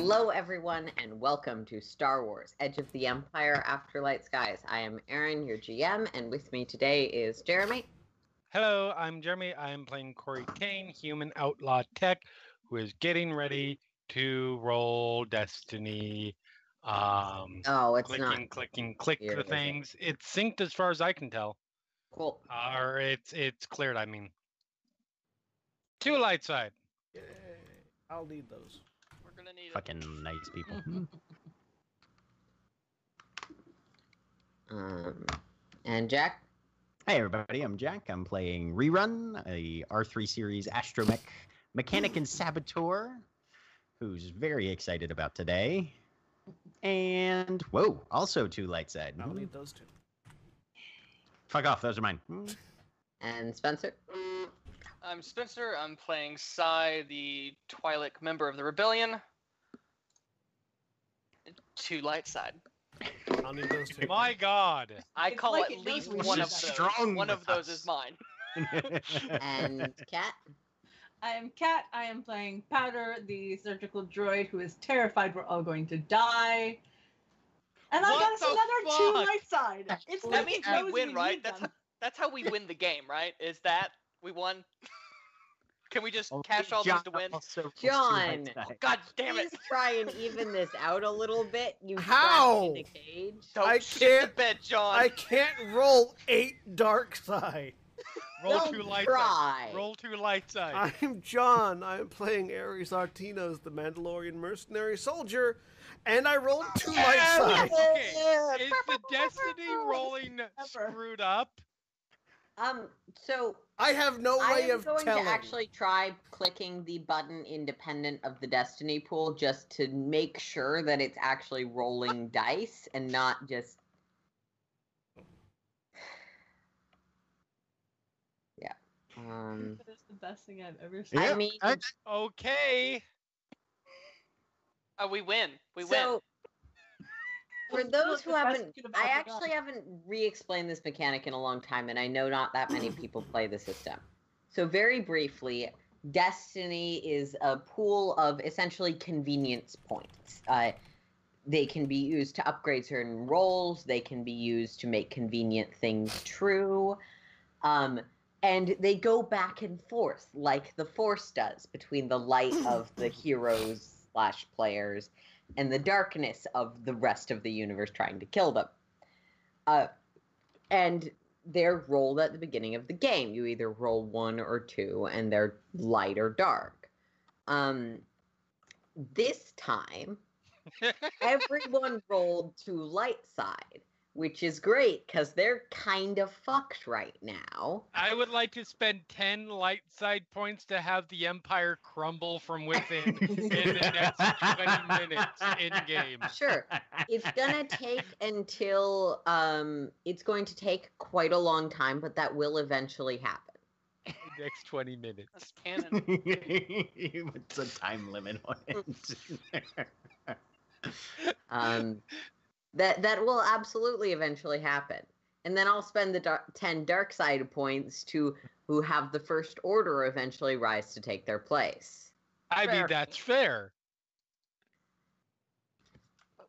Hello, everyone, and welcome to Star Wars Edge of the Empire Afterlight Skies. I am Erin, your GM, and with me today is Jeremy. Hello, I'm Jeremy. I'm playing Cori Tane, human outlaw tech, who is getting ready to roll Destiny. Um, Oh, it's clicking, not clicking, click here, the is it? things. It's synced as far as I can tell, cool. or it's it's cleared. I mean, to light side. Yay. I'll need those. We're gonna need it. Fucking nice people. Um, and Jack. Hey everybody, I'm Jack. I'm playing Rerun, a R3 series astromech mechanic and saboteur, who's very excited about today. And whoa, also two light side. I'll need those two. Fuck off, those are mine. Hmm. And Spencer. I'm Spencer. I'm playing Sai, the Twi'lek member of the Rebellion. To light side. I'll need those too. My God. I It's call like at it least knows one of should those. strong one of those us. is mine. And cat. I am Kat. I am playing Powder, the surgical droid who is terrified we're all going to die. And I What got us the another two fuck? light side. It's That like means it knows we win, right? That's them. that's how we win the game, right? Is that we won? Can we just Only cash all John these to win? also John. light. God damn it! Please try and even this out a little bit. You How? in a cage. Don't I can't- the bed, John. I can't roll eight dark side. Roll Don't two light try. side. Roll two light side. I'm John. I'm playing Ares Artinos, the Mandalorian mercenary soldier, and I rolled two light Yeah, sides. okay. Is the Destiny rolling screwed up? Um, so I have no I way am of going to actually try clicking the button independent of the destiny pool just to make sure that it's actually rolling dice and not just yeah um That is the best thing I've ever seen. I mean I- Okay. Oh, we win. We win. For those who haven't i actually haven't re-explained this mechanic in a long time and i know not that many people play the system. So very briefly destiny is a pool of essentially convenience points. Uh, they can be used to upgrade certain roles. They can be used to make convenient things true. Um, and they go back and forth like the force does between the light of the heroes slash players and the darkness of the rest of the universe trying to kill them. Uh, and they're rolled at the beginning of the game. You either roll one or two, and they're light or dark. Um, this time, everyone rolled to light side, which is great because they're kind of fucked right now. I would like to spend 10 light side points to have the Empire crumble from within in the next 20 minutes in game. Sure. it's gonna take until um it's going to take quite a long time but that will eventually happen The next 20 minutes. That's canon. What's a time limit on it? um that that will absolutely eventually happen and then I'll spend the dar- 10 dark side points to who have the first order eventually rise to take their place. I mean, that's fair.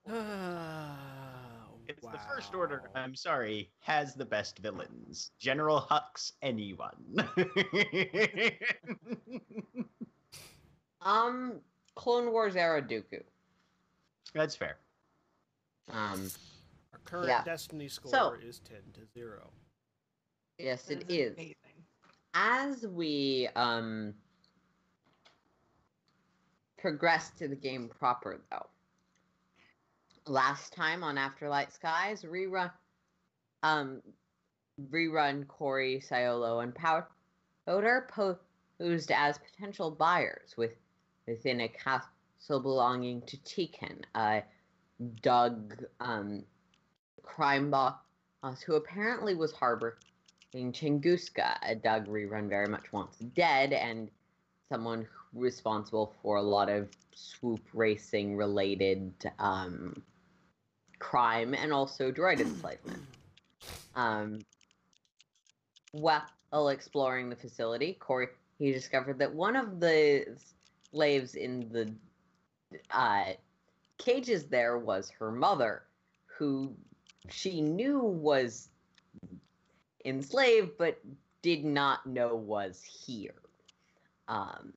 It's the first order. I'm sorry, has the best villains. General Hux, anyone. Um, Clone Wars era Dooku. That's fair. Um, Our current Yeah. Destiny score So- is 10 to 0. yes, That it is. Amazing. As we um progress to the game proper, though, last time on Afterlight Skies, rerun, um, rerun Cori, Siolo, and Powder posed as potential buyers with within a castle belonging to Tikan, a Dug um, crime boss who apparently was harboring Chinguska, a Doug rerun very much wants dead, and someone responsible for a lot of swoop racing related um, crime and also droid enslavement. Um, while exploring the facility, Cori he discovered that one of the slaves in the uh, cages there was her mother, who she knew was enslaved but did not know was here. Um,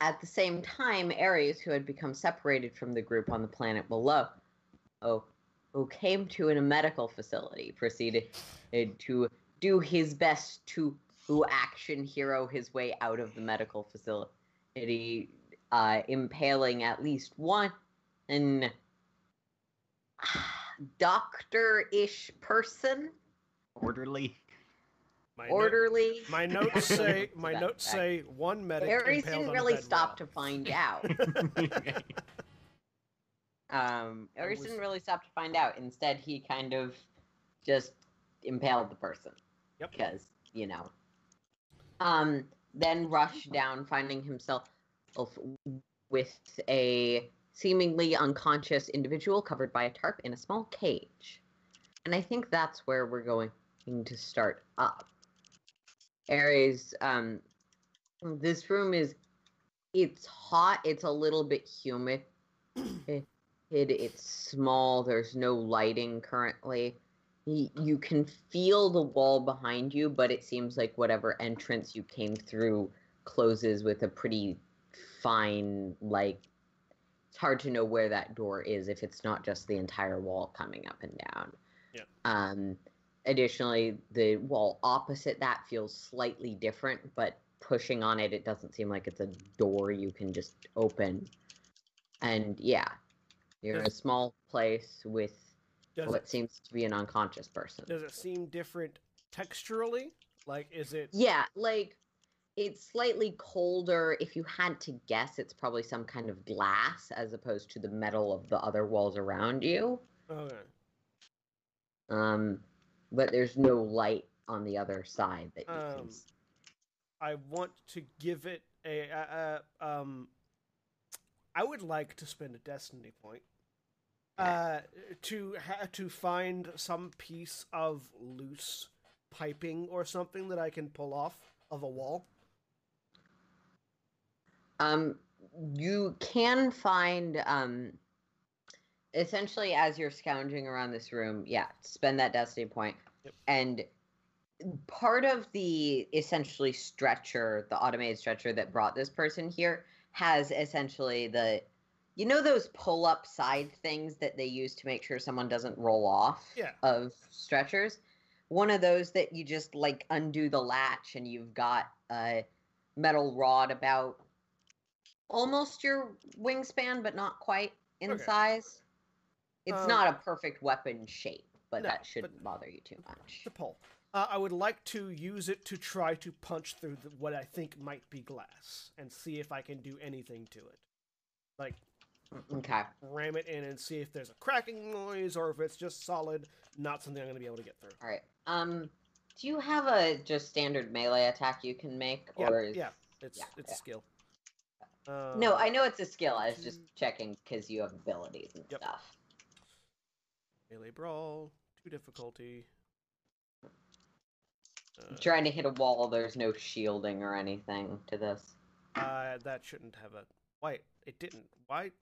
at the same time, Ares, who had become separated from the group on the planet below, oh, who came to in a medical facility, proceeded to do his best to who action hero his way out of the medical facility, uh, impaling at least one an doctor-ish person, Orderly. My no- orderly. my notes say my notes that- say one medic. Ares didn't on really stop wall. to find out. Um, I was- didn't really stop to find out. Instead, he kind of just impaled the person. Yep. Because, you know. Um, then rushed down, finding himself with a seemingly unconscious individual covered by a tarp in a small cage. And I think that's where we're going to start up. Ares, um, this room is, it's hot, it's a little bit humid. It, it, it's small, there's no lighting currently. You can feel the wall behind you, but it seems like whatever entrance you came through closes with a pretty fine, like, it's hard to know where that door is if it's not just the entire wall coming up and down. Yeah. Um, additionally, the wall opposite that feels slightly different, but pushing on it, it doesn't seem like it's a door you can just open. And yeah, you're in a small place with what it, seems to be an unconscious person. does it seem different texturally? Like, is it? Yeah, like it's slightly colder. If you had to guess, it's probably some kind of glass as opposed to the metal of the other walls around you. Okay. Um, but there's no light on the other side that you can. Um, s- I want to give it a, a, a um. I would like to spend a destiny point, uh, to ha- to find some piece of loose piping or something that I can pull off of a wall. Um, you can find um, essentially as you're scounging around this room, yeah, spend that destiny point, Yep. and part of the essentially stretcher, the automated stretcher that brought this person here, has essentially the, you know, those pull-up side things that they use to make sure someone doesn't roll off Yeah. of stretchers. One of those that you just like undo the latch and you've got a metal rod about almost your wingspan, but not quite in Okay. size. It's Um, not a perfect weapon shape, but no, that shouldn't but- bother you too much. The pole. Uh, I would like to use it to try to punch through the, what I think might be glass and see if I can do anything to it. Like Okay. ram it in and see if there's a cracking noise or if it's just solid, not something I'm going to be able to get through. All right. Um, do you have a just standard melee attack you can make, Yeah, or is... yeah, it's yeah, it's yeah. a skill. No, Um, I know it's a skill. I was just checking because you have abilities and Yep. stuff. melee brawl Two difficulty. Uh, Trying to hit a wall, there's no shielding or anything to this. uh, that shouldn't have a. Why? It didn't. Why?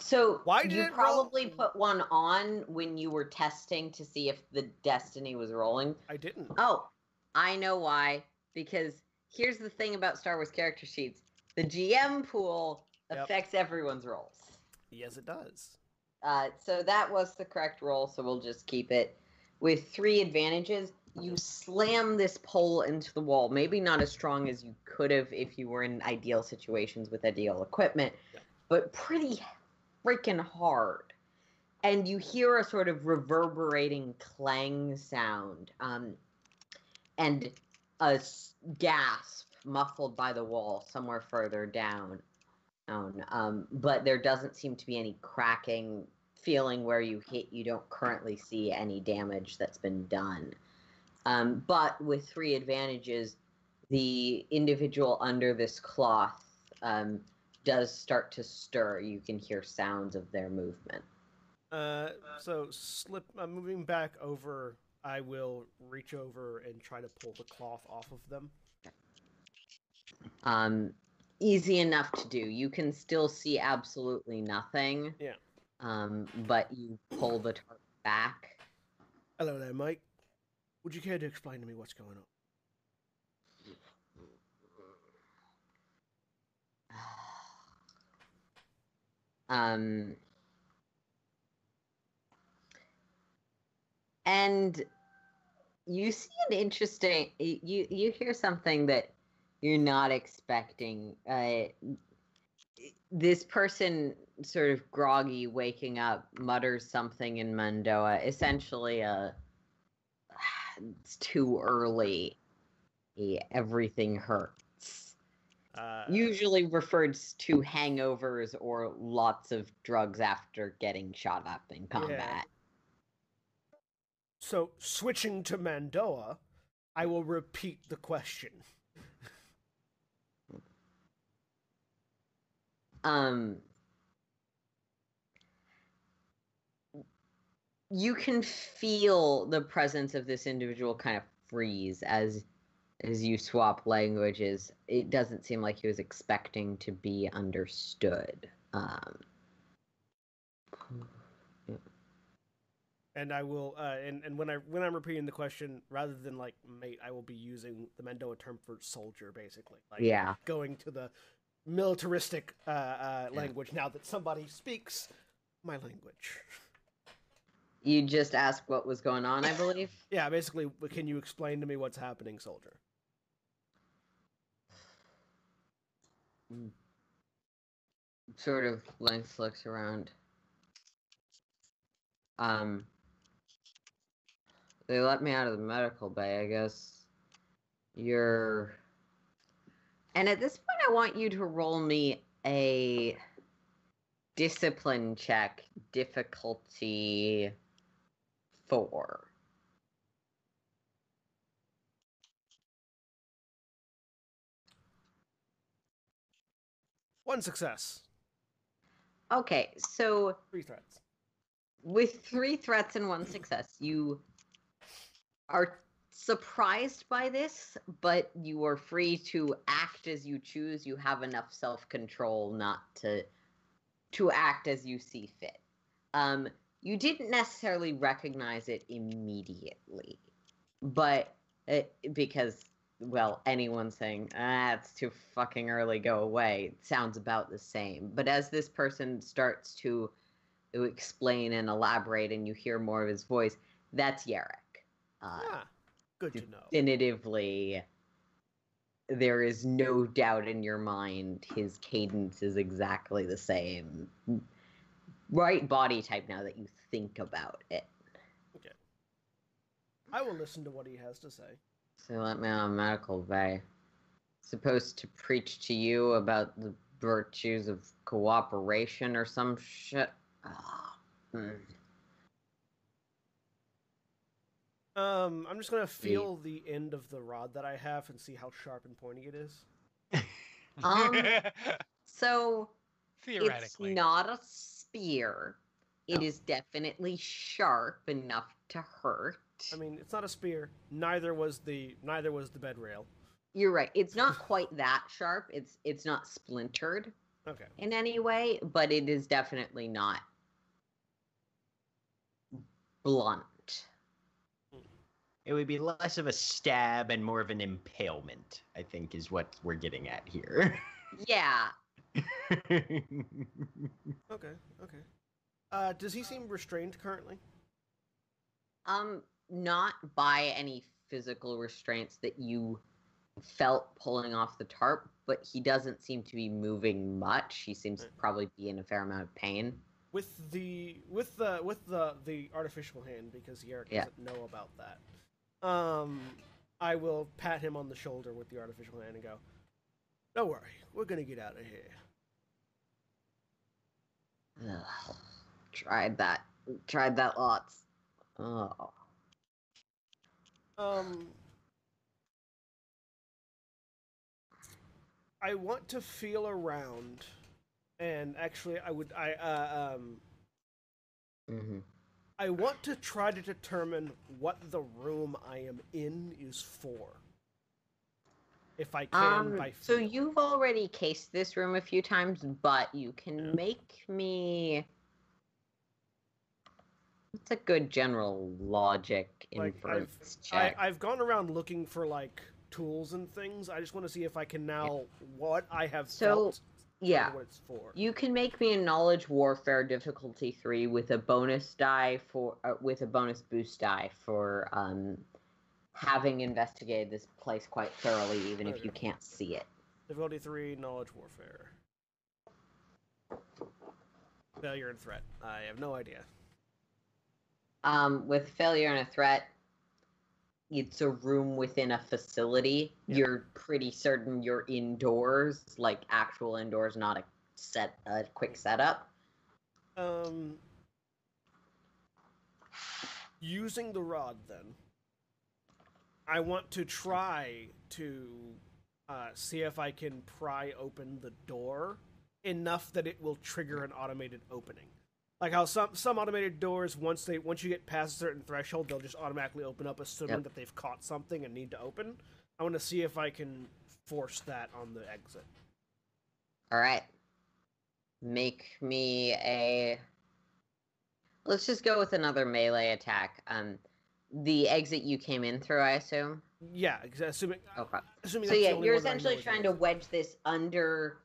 So Why did you it roll- probably put one on when you were testing to see if the destiny was rolling. I didn't. Oh, I know why. Because here's the thing about Star Wars character sheets: the GM pool Yep. affects everyone's rolls. Yes, it does. Uh, so that was the correct roll. So we'll just keep it with three advantages. You slam this pole into the wall. Maybe not as strong as you could have if you were in ideal situations with ideal equipment, Yeah. but pretty freaking hard. And you hear a sort of reverberating clang sound, um, and a s- muffled by the wall somewhere further down. down. Um, but there doesn't seem to be any cracking feeling where you hit. You don't currently see any damage that's been done. Um, but with three advantages, the individual under this cloth um, does start to stir. You can hear sounds of their movement. Uh, so slip. Uh, moving back over, I will reach over and try to pull the cloth off of them. Um, easy enough to do. You can still see absolutely nothing. Yeah. Um, but you pull the tarp back. Hello there, Mike. Would you care to explain to me what's going on? Um, and you see an interesting. You you hear something that you're not expecting. Uh, this person, sort of groggy, waking up, mutters something in Mando'a. Essentially, a it's too early. Everything hurts Uh, usually referred to hangovers or lots of drugs after getting shot up in combat. So switching to Mando'a, I will repeat the question. Um you can feel the presence of this individual kind of freeze as as you swap languages. It doesn't seem like he was expecting to be understood. Um And I will, uh, and, and when I when I'm repeating the question, rather than like mate, I will be using the Mando'a term for soldier, basically. Like yeah. going to the militaristic uh, uh, Yeah. language now that somebody speaks my language. You just asked what was going on, I believe. Yeah, basically, can you explain to me what's happening, soldier? sort of Lance looks around. Um, they let me out of the medical bay, I guess. You're. And at this point, I want you to roll me a discipline check, difficulty four. One success, Okay, so three threats. with three threats and one success, you are surprised by this, but you are free to act as you choose. You have enough self-control not to to act as you see fit. Um, you didn't necessarily recognize it immediately, but it, because well, anyone saying ah, it's too fucking early, go away sounds about the same. But as this person starts to explain and elaborate, and you hear more of his voice, that's Yarek. Uh, ah, good to know. definitively there is no doubt in your mind his cadence is exactly the same right body type now that you think about it Okay. I will listen to what he has to say. so let me on medical bay supposed to preach to you about the virtues of cooperation or some shit Ah, hmm. Um, I'm just gonna feel the end of the rod that I have and see how sharp and pointy it is. um so Theoretically. It's not a spear. It No. is definitely sharp enough to hurt. I mean, it's not a spear. Neither was the neither was the bed rail. You're right. It's not quite that sharp. It's it's not splintered Okay. in any way, but it is definitely not blunt. It would be less of a stab and more of an impalement, I think, is what we're getting at here. Yeah. Okay. Okay. Uh, does he seem restrained currently? Um, not by any physical restraints that you felt pulling off the tarp, but he doesn't seem to be moving much. He seems to probably be in a fair amount of pain. With the with the with the the artificial hand because Yerrick Yeah. doesn't know about that. Um, I will pat him on the shoulder with the artificial hand and go, "Don't worry, we're gonna get out of here." Ugh. Tried that. Tried that lots. Oh. Um, I want to feel around, and actually, I would I uh, um hmm I want to try to determine what the room I am in is for. If I can, Um, by so you've already cased this room a few times, but you can Yeah. make me. It's a good general logic Like, I've- inference I, check. I've gone around looking for like tools and things. I just want to see if I can now what I have So, felt. Yeah. what it's for. You can make me a knowledge warfare difficulty three with a bonus die for uh, with a bonus boost die for um having investigated this place quite thoroughly, even if you can't see it. Difficulty three, knowledge warfare. Failure and threat. I have no idea. Um, with failure and a threat, it's a room within a facility. Yeah. You're pretty certain you're indoors, like actual indoors, not a set a quick setup. Um, using the rod, then, I want to try to uh, see if I can pry open the door enough that it will trigger an automated opening. Like how some some automated doors, once they once you get past a certain threshold, they'll just automatically open up, assuming Yep. that they've caught something and need to open. I want to see if I can force that on the exit. All right. Make me a. Let's just go with another melee attack. Um, the exit you came in through, I assume. Yeah, assuming Okay. assuming So yeah, you're one that I know essentially trying to wedge this under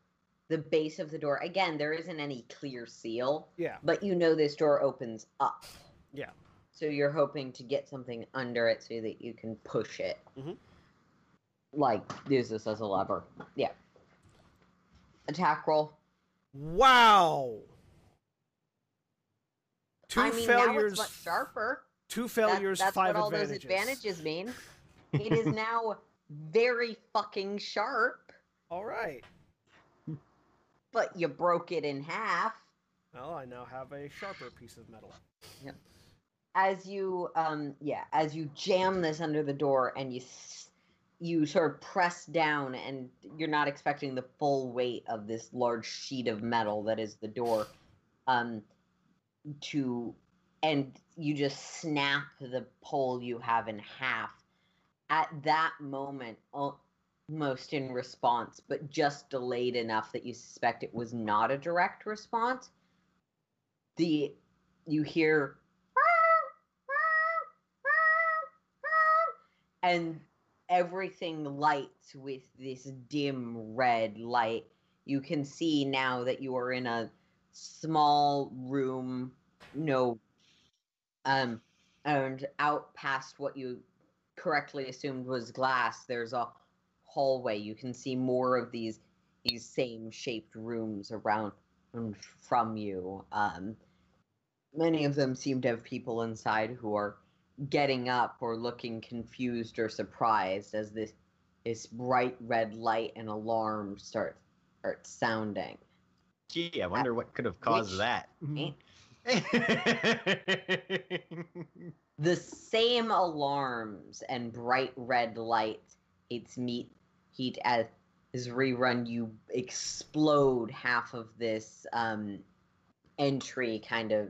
the base of the door. Again, there isn't any clear seal, Yeah, but you know this door opens up. yeah. So you're hoping to get something under it so that you can push it. Mm-hmm. Like use this as a lever. Yeah. Attack roll. Wow. Two I mean, failures. now it's sharper. Two failures. That- that's five what all advantages. those advantages mean. It is now very fucking sharp, All right. But you broke it in half. Well, I now have a sharper piece of metal. as you um yeah as you jam this under the door and you you sort of press down and you're not expecting the full weight of this large sheet of metal that is the door um to and you just snap the pole you have in half at that moment almost in response but just delayed enough that you suspect it was not a direct response the you hear and everything lights with this dim red light. You can see now that you are in a small room, no, um, and out past what you correctly assumed was glass. There's a hallway. You can see more of these these same shaped rooms around and from you. Um, many of them seem to have people inside who are getting up or looking confused or surprised as this this bright red light and alarm start start sounding. Gee, I wonder what could have caused which- that. The same alarms and bright red lights it's meet heat as is rerun you explode half of this um entry kind of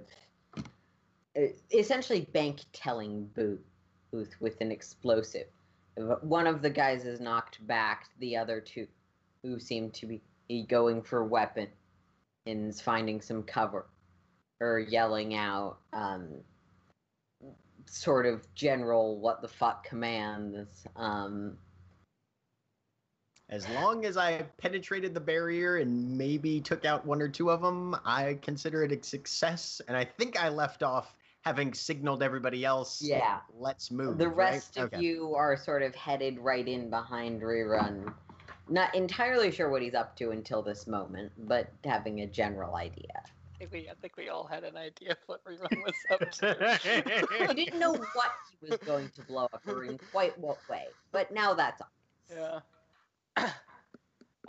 uh, essentially bank telling booth, booth with an explosive. One of the guys is knocked back. The other two, who seem to be going for weapon, is finding some cover, or yelling out, um, sort of general what the fuck commands. Um, As long as I penetrated the barrier and maybe took out one or two of them, I consider it a success. And I think I left off having signaled everybody else. Yeah. Let's move. the right? rest of Okay. you are sort of headed right in behind Rerun. Not entirely sure what he's up to until this moment, but having a general idea. I think we, I think we all had an idea of what Rerun was up to. You didn't know what he was going to blow up or in quite what way, but now that's all. Yeah.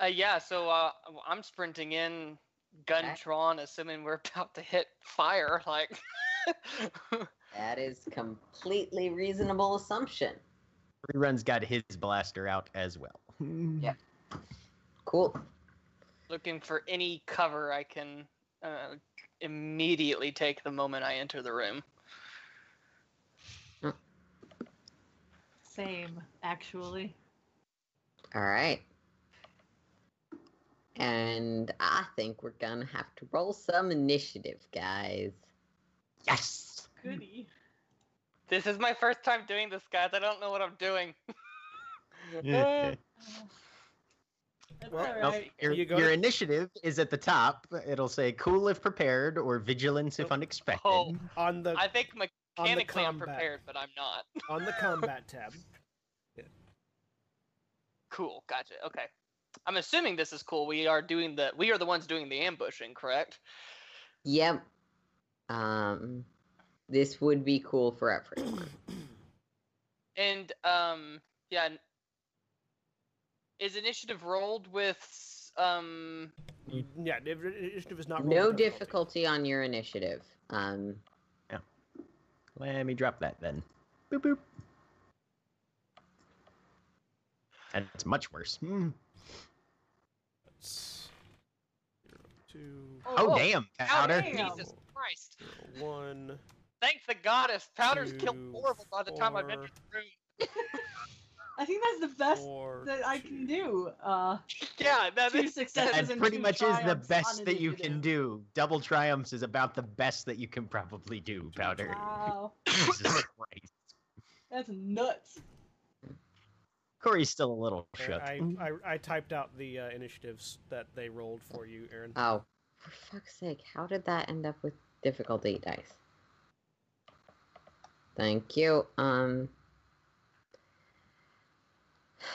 Uh, yeah. So uh, I'm sprinting in, gun Okay. drawn, assuming we're about to hit fire. Like, That is completely reasonable assumption. Rerun's got his blaster out as well. Yeah. Cool. looking for any cover I can uh, immediately take the moment I enter the room. Same, actually. All right. And I think we're gonna have to roll some initiative, guys. Yes. Goody. This is my first time doing this, guys. I don't know what I'm doing. Yeah. Uh, That's Well, all Well, your, You your initiative is at the top. It'll say cool if prepared or vigilance if Oh. unexpected. Oh. On the I think mechanically I'm prepared, but I'm not. on the combat tab. Cool, gotcha. Okay. I'm assuming this is cool. We are doing the we are the ones doing the ambushing, correct? Yep. Um, this would be cool for everyone. And um yeah, is initiative rolled with s- um Yeah, the initiative is not rolled no with difficulty on your initiative. Um, Yeah. Let me drop that then. Boop boop. And it's much worse. Hmm. That's zero, two, Oh, Oh, damn, Powder, powder. Damn. Jesus Christ. zero, one. Thank the goddess. Powder's killed Two, horrible by the time I've entered the room. I think that's the best Four, that I can do. Uh, Yeah, that two is successes That and pretty two much is the best that you can do. Double triumphs is about the best that you can probably do, powder. Wow, Jesus Christ. that's nuts. Cori's still a little There, shook. I, I I typed out the uh, initiatives that they rolled for you, Erin. oh, for fuck's sake, how did that end up with difficulty dice? Thank you. Um,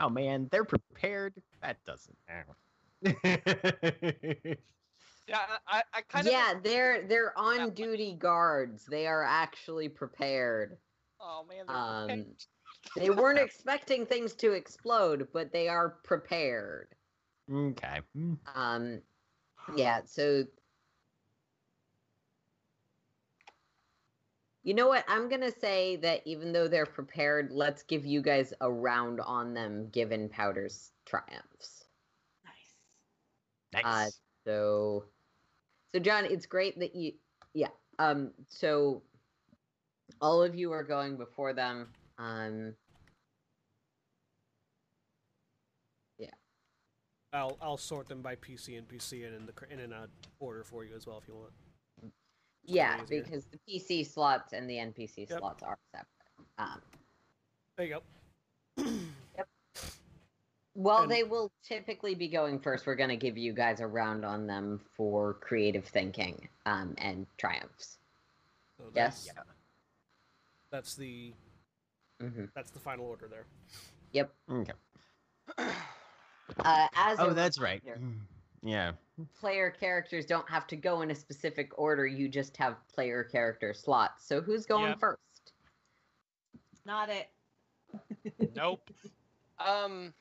Oh man, they're prepared. That doesn't matter. yeah, I, I kind of yeah, they're they're on duty guards. They are actually prepared. Oh man, they're Um, they weren't expecting things to explode, but they are prepared. okay. Um, yeah, so you know what? I'm gonna say that even though they're prepared, let's give you guys a round on them, given Powder's triumphs. Nice. Nice. Uh, So, so John, it's great that you, yeah. Um, so all of you are going before them. Um, yeah. I'll I'll sort them by PC and PC and in the and in a order for you as well if you want. yeah, because the PC slots and the NPC Yep. slots are separate. Um, There you go. Well, And- they will typically be going first. We're going to give you guys a round on them for creative thinking um, and triumphs. So Yes. that's, that's the hmm that's the final order there. Yep. Okay. Uh, as Oh, that's right. Mm. Yeah. Player characters don't have to go in a specific order. You just have player character slots. So who's going Yep. first? Not it. Nope. Um,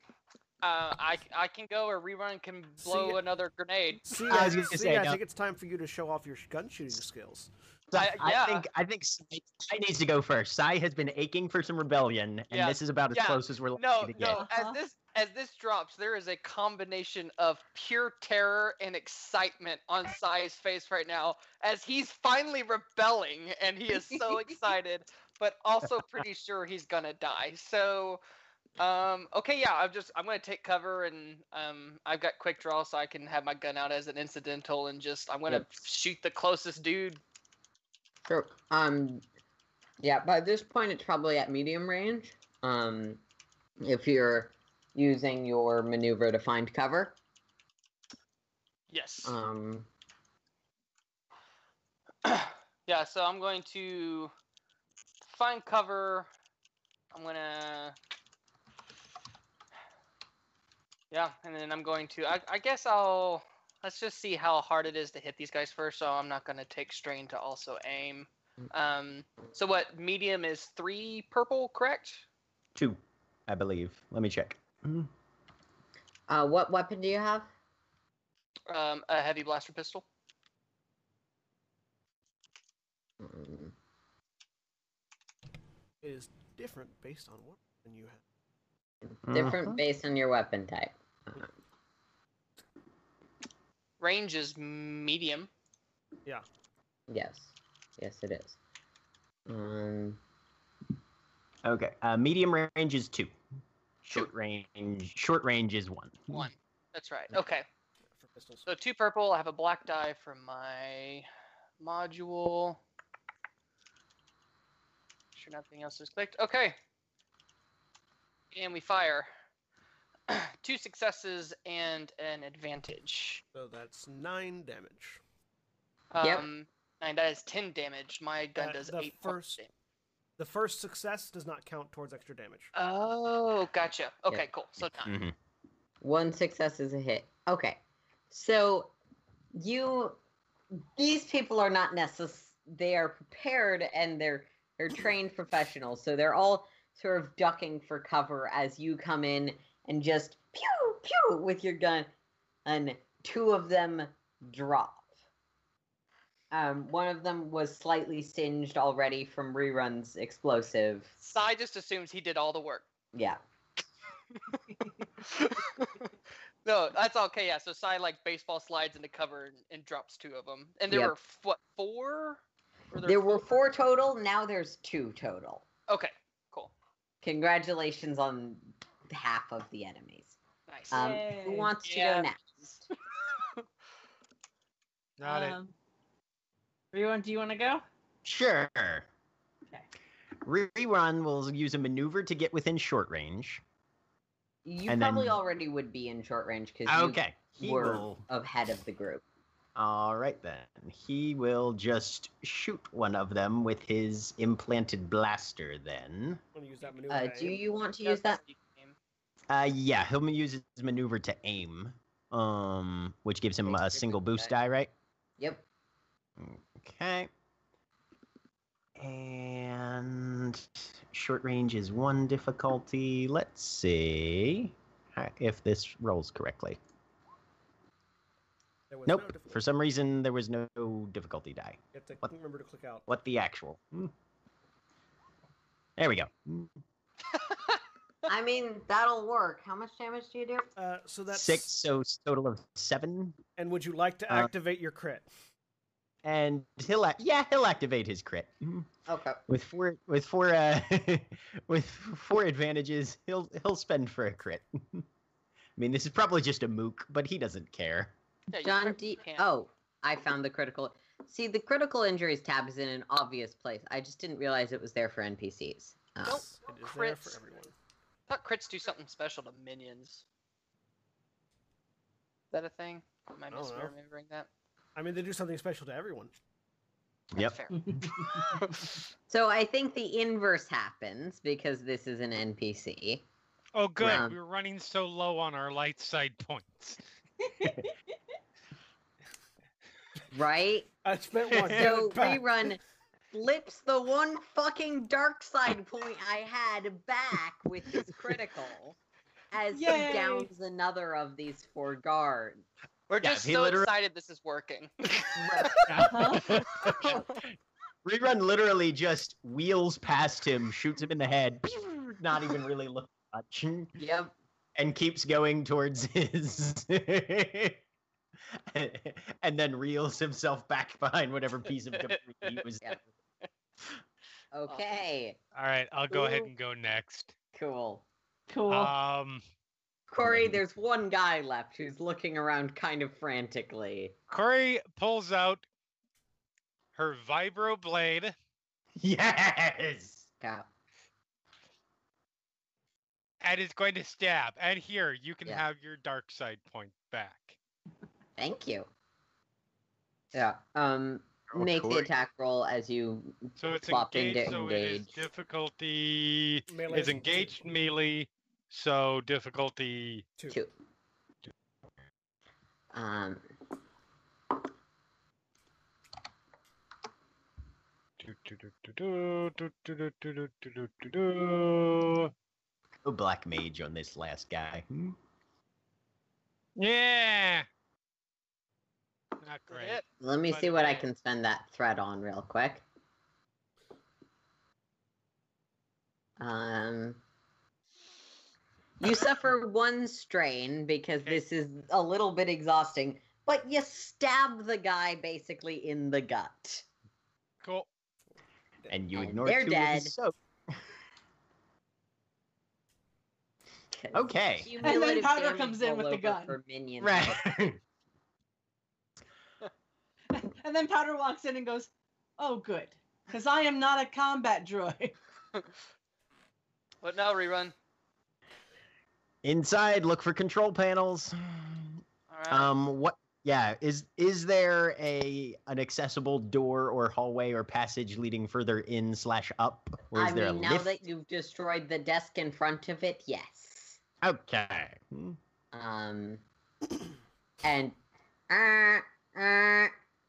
uh, I I can go or rerun can blow See- another grenade. See, I was gonna see, say, I no. think it's time for you to show off your gun shooting skills. I- I, yeah. think I think Sai needs to go first. Sai has been aching for some rebellion, and Yeah, this is about as yeah. close as we're likely No, to get. no. Uh-huh. As this as this drops, there is a combination of pure terror and excitement on Sai's face right now, as he's finally rebelling, and he is so excited, but also pretty sure he's gonna die. So, um, okay, yeah, I'm just I'm gonna take cover, and um, I've got quick draw, so I can have my gun out as an incidental, and just I'm gonna Yep. shoot the closest dude. Sure. Um, yeah, by this point, it's probably at medium range. Um, if you're using your maneuver to find cover. Yes. Um, yeah, so I'm going to find cover. I'm gonna. Yeah, and then I'm going to. I, I guess I'll. Let's just see how hard it is to hit these guys first. So I'm not gonna take strain to also aim. Um. So what? Medium is three purple, correct? Two, I believe. Let me check. Mm. uh, what weapon do you have? Um, a heavy blaster pistol. Mm, It is different based on what than you have. Different Mhm. based on your weapon type. Uh, Range is medium. Yeah. Yes. Yes, it is. Um, Okay. Uh, medium range is two. Short range. Short range is one. One. That's right. Okay. For pistols. So two purple. I have a black die from my module. Sure, nothing else is clicked. Okay. And we fire. two successes and an advantage. So that's nine damage. Yep. Um, and that is ten damage. My gun Uh, does the eight points first- damage. The first success does not count towards extra damage. Oh, gotcha. Okay, cool. So nine. Mhm. One success is a hit. Okay. So you these people are not necess they are prepared and they're they're trained professionals. So they're all sort of ducking for cover as you come in and just pew pew with your gun and two of them drop. Um, one of them was slightly singed already from reruns explosive. Sai just assumes he did all the work. Yeah. no, that's okay. Yeah, so Sai like baseball slides into cover and, and drops two of them, and there Yep. were what four? Or There were four total, now there's two total. Okay, cool, Congratulations on half of the enemies. nice. Um, who wants to go next? Not it. um, Everyone, do you want to go? Sure. Okay. Rerun will use a maneuver to get within short range. You And probably then- already would be in short range because Okay. you He were will. ahead of the group. All right then. He will just shoot one of them with his implanted blaster. Then. I'm use that maneuver. Uh, do you want to use that? The game. Uh, yeah, he'll use his maneuver to aim. Um, which gives him a single boost die. die, right? Yep. Okay. And short range is one difficulty. Let's see if this rolls correctly. There was Nope. no. For some reason, there was no difficulty die. You have to what- remember to click out. What the actual? Hmm. There we go. I mean, that'll work. How much damage do you do? Uh, so that's Six, so total of seven. And would you like to Uh, activate your crit? And he'll, ac- yeah, he'll activate his crit. Hmm. Okay. with four with four uh with four advantages he'll he'll spend for a crit i mean this is probably just a mook but he doesn't care Yeah, John D. Oh, I found the critical. See, the critical injuries tab is in an obvious place. I just didn't realize it was there for NPCs. Oh. Nope. It is there for crits. Everyone. I thought crits do something special to minions. Is that a thing? Am I I misremembering that? I mean, they do something special to everyone. Yep. Fair. So I think the inverse happens because this is an NPC. Oh, good. Wow. We were running so low on our light side points. Right? I spent one. So it back. rerun flips the one fucking dark side point I had back with his critical as Yay. he downs another of these four guards. We're Yeah, just so literally- excited this is working. Uh-huh. Rerun literally just wheels past him, shoots him in the head, not even really looking much, Yep. and keeps going towards his. and then reels himself back behind whatever piece of debris he was. Yep. Okay. All right, I'll go ahead and go next. Cool. Cool. Um, Cori, there's one guy left who's looking around kind of frantically. Cori pulls out her vibro blade Yes. Yeah. and is going to stab. And here, you can Yeah. have your dark side point back. Thank you. Yeah. Um. Oh, make the attack roll as you so it's swap engaged, into so engage. It is difficulty melee is engaged two. melee, so difficulty two. two. Um. Oh, black mage on this last guy. Hmm? Yeah. Not great. Let me By see what I can spend that thread on real quick. Um, you suffer one strain because Okay. this is a little bit exhausting, but you stab the guy basically in the gut. Cool. And you And ignore they're two dead. of his soap. 'cause Okay. cumulative Powder damage comes in with the gun. for minions. Right. and then Powder walks in and goes, "Oh, good, because I am not a combat droid." What now, rerun? Inside, look for control panels. All right. Um, what? Yeah, is is there a an accessible door or hallway or passage leading further in slash up, or is I there mean, a now lift? that you've destroyed the desk in front of it, yes. Okay. Um, and uh, uh,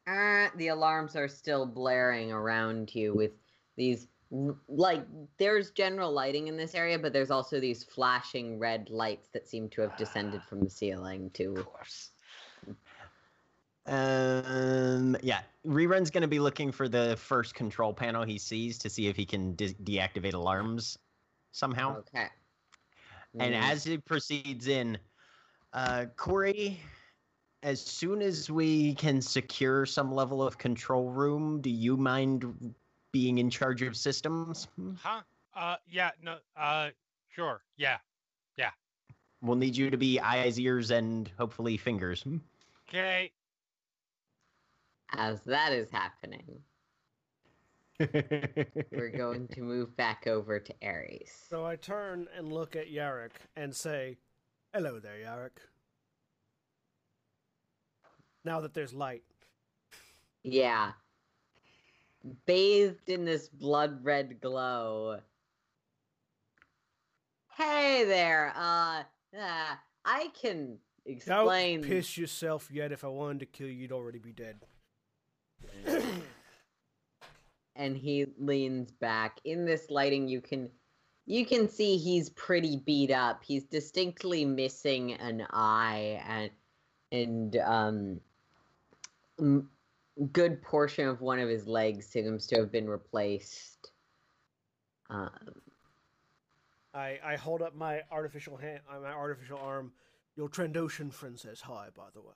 uh, the alarms are still blaring around you with these like there's general lighting in this area, but there's also these flashing red lights that seem to have descended from the ceiling too of course. Um. Yeah. Rerun's gonna be looking for the first control panel he sees to see if he can de- deactivate alarms somehow. Okay. And Mm, as he proceeds in, uh, Cori, as soon as we can secure some level of control room, do you mind being in charge of systems? Hmm? Huh? Uh, yeah. No. Uh, sure. Yeah. Yeah. We'll need you to be eyes, ears, and hopefully fingers. Hmm? Okay. as that is happening, we're going to move back over to Ares. So I turn and look at Yarrick and say, Hello there, Yarrick. Now that there's light. Yeah. Bathed in this blood red glow. Hey there. Uh, uh I can explain. Don't piss yourself yet. If I wanted to kill you, you'd already be dead. and he leans back. In this lighting you can you can see he's pretty beat up. He's distinctly missing an eye and and um m- good portion of one of his legs seems to have been replaced. Um, I, I hold up my artificial hand, uh, my artificial arm. Your Trandoshan friend says hi, by the way.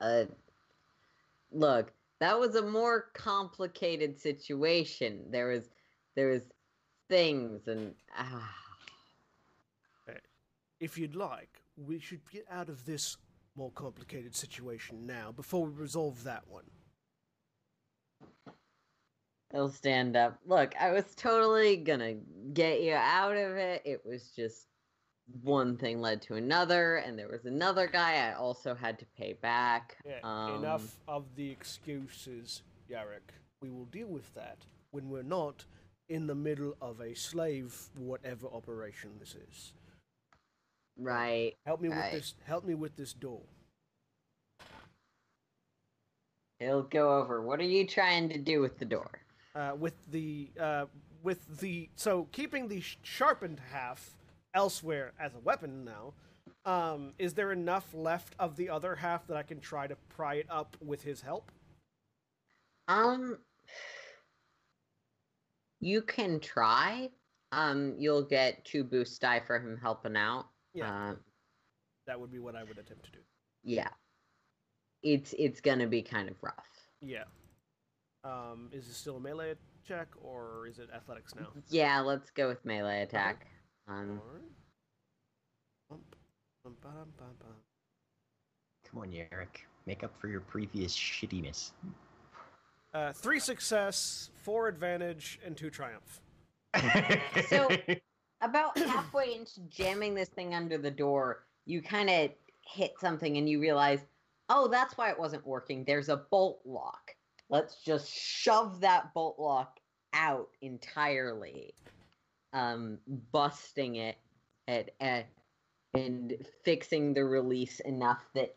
a look that was a more complicated situation there was there was things and ah, If you'd like, we should get out of this more complicated situation now before we resolve that one. he'll stand up look i was totally gonna get you out of it it was just one thing led to another and there was another guy i also had to pay back Yeah, um, enough of the excuses, Yarrick. We will deal with that when we're not in the middle of a slave whatever operation this is. Right Help me with this. Help me with this door. he'll go over what are you trying to do with the door uh, with the uh, with the so keeping the sharpened half elsewhere as a weapon now. Um, is there enough left of the other half that I can try to pry it up with his help? Um, you can try. Um, you'll get two boost die for him helping out. Yeah, Um, that would be what I would attempt to do. yeah. It's it's gonna be kind of rough. Yeah. Um, is it still a melee check or is it athletics now? Yeah, let's go with melee attack. Um. Come on, Eric. Make up for your previous shittiness. Uh, three success, four advantage, and two triumph. So- about halfway into jamming this thing under the door, you kind of hit something and you realize, oh, that's why it wasn't working. There's a bolt lock. Let's just shove that bolt lock out entirely, um, busting it at, at and fixing the release enough that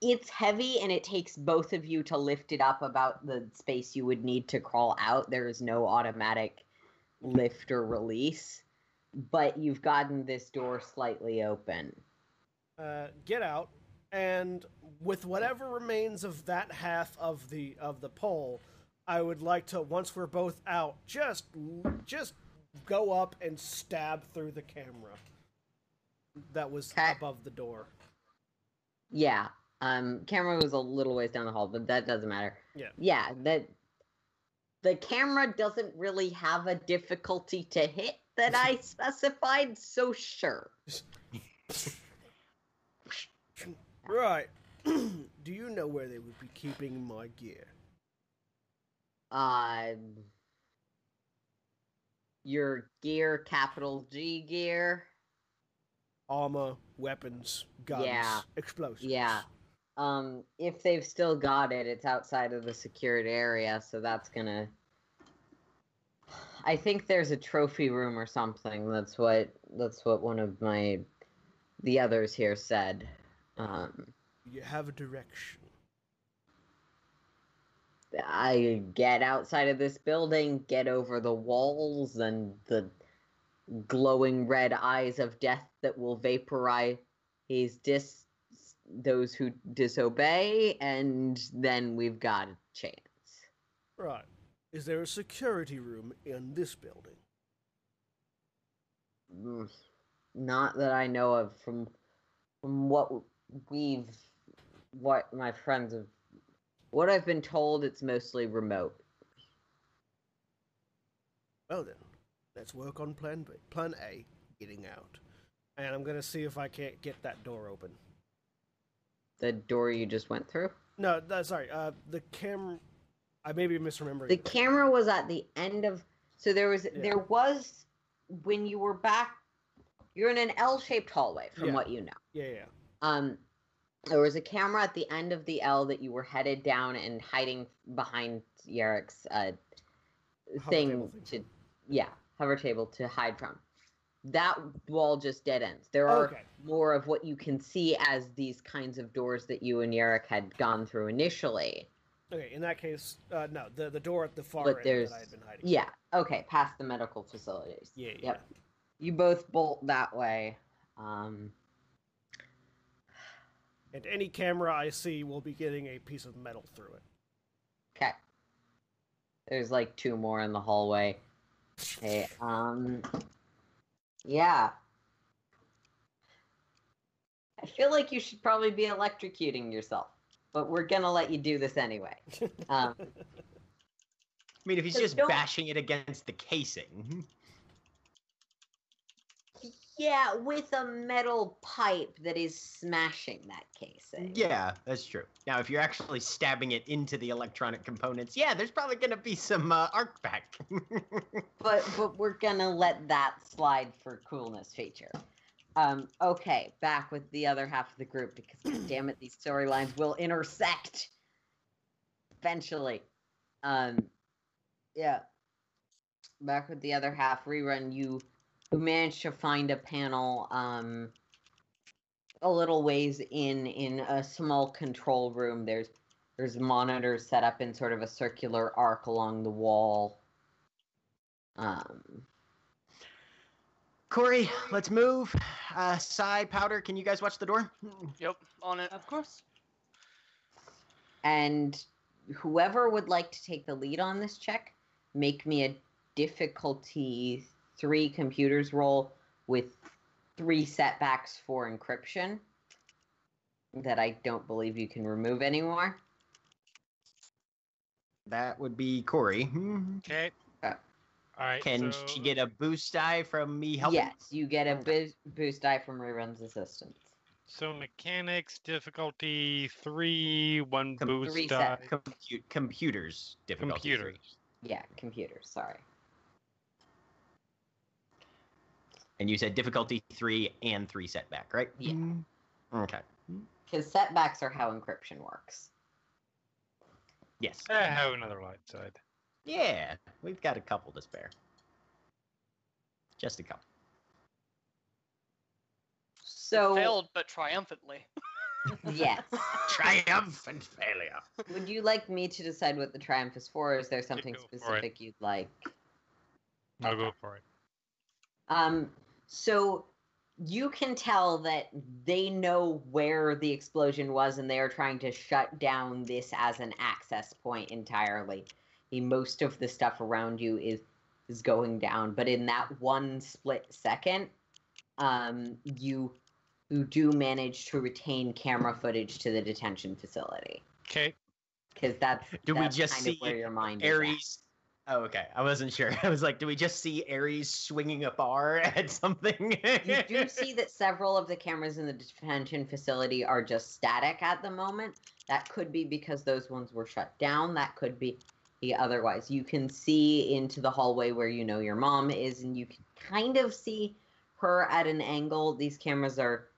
it's heavy and it takes both of you to lift it up about the space you would need to crawl out. There is no automatic lift or release, but you've gotten this door slightly open. uh, get out, and with whatever remains of that half of the of the pole, I would like to once we're both out, just just go up and stab through the camera that was Okay. above the door. Yeah. Um camera was a little ways down the hall, but that doesn't matter. Yeah. Yeah, that the camera doesn't really have a difficulty to hit that I specified, so sure. Right. Do you know where they would be keeping my gear? Uh your gear, capital G gear. Armor, weapons, guns, Yeah. explosives. Yeah. Um, if they've still got it, it's outside of the secured area, so that's gonna. I think there's a trophy room or something. That's what that's what one of my the others here said. Um, You have a direction. I get outside of this building, get over the walls and the glowing red eyes of death that will vaporize dis those who disobey, and then we've got a chance. Right. Is there a security room in this building? Mm, Not that I know of from from what we've what my friends have what I've been told it's mostly remote. Well then, let's work on plan B. Plan A, getting out. And I'm gonna see if I can't get that door open. The door you just went through? No, no sorry. Uh, the camera. I may be misremembering. The camera was at the end of so there was there was when you were back you're in an L-shaped hallway from Yeah. what you know. Yeah, yeah. Um there was a camera at the end of the L that you were headed down and hiding behind Yarek's uh Hover thing to thing. yeah, hover table to hide from. That wall just dead ends. There are Okay. more of what you can see as these kinds of doors that you and Yarek had gone through initially. Okay. In that case, uh, no. The the door at the far But end there's- that I had been hiding. Yeah, okay, past the medical facilities. Yeah. Yeah. Yep. You both bolt that way. Um, And any camera I see will be getting a piece of metal through it. okay. There's like two more in the hallway. Okay. Um. Yeah. I feel like you should probably be electrocuting yourself, but we're gonna let you do this anyway. Um, I mean, if he's just don't- bashing it against the casing. Yeah, with a metal pipe that is smashing that casing. Yeah, that's true. Now, if you're actually stabbing it into the electronic components, yeah, there's probably going to be some uh, arc back. but but we're gonna let that slide for coolness feature. Um, okay, back with the other half of the group because damn it, these storylines will intersect eventually. Um, yeah, back with the other half. Rerun, you who managed to find a panel um a little ways in in a small control room. There's there's monitors set up in sort of a circular arc along the wall. Um, Cori, let's move. Uh, Sai powder, can you guys watch the door? Yep, on it. Of course. and whoever would like to take the lead on this check, make me a difficulty three computers roll with three setbacks for encryption that I don't believe you can remove anymore. That would be Cori. Okay. Uh, All right. Can so, she get a boost die from me helping? Yes, you get a boost, boost die from reruns assistance. So mechanics difficulty three, one Com- boost three die. set- computers difficulty. three. Computers. Yeah, computers. Sorry. And you said difficulty three and three setback, right? Yeah. Mm. Okay. Because setbacks are how encryption works. Yes. I have another light side. Yeah, we've got a couple to spare. Just a couple. So Failed, but triumphantly. yes. Triumphant failure. Would you like me to decide what the triumph is for, or is there something go for it. specific you'd like? I'll go for it. Um, so you can tell that they know where the explosion was, and they are trying to shut down this as an access point entirely. Most of the stuff around you is is going down, but in that one split second, um, you you do manage to retain camera footage to the detention facility Okay. because that's Do we just kind see where your mind. Ares. Oh, okay. I wasn't sure. I was like, do we just see Ares swinging a bar at something? you do see that several of the cameras in the detention facility are just static at the moment. That could be because those ones were shut down. That could be otherwise. You can see into the hallway where you know your mom is, and you can kind of see her at an angle. These cameras are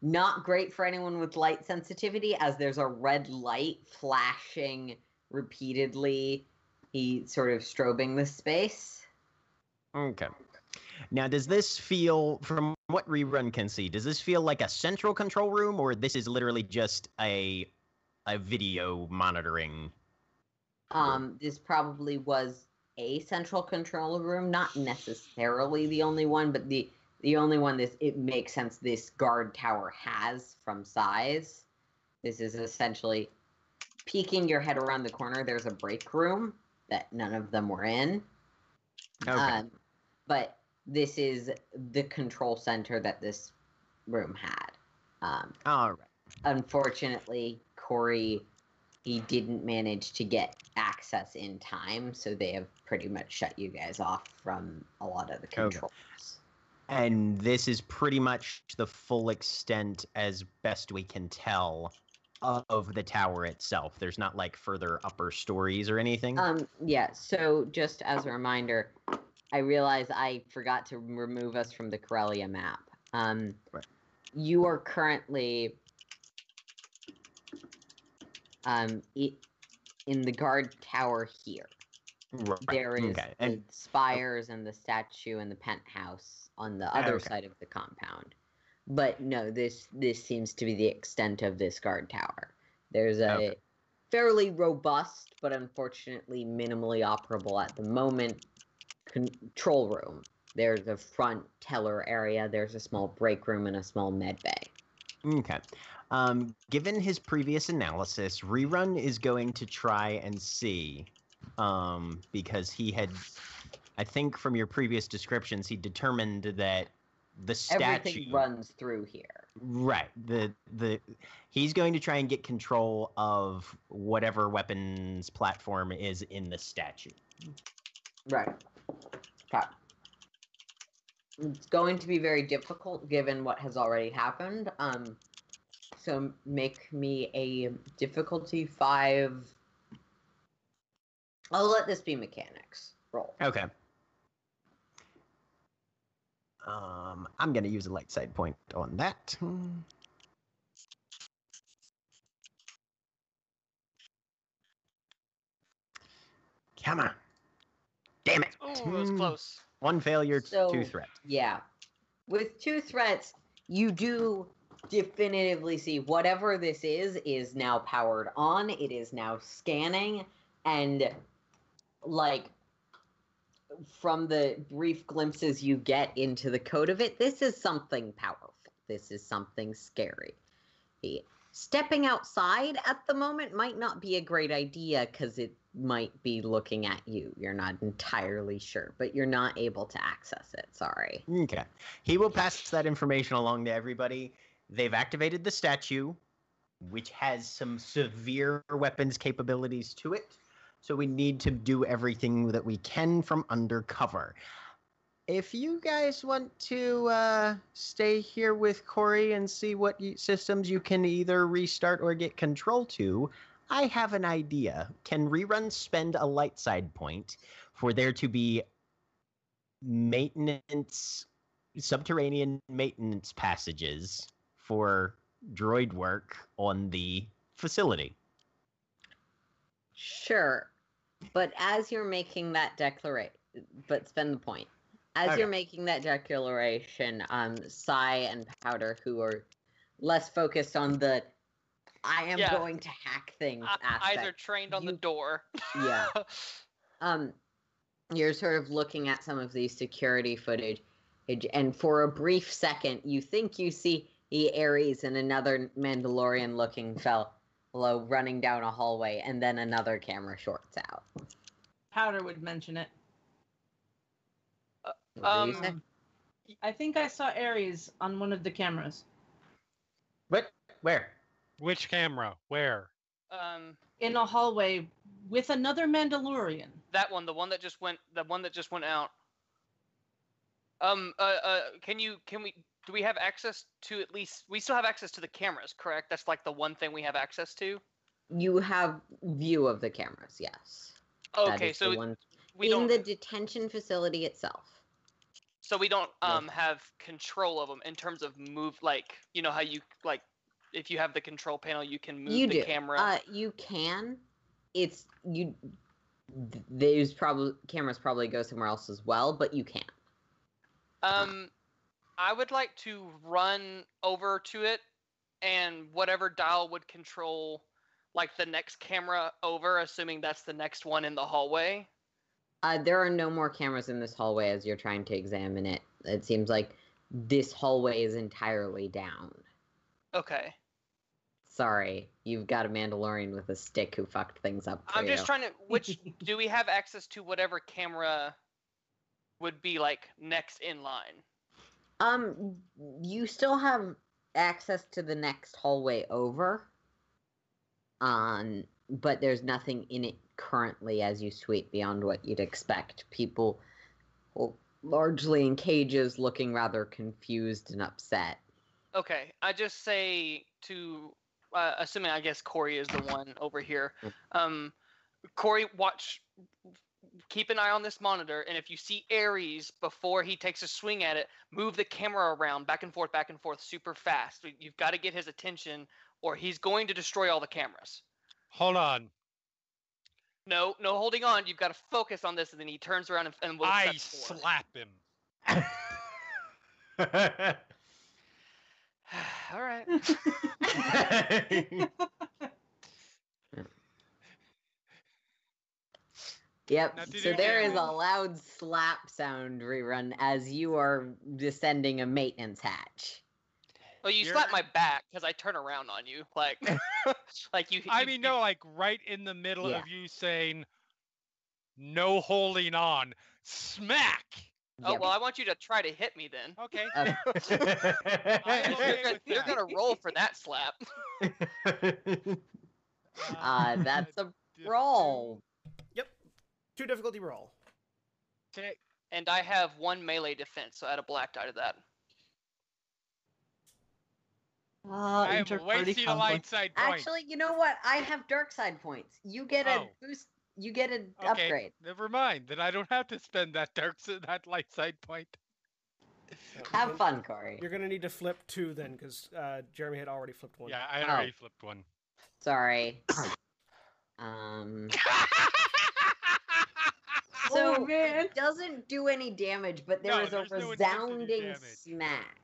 not great for anyone with light sensitivity, as there's a red light flashing repeatedly. He sort of strobing the space. Okay. Now, does this feel, from what rerun can see, does this feel like a central control room, or this is literally just a a video monitoring? Um, this probably was a central control room, not necessarily the only one, but the the only one this it makes sense this guard tower has from size. This is essentially peeking your head around the corner. There's a break room that none of them were in. Okay. Um, but this is the control center that this room had. Um, All right. unfortunately, Cori, he didn't manage to get access in time, so they have pretty much shut you guys off from a lot of the controls. And this is pretty much the full extent, as best we can tell, of the tower itself. There's not like further upper stories or anything. Um, yeah. So just as a reminder, I realize I forgot to remove us from the Corellia map. Um, Right. you are currently um in the guard tower here. right. There is okay. the And spires and the statue and the penthouse on the other Okay. side of the compound. But no, this this seems to be the extent of this guard tower. There's a Okay. fairly robust, but unfortunately minimally operable at the moment control room. There's a front teller area. There's a small break room and a small med bay. Okay. Um, given his previous analysis, Rerun is going to try and see, um, because he had, I think from your previous descriptions, he determined that the statue, Everything runs through here. right? The the he's going to try and get control of whatever weapons platform is in the statue. Right. Okay. It's going to be very difficult given what has already happened. Um, so make me a difficulty five. I'll let this be mechanics roll. Okay. Um, I'm gonna use a light side point on that. Come on. Damn it. Ooh, it was close. One failure, So- two threats. Yeah. With two threats, you do definitively see whatever this is is now powered on. It is now scanning and like from the brief glimpses you get into the code of it, this is something powerful. This is something scary. The- stepping outside at the moment might not be a great idea because it might be looking at you. You're not entirely sure, but you're not able to access it. Sorry. Okay. He will pass that information along to everybody. They've activated the statue, which has some severe weapons capabilities to it. So we need to do everything that we can from undercover. If you guys want to uh, stay here with Cori and see what systems you can either restart or get control to, I have an idea. Can reruns spend a light side point for there to be maintenance, subterranean maintenance passages for droid work on the facility? Sure. But as you're making that declaration, but spend the point. As Okay. you're making that declaration, um, Sai and Powder, who are less focused on the I am Yeah. going to hack things I- aspect. either trained on the door. Yeah. um you're sort of looking at some of the security footage and for a brief second you think you see the ares and another mandalorian looking fellow running down a hallway and then another camera shorts out Powder would mention it. What did you say? Um, I think I saw Ares on one of the cameras What? Where? Which camera? Where? um, in a hallway with another Mandalorian. that one, the one that just went, the one that just went out. Um, uh, uh, can you, can we, do we have access to at least? We still have access to the cameras, correct? That's like the one thing we have access to. you have view of the cameras yes Okay, so one we in the detention facility itself So we don't um have control of them in terms of move like you know how you like if you have the control panel you can move you the do camera. uh you can it's you th- those probably cameras probably go somewhere else as well but you can um I would like to run over to it and whatever dial would control like the next camera over assuming that's the next one in the hallway. Uh, there are no more cameras in this hallway as you're trying to examine it. It seems like this hallway is entirely down. Okay. Sorry, you've got a Mandalorian with a stick who fucked things up I'm you. just trying to which do we have access to whatever camera would be like next in line? Um, you still have access to the next hallway over. Um, but there's nothing in it currently as you sweep beyond what you'd expect. People, well, largely in cages, looking rather confused and upset. Okay, I just say to, uh, assuming I guess Cori is the one over here. Um, Cori, watch, keep an eye on this monitor, and if you see Ares before he takes a swing at it, move the camera around back and forth, back and forth, super fast. You've got to get his attention, or he's going to destroy all the cameras. Hold on. No, no holding on. You've got to focus on this, and then he turns around and, and will I set forward. slap him. all right. Yep. So you there get- is a loud slap sound rerun as you are descending a maintenance hatch. Well, you You're- slap my back because I turn around on you, like, like you. I mean, no, like right in the middle Yeah. of you saying, "No holding on." Smack. Oh Yep. well, I want you to try to hit me then. Okay. Uh, I'm You're okay gonna, you're gonna roll for that slap. uh, that's a roll. Two difficulty roll. Okay. And I have one melee defense, so I add a black die to that. Uh, I am inter-party wasting a light side point. Actually, you know what? I have dark side points. You get a Oh. boost. You get an okay. upgrade. Never mind. Then I don't have to spend that dark s- that light side point. Have fun, Cori. You're gonna need to flip two then, because uh, Jeremy had already flipped one. Yeah, I had Oh. already flipped one. Sorry. um. Oh, So man. it doesn't do any damage, but there No, is a there's no intent to do resounding smack.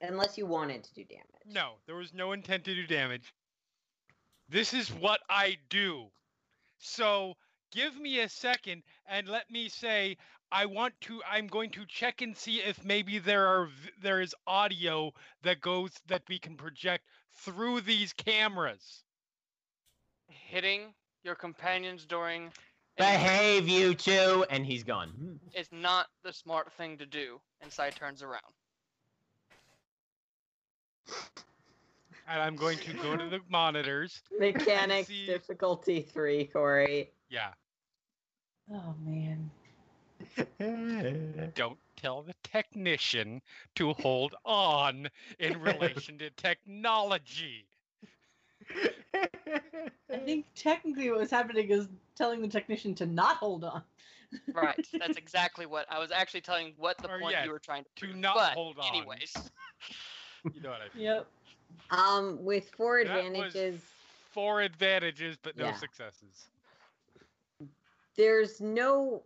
Unless you wanted to do damage. No, there was no intent to do damage. This is what I do. So give me a second and let me say I want to I'm going to check and see if maybe there are there is audio that goes that we can project through these cameras. Hitting your companions during an Behave, you two! And he's gone. It's not the smart thing to do. And Sai turns around. And I'm going to go to the monitors. Mechanics See- difficulty three, Cori. Yeah. Oh man. Don't tell the technician to hold on in relation to technology. I think technically what was happening is telling the technician to not hold on. Right. That's exactly what I was actually telling what the Or point yes, you were trying to to prove. not but hold on. Anyways, You know what I mean? Yep. Um, with four That was advantages, Four advantages, but no Yeah. successes. there's no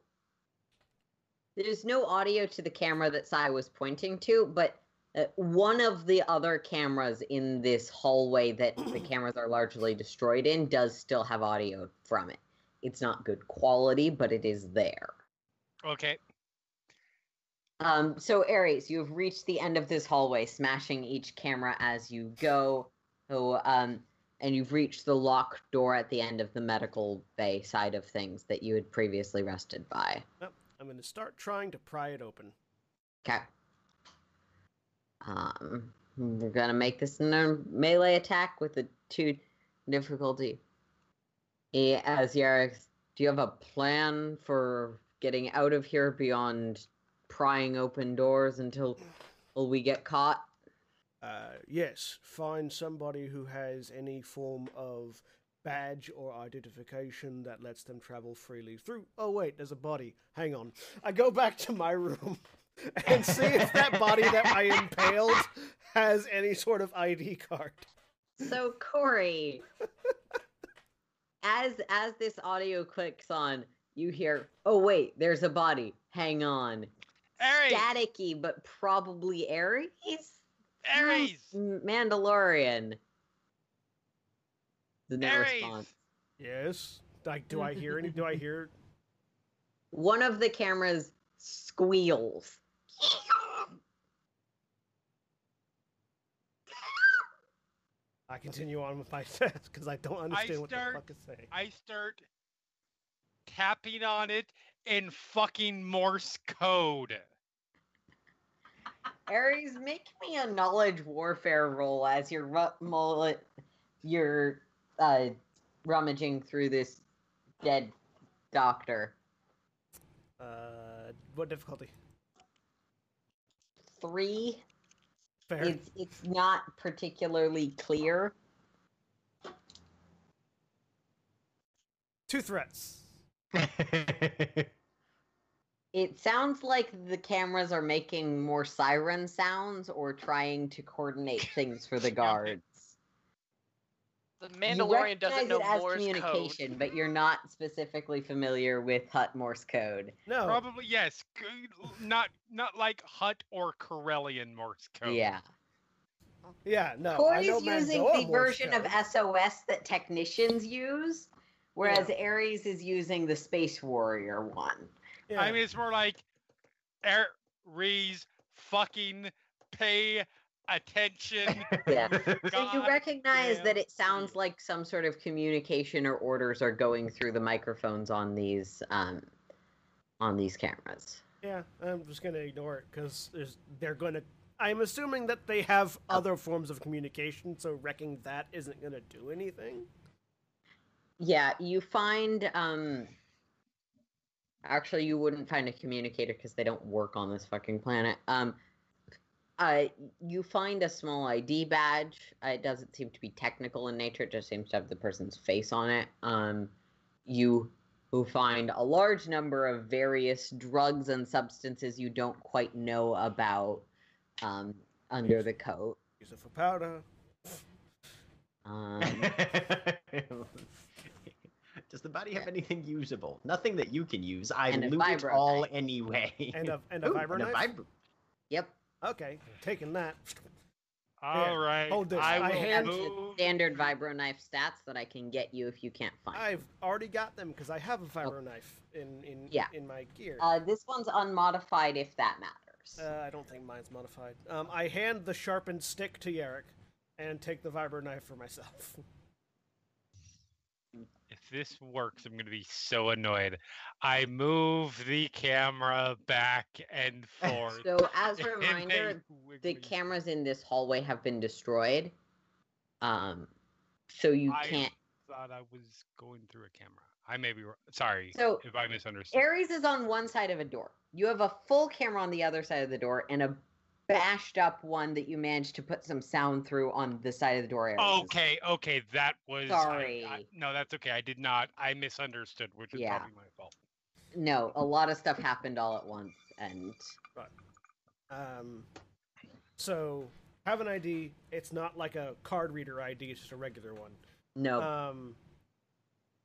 there's no audio to the camera that Sai was pointing to, but uh, one of the other cameras in this hallway that the cameras are largely destroyed in does still have audio from it. It's not good quality, but it is there. Okay. Um, so Ares, you have reached the end of this hallway, smashing each camera as you go. So, um, and you've reached the locked door at the end of the medical bay side of things that you had previously rested by. I'm going to start trying to pry it open. Okay. Um, we're gonna make this a melee attack with a two difficulty. Eh, As Yarek, do you have a plan for getting out of here beyond prying open doors until, until we get caught? Uh, yes, find somebody who has any form of badge or identification that lets them travel freely through. Oh, wait, there's a body. Hang on. I go back to my room and see if that body that I impaled has any sort of ID card. So Cori, as as this audio clicks on, you hear, "Oh wait, there's a body. Hang on." Ares! Staticky, but probably Ares. Ares! M- Mandalorian. The no Ares! response. Yes. Like, do I hear any? Do I hear? One of the cameras squeals. I continue on with my test because I don't understand what the fuck is saying. I start tapping on it in fucking Morse code. Ares, make me a knowledge warfare roll as you're ru- mullet, you're uh, rummaging through this dead doctor. Uh, what difficulty? Three. Fair. It's it's not particularly clear. Two threats. It sounds like the cameras are making more siren sounds or trying to coordinate things for the guards. The You Mandalorian doesn't recognize know it as Morse communication, code. but you're not specifically familiar with Hutt Morse code. No. Probably yes. Not not like Hutt or Corellian Morse code. Yeah. Yeah, no. I Cori's know using the version code. of SOS that technicians use, whereas Ares is using the Space Warrior one. Yeah. I mean, it's more like Ares fucking pay attention. Yeah. So you recognize damn that it sounds like some sort of communication or orders are going through the microphones on these um, on these cameras. Yeah, I'm just gonna ignore it because they're gonna. I'm assuming that they have other forms of communication, so wrecking that isn't gonna do anything. Yeah, you find um actually you wouldn't find a communicator because they don't work on this fucking planet. Um uh you find a small ID badge. Uh, it doesn't seem to be technical in nature, it just seems to have the person's face on it. Um you who find a large number of various drugs and substances you don't quite know about um under the coat. Use it for powder. Um Does the body have anything usable? Nothing that you can use. I And a loot it all knife. anyway. And a and a Ooh, vibro and a knife. vibro- yep. Okay, taking that. All right. hold this. I I will hand- move. standard vibro knife stats that I can get you if you can't find. I've already got them because I have a vibro knife in in Yeah. in my gear. Uh, this one's unmodified if that matters. Uh, I don't think mine's modified. Um, I hand the sharpened stick to Yarrick. and take the vibro knife for myself. This works, I'm going to be so annoyed. I move the camera back and forth. So, as a reminder, the cameras in this hallway have been destroyed. Um, so you I- can't. thought I was going through a camera. I may be wrong. Sorry So, if I misunderstood. Ares is on one side of a door. You have a full camera on the other side of the door and a bashed up one that you managed to put some sound through on the side of the door. Ares is- Okay, okay, that was. Sorry. I- no, that's okay. I did not. I misunderstood, which is Yeah. probably my fault. No, a lot of stuff happened all at once, and Um, so have an ID. It's not like a card reader ID. It's just a regular one. no. Um,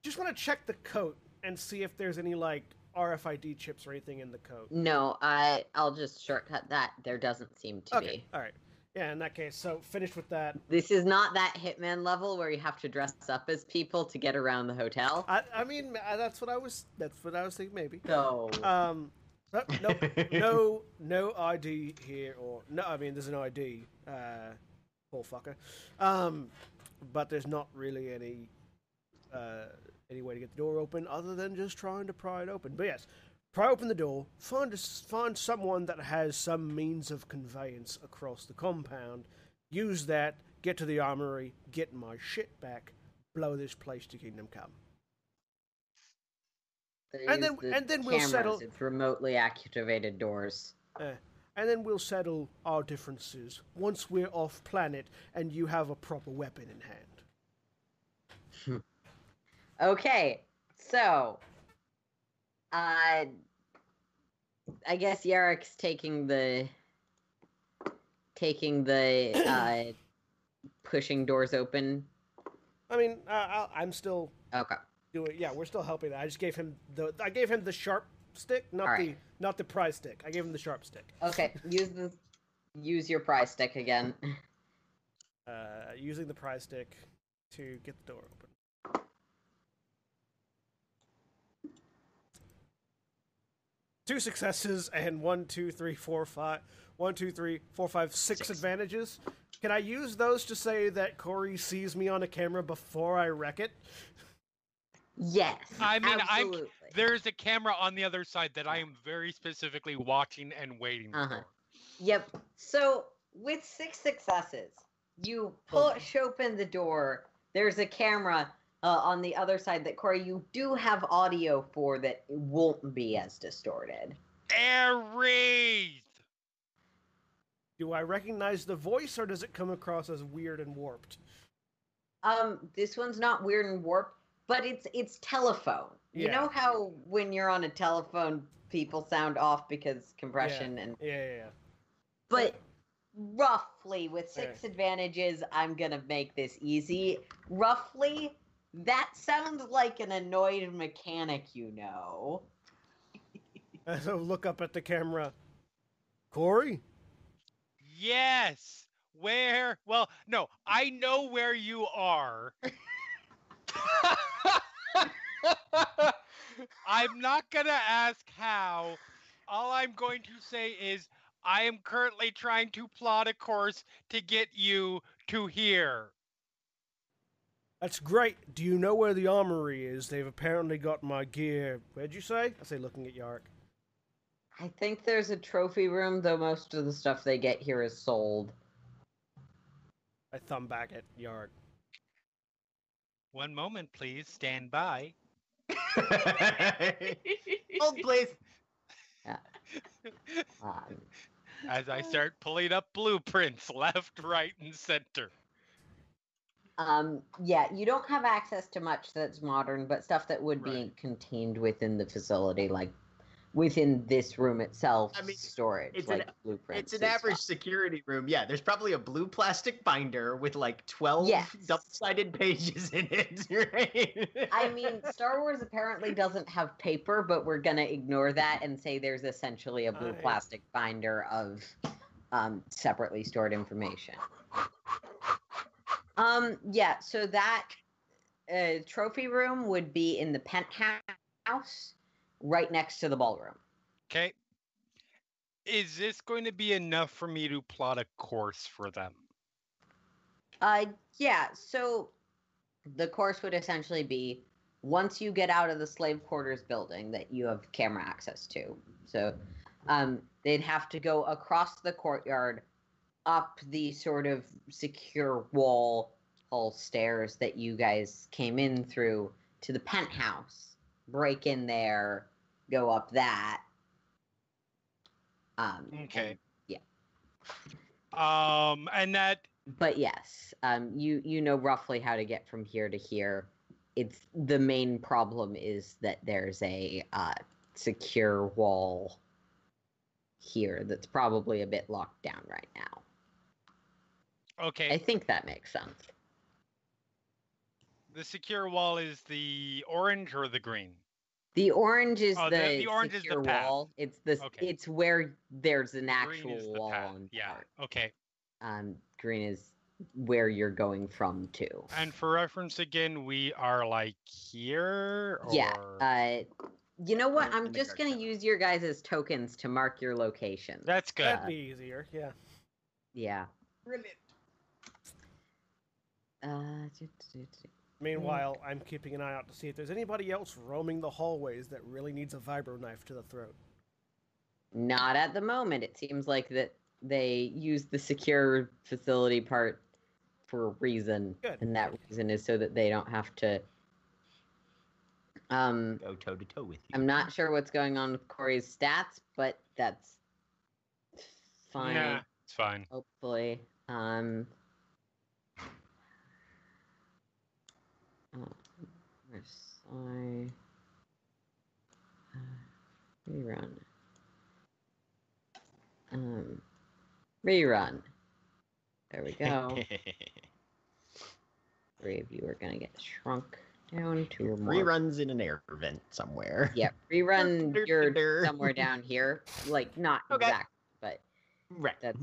just want to check the coat and see if there's any like RFID chips or anything in the coat. No, I I'll just shortcut that. There doesn't seem to Okay, be. all right. Yeah, in that case, so finished with that. This is not that hitman level where you have to dress up as people to get around the hotel. I, I mean, uh, that's what I was. That's what I was thinking. Maybe. So Um, no, no, no, no ID here, or no. I mean, there's an ID. Uh, poor fucker. Um, but there's not really any uh, any way to get the door open other than just trying to pry it open. But yes, pry open the door. Find a find someone that has some means of conveyance across the compound. Use that. Get to the armory. Get my shit back. Blow this place to kingdom come. they and then- the and then we'll settle- It's remotely activated doors. Eh, and then we'll settle our differences once we're off planet and you have a proper weapon in hand. Okay, so uh I guess Yarek's taking the taking the uh pushing doors open. I mean, uh, I'll, I'm still Okay. doing. Yeah, we're still helping. I just gave him the. I gave him the sharp stick, not the not the prize stick. I gave him the sharp stick. Okay, use the use your prize stick again. Uh, using the prize stick to get the door open. Two successes and one, two, three, four, five. One, two, three, four, five, six Six. advantages. Can I use those to say that Cori sees me on a camera before I wreck it? Yes. I mean, I'm- There's a camera on the other side that I am very specifically watching and waiting Uh-huh. for. Yep. So with six successes, you push open the door. There's a camera uh, on the other side that Cori, you do have audio for that it won't be as distorted. Ares! Do I recognize the voice or does it come across as weird and warped? Um, this one's not weird and warped, but it's it's telephone. You know how when you're on a telephone, people sound off because compression and Yeah, yeah, yeah. but roughly with Okay. six advantages i'm gonna make this easy roughly that sounds like an annoyed mechanic you know So look up at the camera. Cori? Yes! Where? Well, no, I know where you are. I'm not gonna ask how. All I'm going to say is I am currently trying to plot a course to get you to here. That's great. Do you know where the armory is? They've apparently got my gear. Where'd you say? I say looking at Yark. i think there's a trophy room though most of the stuff they get here is sold I thumb back at Yark. One moment, please. Stand by. Hold, please. um, As I start pulling up blueprints left, right, and center. Um yeah you don't have access to much that's modern but stuff that would be contained within the facility like within this room itself I mean, storage it's an- blueprints It's an average stuff. security room. Yeah, there's probably a blue plastic binder with like 12 Yes. double-sided pages in it, right? I mean, Star Wars apparently doesn't have paper, but we're gonna ignore that and say there's essentially a blue plastic binder of um, separately stored information. Um, yeah. So that uh, trophy room would be in the penthouse, right next to the ballroom. Okay. Is this going to be enough for me to plot a course for them? Uh, yeah. So the course would essentially be once you get out of the slave quarters building that you have camera access to. So um, they'd have to go across the courtyard, up the sort of secure wall hall stairs that you guys came in through to the penthouse, break in there, go up that. Um, Okay. yeah. Um, and that but yes, um, you you know roughly how to get from here to here. It's the main problem is that there's a uh, secure wall here that's probably a bit locked down right now. Okay. I think that makes sense. the secure wall is the orange or the green? The orange is Oh, the, the- the orange is the secure path. wall. It's the Okay. it's where there's an Green actual is the wall. path. Yeah. part. Okay. Um, green is where you're going from to. And for reference again, we are like here. Or... Yeah. Uh, you know what? I'm in the just gonna cartel. use your guys' tokens to mark your location. That's good. That'd be easier. Yeah. Yeah. Brilliant. Uh, do- do- do- Meanwhile, I'm keeping an eye out to see if there's anybody else roaming the hallways that really needs a vibro knife to the throat. not at the moment. It seems like that they use the secure facility part for a reason, Good. and that reason is so that they don't have to. Um, Go toe to toe with you. I'm not sure what's going on with Cori's stats, but that's fine. Yeah, it's fine. Hopefully. Um. I? Uh, rerun. Um, rerun. There we go. Three of you are gonna get shrunk down to a. Reruns in an air vent somewhere. Yep, rerun. You're somewhere down here, like not Okay. exact, but Right. that's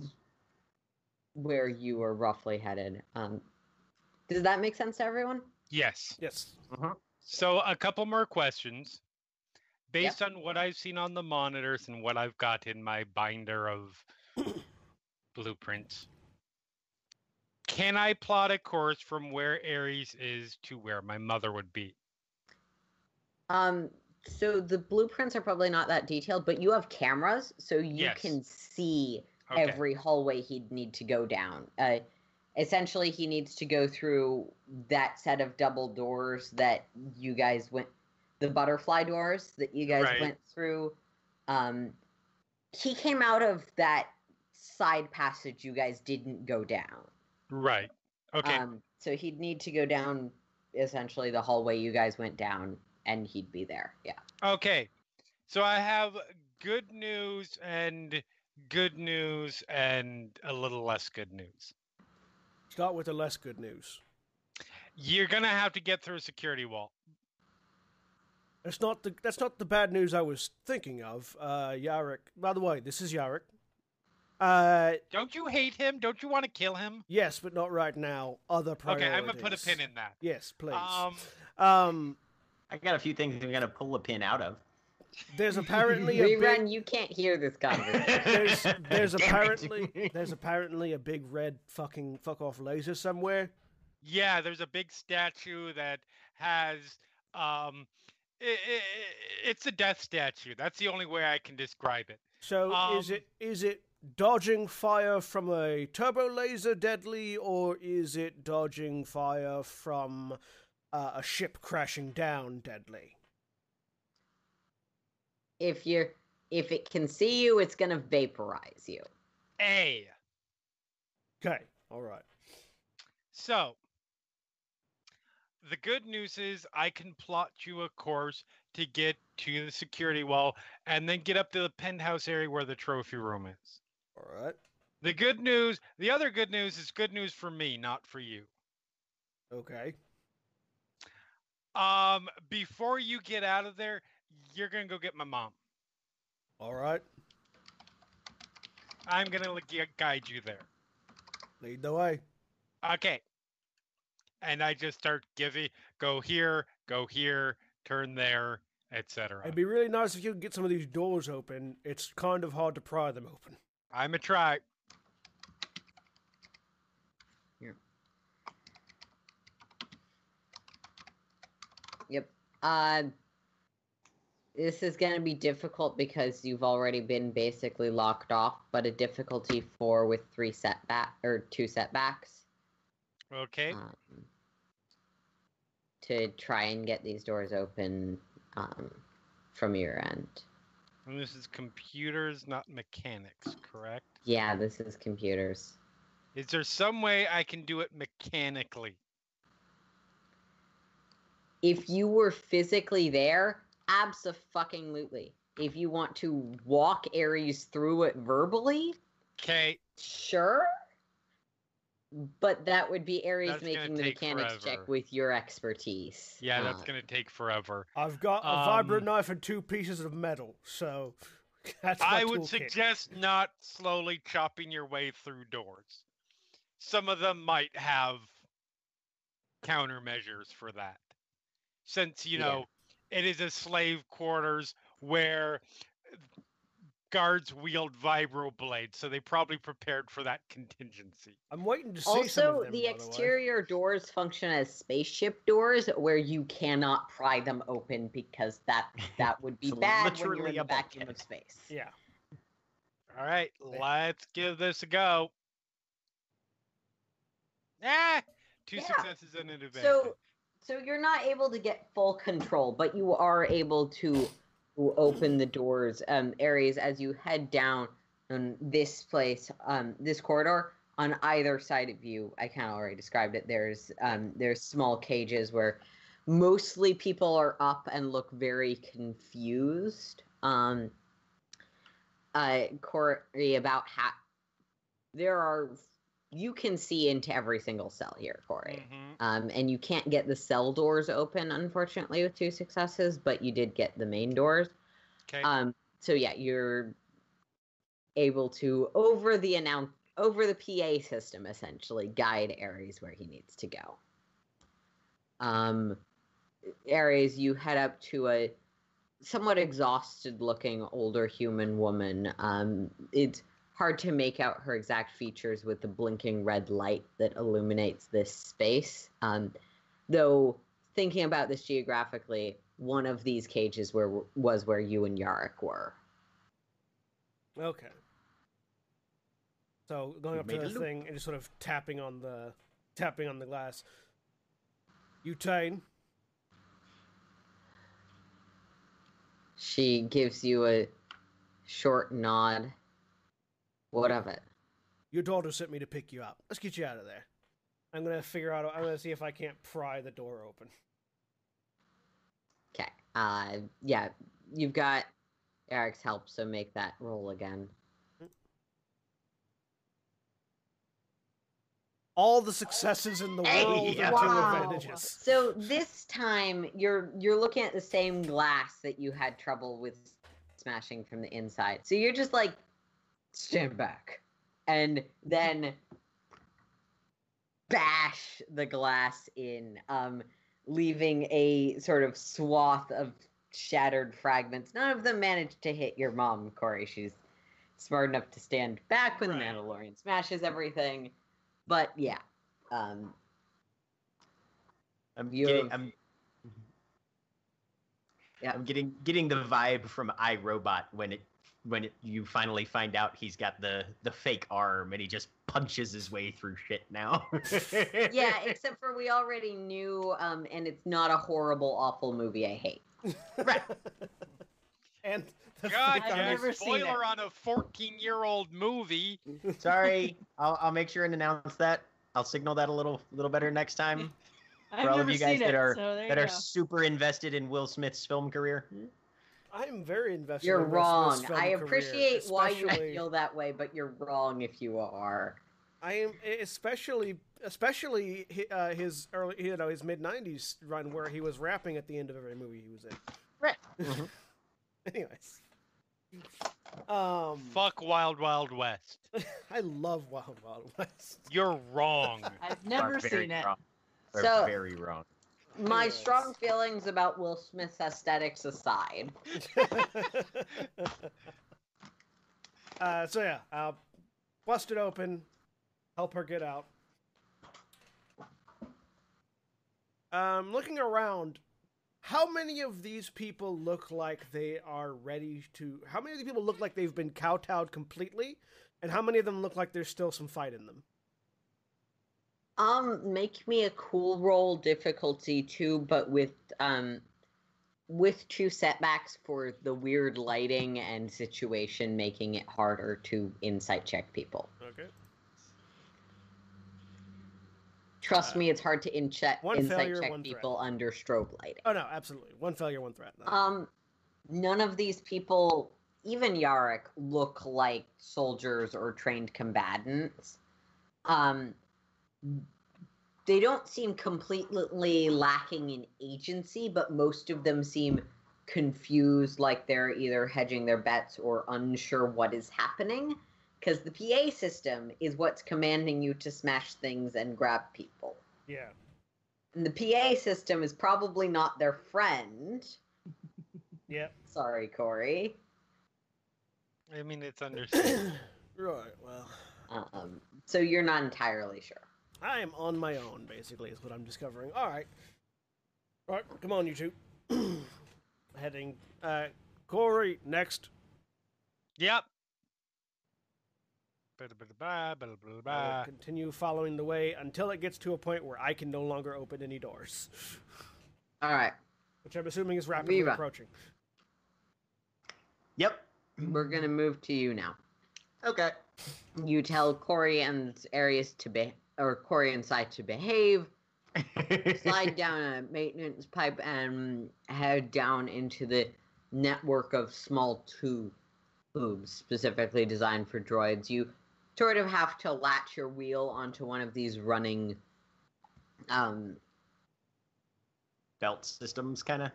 where you are roughly headed. Um, does that make sense to everyone? Yes. Yes. So a couple more questions. Based on what I've seen on the monitors and what I've got in my binder of blueprints, can I plot a course from where Ares is to where my mother would be? Um, so the blueprints are probably not that detailed, but you have cameras, so you Yes. can see Okay. every hallway he'd need to go down. Uh, essentially, he needs to go through that set of double doors that you guys went, the butterfly doors that you guys Right. went through. Um, he came out of that side passage you guys didn't go down. Right. Okay. Um, so he'd need to go down essentially the hallway you guys went down, and he'd be there. Yeah. Okay. So I have good news and good news and a little less good news. Start with the less good news. You're going to have to get through a security wall. That's not the that's not the bad news I was thinking of. Uh, Yarrick. By the way, this is Yarrick. Uh, Don't you hate him? Don't you want to kill him? yes, but not right now. Other priorities. Okay, I'm going to put a pin in that. Yes, please. Um, Um, I got a few things I'm gonna pull a pin out of. There's apparently a Rerun, big, you can't hear this conversation. there's there's apparently there's apparently a big red fucking fuck off laser somewhere. yeah, there's a big statue that has um i i it's a death statue. That's the only way I can describe it. So is Um, it is it dodging fire from a turbo laser deadly, or is it dodging fire from uh, a ship crashing down deadly? If you're if it can see you, it's gonna vaporize you. A. Okay, all right. So, the good news is I can plot you a course to get to the security wall and then get up to the penthouse area where the trophy room is. All right. The good news, the other good news is good news for me, not for you. Okay. Um, before you get out of there, you're gonna go get my mom. All right. I'm gonna guide you there. Lead the way. Okay. And I just start giving, go here, go here, turn there, etc. It'd be really nice if you could get some of these doors open. It's kind of hard to pry them open. I'm a try. Yep. Uh this is going to be difficult because you've already been basically locked off, but a difficulty four with three setback or two setbacks. Okay. Um, to try and get these doors open um, from your end. And this is computers, not mechanics, correct? Yeah, this is computers. Is there some way I can do it mechanically? If you were physically there, absolutely. If you want to walk Ares through it verbally, Okay. sure. But that would be Ares That's making the take mechanics check with your expertise. Yeah, that's Uh, gonna take forever. I've got a Um, vibro knife and two pieces of metal, so that's my I would toolkit. suggest not slowly chopping your way through doors. Some of them might have countermeasures for that. Since, you Yeah. know, it is a slave quarters where guards wield vibro blades, so they probably prepared for that contingency. I'm waiting to see some of Also, them, the by way. exterior doors function as spaceship doors, where you cannot pry them open because that that would be It's bad when you're literally in the a vacuum of space. Yeah. All right, let's give this a go. Ah, two Yeah. successes and an advantage. So, so you're not able to get full control, but you are able to open the doors, um, areas as you head down on this place, um, this corridor. On either side of you, I kind of already described it. There's um, there's small cages where mostly people are up and look very confused. Um, uh, Cori, about half. There are. You can see into every single cell here, Cori. Mhm. Um, and you can't get the cell doors open, unfortunately, with two successes, but you did get the main doors. Okay. Um, so yeah, you're able to over the announce over the PA system essentially guide Ares where he needs to go. Um, Ares, you head up to a somewhat exhausted looking older human woman. Um, it's hard to make out her exact features with the blinking red light that illuminates this space. Um, though thinking about this geographically, one of these cages where was where you and Yarrick were. Okay. So going up to made a the thing and just sort of tapping on the tapping on the glass. Utane, She gives you a short nod. What of it? your daughter sent me to pick you up. Let's get you out of there. I'm gonna figure out. I'm gonna see if I can't pry the door open. Okay. Uh, yeah, you've got Eric's help, so make that roll again. All the successes in the Hey, world two wow. advantages. So this time you're you're looking at the same glass that you had trouble with smashing from the inside. So you're just like stand back and then bash the glass in um leaving a sort of swath of shattered fragments. None of them managed to hit your mom, Cori. She's smart enough to stand back when Right. the Mandalorian smashes everything. But yeah. Um I'm You getting I'm Yeah. I'm getting getting the vibe from iRobot when it when it, you finally find out he's got the the fake arm and he just punches his way through shit now. yeah, except for we already knew, um, and it's not a horrible, awful movie I hate. Right. and the God, I've yeah, never seen spoiler it. on a 14-year-old movie. Sorry, I'll I'll make sure and announce that. I'll signal that a little little better next time I've for all never of you guys seen that are so that are go. super invested in Will Smith's film career. I'm very invested. You're in wrong. Smith's film I career, appreciate why you feel that way, but you're wrong if you are. I am especially especially uh, his early you know his mid '90s run where he was rapping at the end of every movie he was in. Right. Anyways, um, Fuck Wild Wild West. I love Wild Wild West. You're wrong. I've never seen it. Wrong. Are So- very wrong. My Anyways. strong feelings about Will Smith's aesthetics aside. uh, so yeah, I'll bust it open, help her get out. Um, looking around, how many of these people look like they are ready to? How many of these people look like they've been kowtowed completely, and how many of them look like there's still some fight in them? Um, make me a cool roll difficulty two, but with um with two setbacks for the weird lighting and situation making it harder to insight check people. Okay. Trust Uh, me, it's hard to inche- one insight failure, check one threat. people under strobe lighting. Oh no, absolutely. One failure, one threat. No. Um, none of these people, even Yarek, look like soldiers or trained combatants. Um, they don't seem completely lacking in agency, but most of them seem confused, like they're either hedging their bets or unsure what is happening. Because the PA system is what's commanding you to smash things and grab people. yeah. And the PA system is probably not their friend. yeah. Sorry, Cori. I mean, it's understandable. right. Well, Um, so you're not entirely sure. I am on my own. Basically, is what I'm discovering. All right. All right. Come on, you two. Heading. Uh, Cori next. yep. Ba-da-ba-da-ba, ba-da-ba-da-ba. I will continue following the way until it gets to a point where I can no longer open any doors, All right, which I'm assuming is rapidly Viva. approaching. Yep. we're gonna move to you now. Okay. You tell Cori and Ares to be, or Cori and Sai to behave. Slide down a maintenance pipe and head down into the network of small tube tubes specifically designed for droids. You sort of have to latch your wheel onto one of these running um Belt systems, kind of.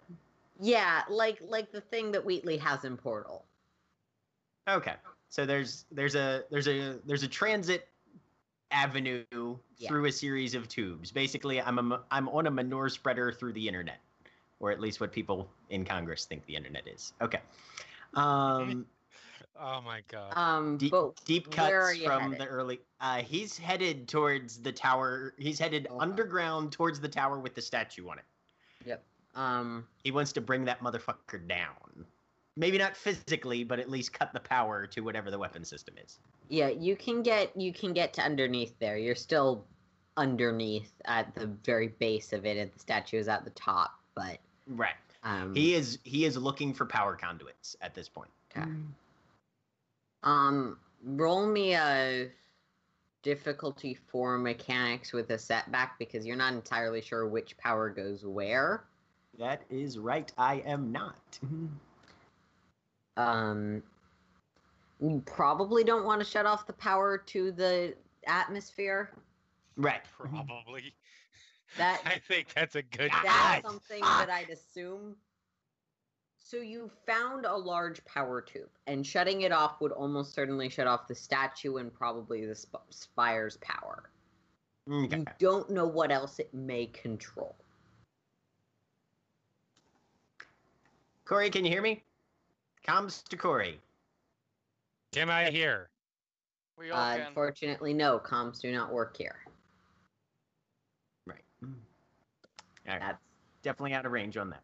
yeah, like like the thing that Wheatley has in Portal. Okay. So there's there's a there's a there's a transit avenue Yeah. through a series of tubes. Basically, I'm a m- I'm on a manure spreader through the internet, or at least what people in Congress think the internet is. Okay. Um, Oh my god. Um deep, deep cuts from headed? the early. Uh, he's headed towards the tower. He's headed Okay. underground towards the tower with the statue on it. Yep. Um He wants to bring that motherfucker down. Maybe not physically, but at least cut the power to whatever the weapon system is. Yeah, you can get you can get to underneath there. You're still underneath at the very base of it, and the statue is at the top. But Right. um, He is he is looking for power conduits at this point. okay. um, roll me a difficulty four mechanics with a setback because you're not entirely sure which power goes where. That is right. I am not. Um, you probably don't want to shut off the power to the atmosphere. Right. Probably. That I think that's a good. Ah, That's guess. something fuck. that I'd assume. So you found a large power tube, and shutting it off would almost certainly shut off the statue and probably the sp- spire's power. Okay. You don't know what else it may control. Cori, can you hear me? Comms to Cori. Can I hear? We all Uh, can. unfortunately, no, comms do not work here. Right. All right. That's Definitely out of range on that.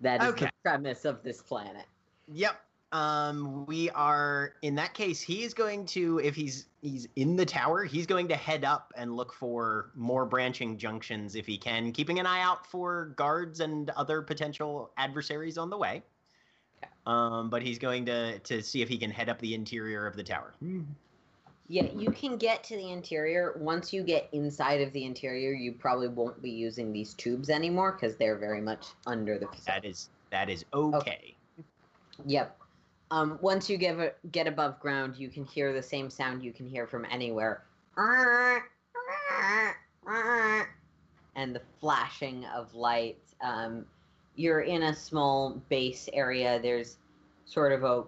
that is Okay. the premise of this planet. Yep. Um, we are in that case. He is going to, if he's he's in the tower, he's going to head up and look for more branching junctions if he can, keeping an eye out for guards and other potential adversaries on the way. Okay. Um, but he's going to to see if he can head up the interior of the tower. Yeah, you can get to the interior. Once you get inside of the interior, you probably won't be using these tubes anymore because they're very much under the That facility. is that is okay. Yep. Um, once you get a- get above ground, you can hear the same sound you can hear from anywhere, and the flashing of lights. Um, you're in a small base area. There's sort of a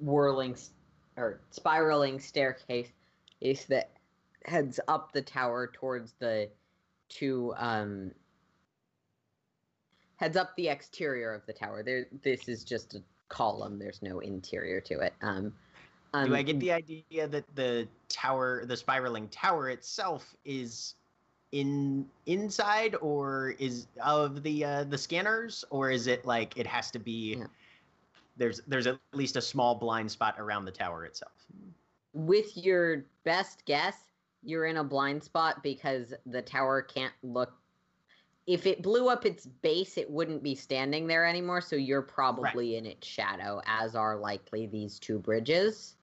whirling or spiraling staircase is that heads up the tower towards the two um, heads up the exterior of the tower. There, this is just a column. There's no interior to it. Um, um, Do I get the idea that the tower, the spiraling tower itself, is in inside or is of the uh, the scanners or is it like it has to be Yeah. there's there's at least a small blind spot around the tower itself. With your best guess, you're in a blind spot because the tower can't look. If it blew up its base, it wouldn't be standing there anymore. So you're probably in its shadow, as are likely these two bridges.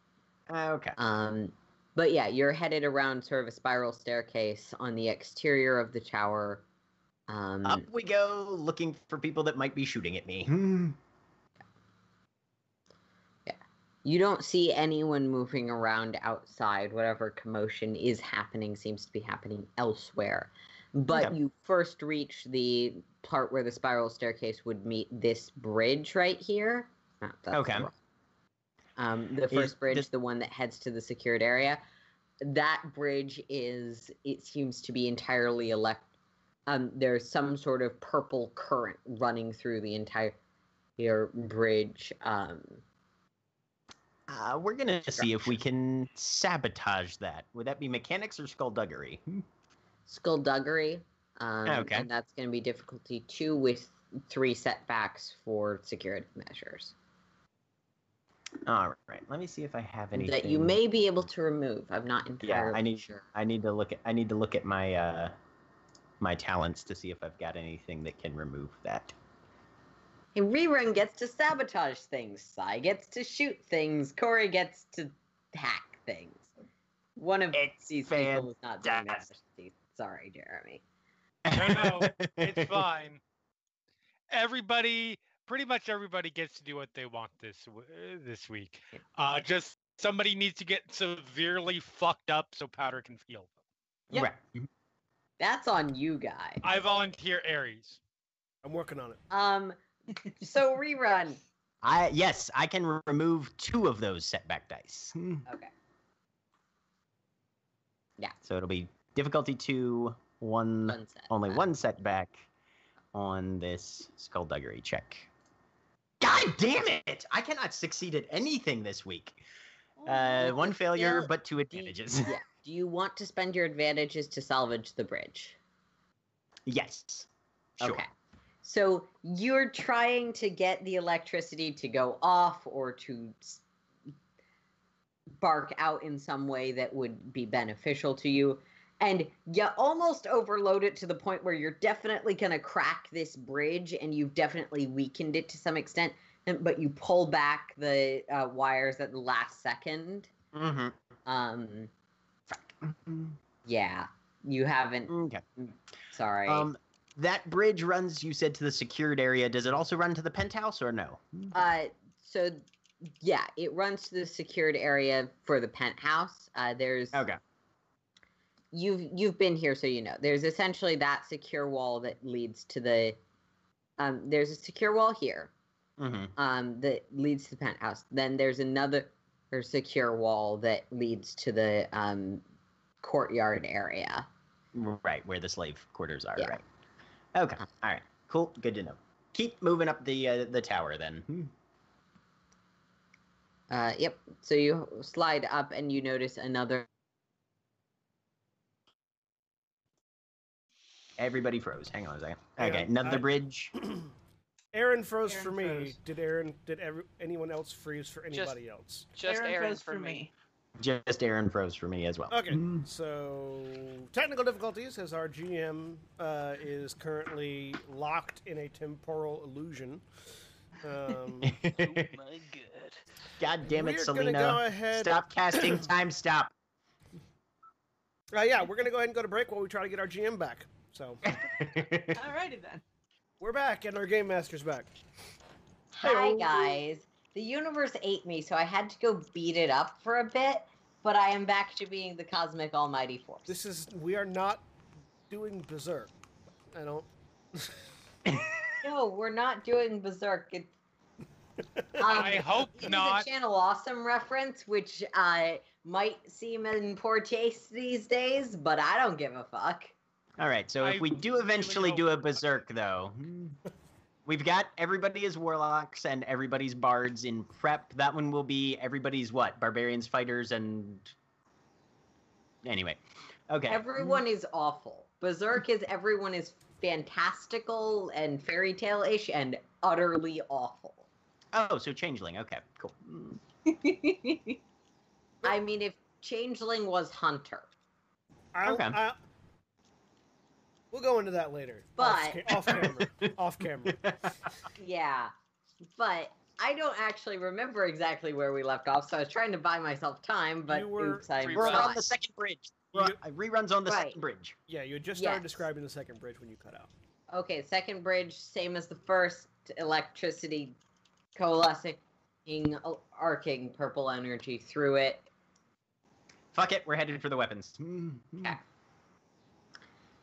Okay. Um, but yeah, you're headed around sort of a spiral staircase on the exterior of the tower. Um, Up we go looking for people that might be shooting at me. Yeah. You don't see anyone moving around outside. Whatever commotion is happening seems to be happening elsewhere. But Okay. you first reach the part where the spiral staircase would meet this bridge right here. Ah, that's Okay. wrong. Um, the Is first bridge, this- the one that heads to the secured area, that bridge is. It seems to be entirely elect. Um, there's some sort of purple current running through the entire bridge. Um, Uh, we're gonna see if we can sabotage that. Would that be mechanics or skullduggery? skullduggery. Um, Okay. And that's going to be difficulty two with three setbacks for security measures All right. Let me see if I have anything that you may be able to remove. I'm not entirely Yeah, I need. sure. I need to look at. I need to look at my uh, my talents to see if I've got anything that can remove that. Hey, Rerun gets to sabotage things. Sai gets to shoot things. Cori gets to hack things. One of It's these people is not doing that. Sorry, Jeremy. No, no, it's fine. Everybody, pretty much everybody gets to do what they want this uh, this week. Uh, just somebody needs to get severely fucked up so Powder can feel. Yep. Right. That's on you guys. I volunteer Ares. I'm working on it. Um, so Rerun. I yes, I can re- remove two of those setback dice. Okay. Yeah. So it'll be difficulty two, one, One set. only one setback on this skullduggery check. God damn it! I cannot succeed at anything this week. Uh, one failure, Still, but two Do you- advantages. yeah. Do you want to spend your advantages to salvage the bridge? yes. Sure. Okay. So you're trying to get the electricity to go off or to bark out in some way that would be beneficial to you. And you almost overload it to the point where you're definitely going to crack this bridge and you've definitely weakened it to some extent. And, but you pull back the uh, wires at the last second. Mm-hmm. Um, yeah, you haven't. Okay. Sorry. Um, that bridge runs. You said to the secured area. Does it also run to the penthouse or no? Uh, so yeah, it runs to the secured area for the penthouse. Uh, there's Okay. You've you've been here, so you know. There's essentially that secure wall that leads to the. Um, there's a secure wall here. Mm-hmm. Um, that leads to the penthouse. Then there's another or secure wall that leads to the um courtyard area. Right where the slave quarters are. Yeah. Right. Okay. All right. Cool. Good to know. Keep moving up the uh, the tower then. Hmm. Uh, yep. So you slide up and you notice another. Everybody froze. Hang on a second. Hang Okay. on, Another I- bridge. Erin froze Erin for me. froze. Did Erin? Did every, anyone else freeze for anybody else? Just Erin Erin, froze for me. Just Erin froze for me as well. Okay, Mm. so technical difficulties as our GM uh, is currently locked in a temporal illusion. Um, My god. God damn it, we're Selena. gonna go ahead. Stop casting time stop. Uh, yeah, we're gonna go ahead and go to break while we try to get our GM back. So Alrighty then. we're back, and our game master's back. Hi guys. The universe ate me, so I had to go beat it up for a bit. But I am back to being the cosmic almighty force. This is we are not doing berserk. I don't. No, we're not doing berserk. It, I hope it is not. a Channel Awesome reference, which uh, might seem in poor taste these days, but I don't give a fuck. All right, so if I we do eventually hope do a berserk, though, we've got everybody as warlocks and everybody's bards in prep. That one will be everybody's what? Barbarians, fighters, and anyway. Okay. Everyone is awful, Berserk is everyone is fantastical and fairy tale ish and utterly awful. Oh, so changeling. Okay, cool. I mean, if Changeling was Hunter, I, Okay. I, we'll go into that later. But- off, ca- off camera. off camera. yeah, but I don't actually remember exactly where we left off, so I was trying to buy myself time, but You were- oops, I We're We're on the second bridge. You- We're reruns on the Right. second bridge. Yeah, you had just started Yes. describing the second bridge when you cut out. Okay, second bridge, same as the first. Electricity coalescing, arcing purple energy through it. Fuck it, we're headed for the weapons. Mm, mm.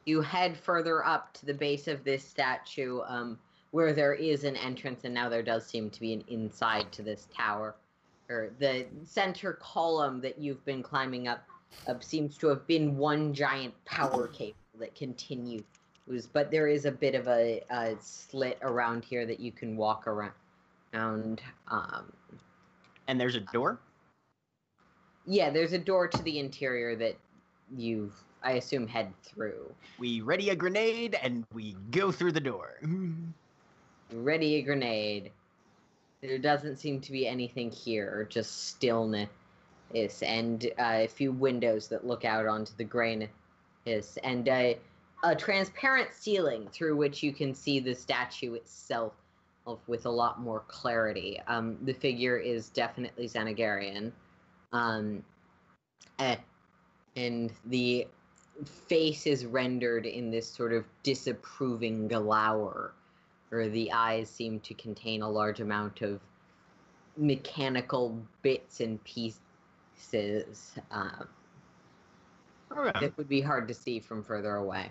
You head further up to the base of this statue, um, where there is an entrance, and now there does seem to be an inside to this tower. Or the center column that you've been climbing up, up seems to have been one giant power cable that continues. But there is a bit of a, a slit around here that you can walk around. And um, And there's a door. yeah, there's a door to the interior that you, I assume, head through. We ready a grenade and we go through the door. Ready a grenade. There doesn't seem to be anything here, just stillness, and uh, a few windows that look out onto the grayness, and uh, a transparent ceiling through which you can see the statue itself with a lot more clarity. Um, the figure is definitely Xenagarian, um, eh, and the face is rendered in this sort of disapproving glower or the eyes seem to contain a large amount of mechanical bits and pieces um, Okay. that would be hard to see from further away.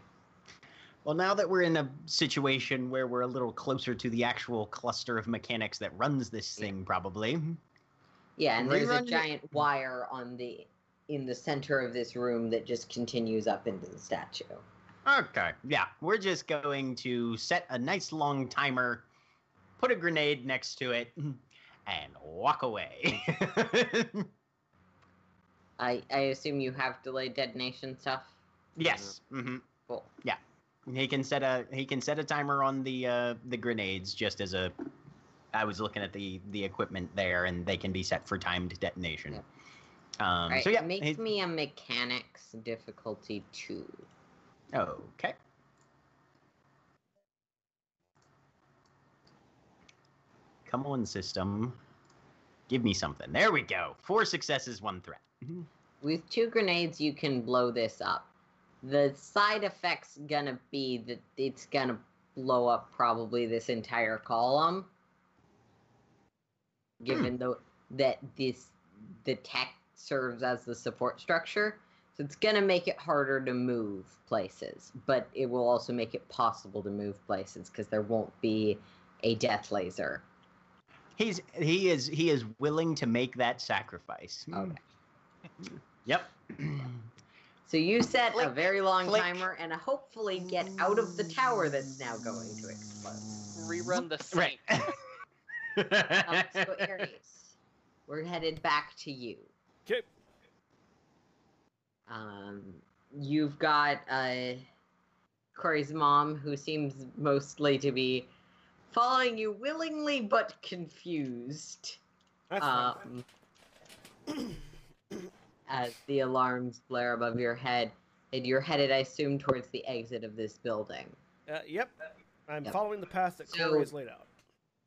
Well, now that we're in a situation where we're a little closer to the actual cluster of mechanics that runs this thing, probably. Yeah, and there's a giant wire on the in the center of this room that just continues up into the statue. Okay, yeah, we're just going to set a nice long timer, put a grenade next to it, and walk away. I I assume you have delayed detonation stuff. yes. Mm-hmm. Cool. Yeah, he can set a he can set a timer on the uh, the grenades just as a. I was looking at the the equipment there, and they can be set for timed detonation. Um, right, so yeah, make he- me a mechanics difficulty two. Okay. Come on, system. Give me something. There we go. Four successes, one threat. With two grenades, you can blow this up. The side effect's gonna be that it's gonna blow up probably this entire column. Given though that this the tech serves as the support structure, so it's gonna make it harder to move places, but it will also make it possible to move places because there won't be a death laser. He's he is he is willing to make that sacrifice. Okay. Yep. So you set a very long flick. timer and hopefully get out of the tower that's now going to explode. Rerun the right. Um, so Ares, we're headed back to you. Okay. Um, you've got uh, Cori's mom, who seems mostly to be following you willingly but confused. That's. Um, as the alarms blare above your head, and you're headed, I assume, towards the exit of this building. Uh, yep. I'm Yep. following the path that So- Cori has laid out.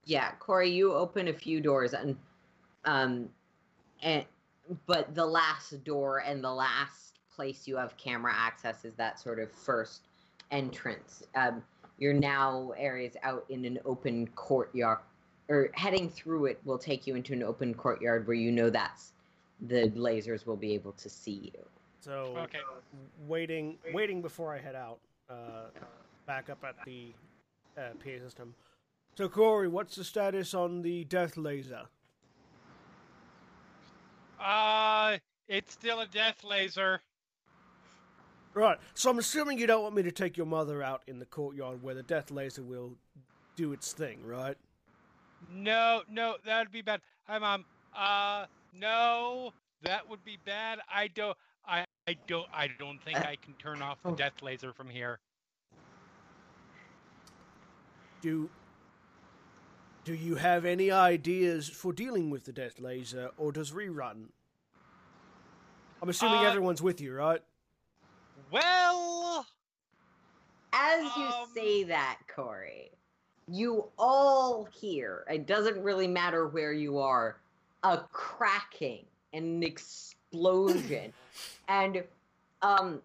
Yeah, Cori, you open a few doors and um and but the last door and the last place you have camera access is that sort of first entrance. Um you're now areas out in an open courtyard or heading through it will take you into an open courtyard where you know that's the lasers will be able to see you. So Okay. waiting, waiting before I head out, uh, back up at the uh, PA system. So Cori, what's the status on the death laser? Uh, it's still a death laser. Right. So I'm assuming you don't want me to take your mother out in the courtyard where the death laser will do its thing, right? No, no, that would be bad. Hi, mom. Uh, no, that would be bad. I don't. I I don't. I don't think Uh, I can turn off the oh. death laser from here. Do Do you have any ideas for dealing with the death laser, or does rerun? I'm assuming Uh, everyone's with you, right? Well, As you Um, say that, Cori, you all hear, it doesn't really matter where you are, a cracking and an explosion. and um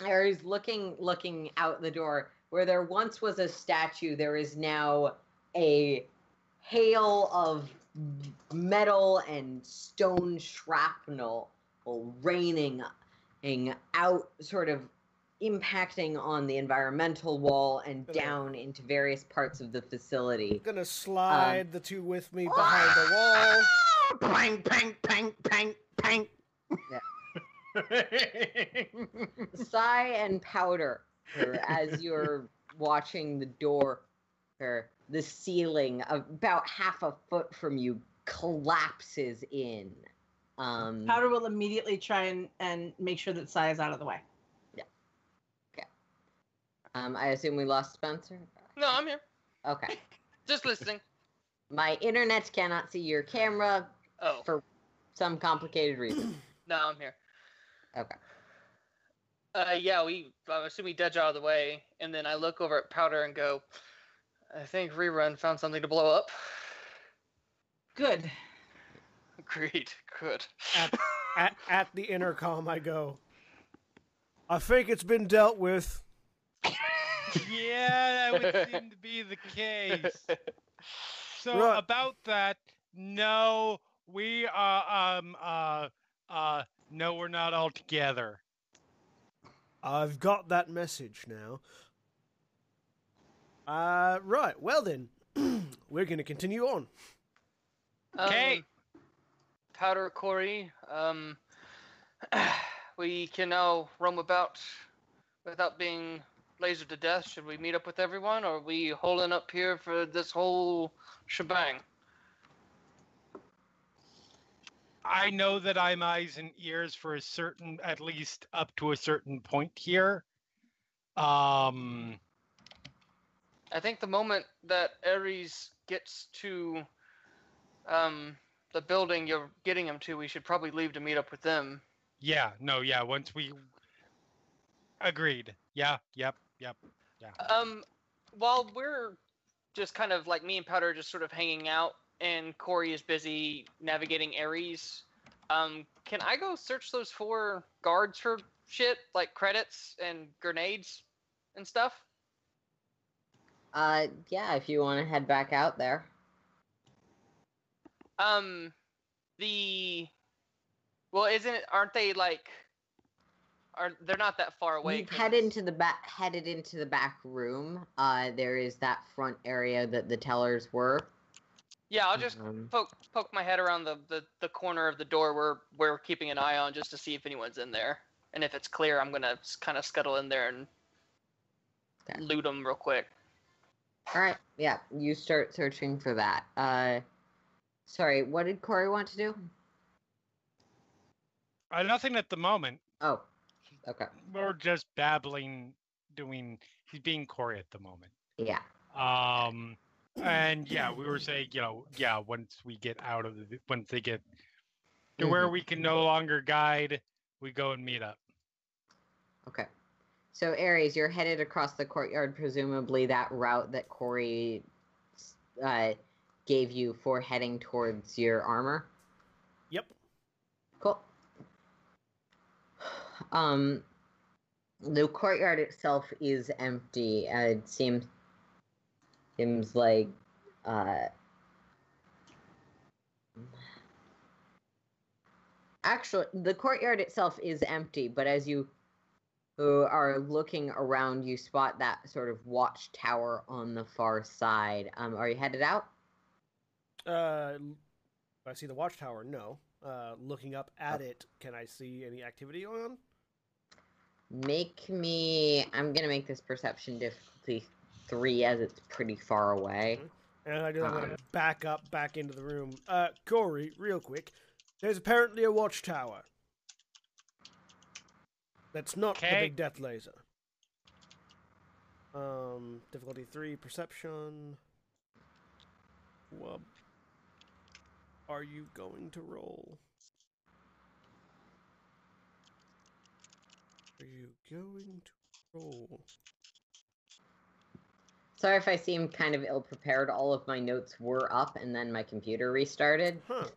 Ares looking looking out the door where there once was a statue, there is now a hail of metal and stone shrapnel raining out sort of impacting on the environmental wall and Okay. down into various parts of the facility. I'm gonna um, slide the two with me ah! behind the wall. Pang, pang, pang, pang, pang. Sai and powder her as you're watching the door or the ceiling about half a foot from you collapses in. Um Powder will immediately try and, and make sure that Sai is out of the way. Yeah. Okay. Um I assume we lost Spencer? No, I'm here. Okay. Just listening. My internet cannot see your camera Oh, for some complicated reason. no, I'm here. Okay. Uh, yeah, we. I assume we dodge out of the way, and then I look over at Powder and go, "I think Rerun found something to blow up." Good. Agreed. Good. At, at, at the intercom, I go. I think it's been dealt with. yeah, that would seem to be the case. So Right. about that, no, we are. Um. Uh. Uh. No, we're not all together. I've got that message now. Uh, right. Well then, we're gonna continue on. Okay. Um, Powder Cori, um, we can now roam about without being lasered to death. Should we meet up with everyone, or are we holding up here for this whole shebang? I know that I'm eyes and ears for a certain, at least up to a certain point here. Um. I think the moment that Ares gets to um, the building you're getting him to, we should probably leave to meet up with them. Yeah. No. Yeah. Once we. Agreed. Yeah. Yep. Yep. yeah. Um, while we're just kind of like me and Powder just sort of hanging out, and Cori is busy navigating Ares, um, can I go search those four guards for shit like credits and grenades and stuff? Uh yeah, if you want to head back out there. Um, the well, isn't? Aren't they like? Are they're not that far away? You've headed into the back headed into the back room. Uh there is that front area that the tellers were. Yeah, I'll just Um, poke poke my head around the, the, the corner of the door where we're keeping an eye on just to see if anyone's in there. And if it's clear, I'm gonna kind of scuttle in there and Okay. loot them real quick. All right. Yeah, you start searching for that. Uh Sorry, what did Cori want to do? Uh, nothing at the moment. Oh. Okay. We're just babbling, doing. He's being Cori at the moment. Yeah. Um, and yeah, we were saying, you know, yeah, once we get out of the, once they get to where we can no longer guide, we go and meet up. Okay. So Ares, you're headed across the courtyard, presumably that route that Cori uh, gave you for heading towards your armor. Yep. Cool. Um, the courtyard itself is empty. Uh, it seems seems like uh, actually the courtyard itself is empty. But as you who are looking around, you spot that sort of watchtower on the far side. Um, are you headed out? Uh, I see the watchtower. No. Uh, looking up at it, can I see any activity going on? Make me. I'm gonna make this perception difficulty three, as it's pretty far away. And I do. I'm gonna Um. back up, back into the room. Uh, Cori, real quick. There's apparently a watchtower. That's not the big death laser. Um, difficulty three, perception. What are you going to roll? Are you going to roll? Sorry if I seem kind of ill prepared. All of my notes were up and then my computer restarted. Huh.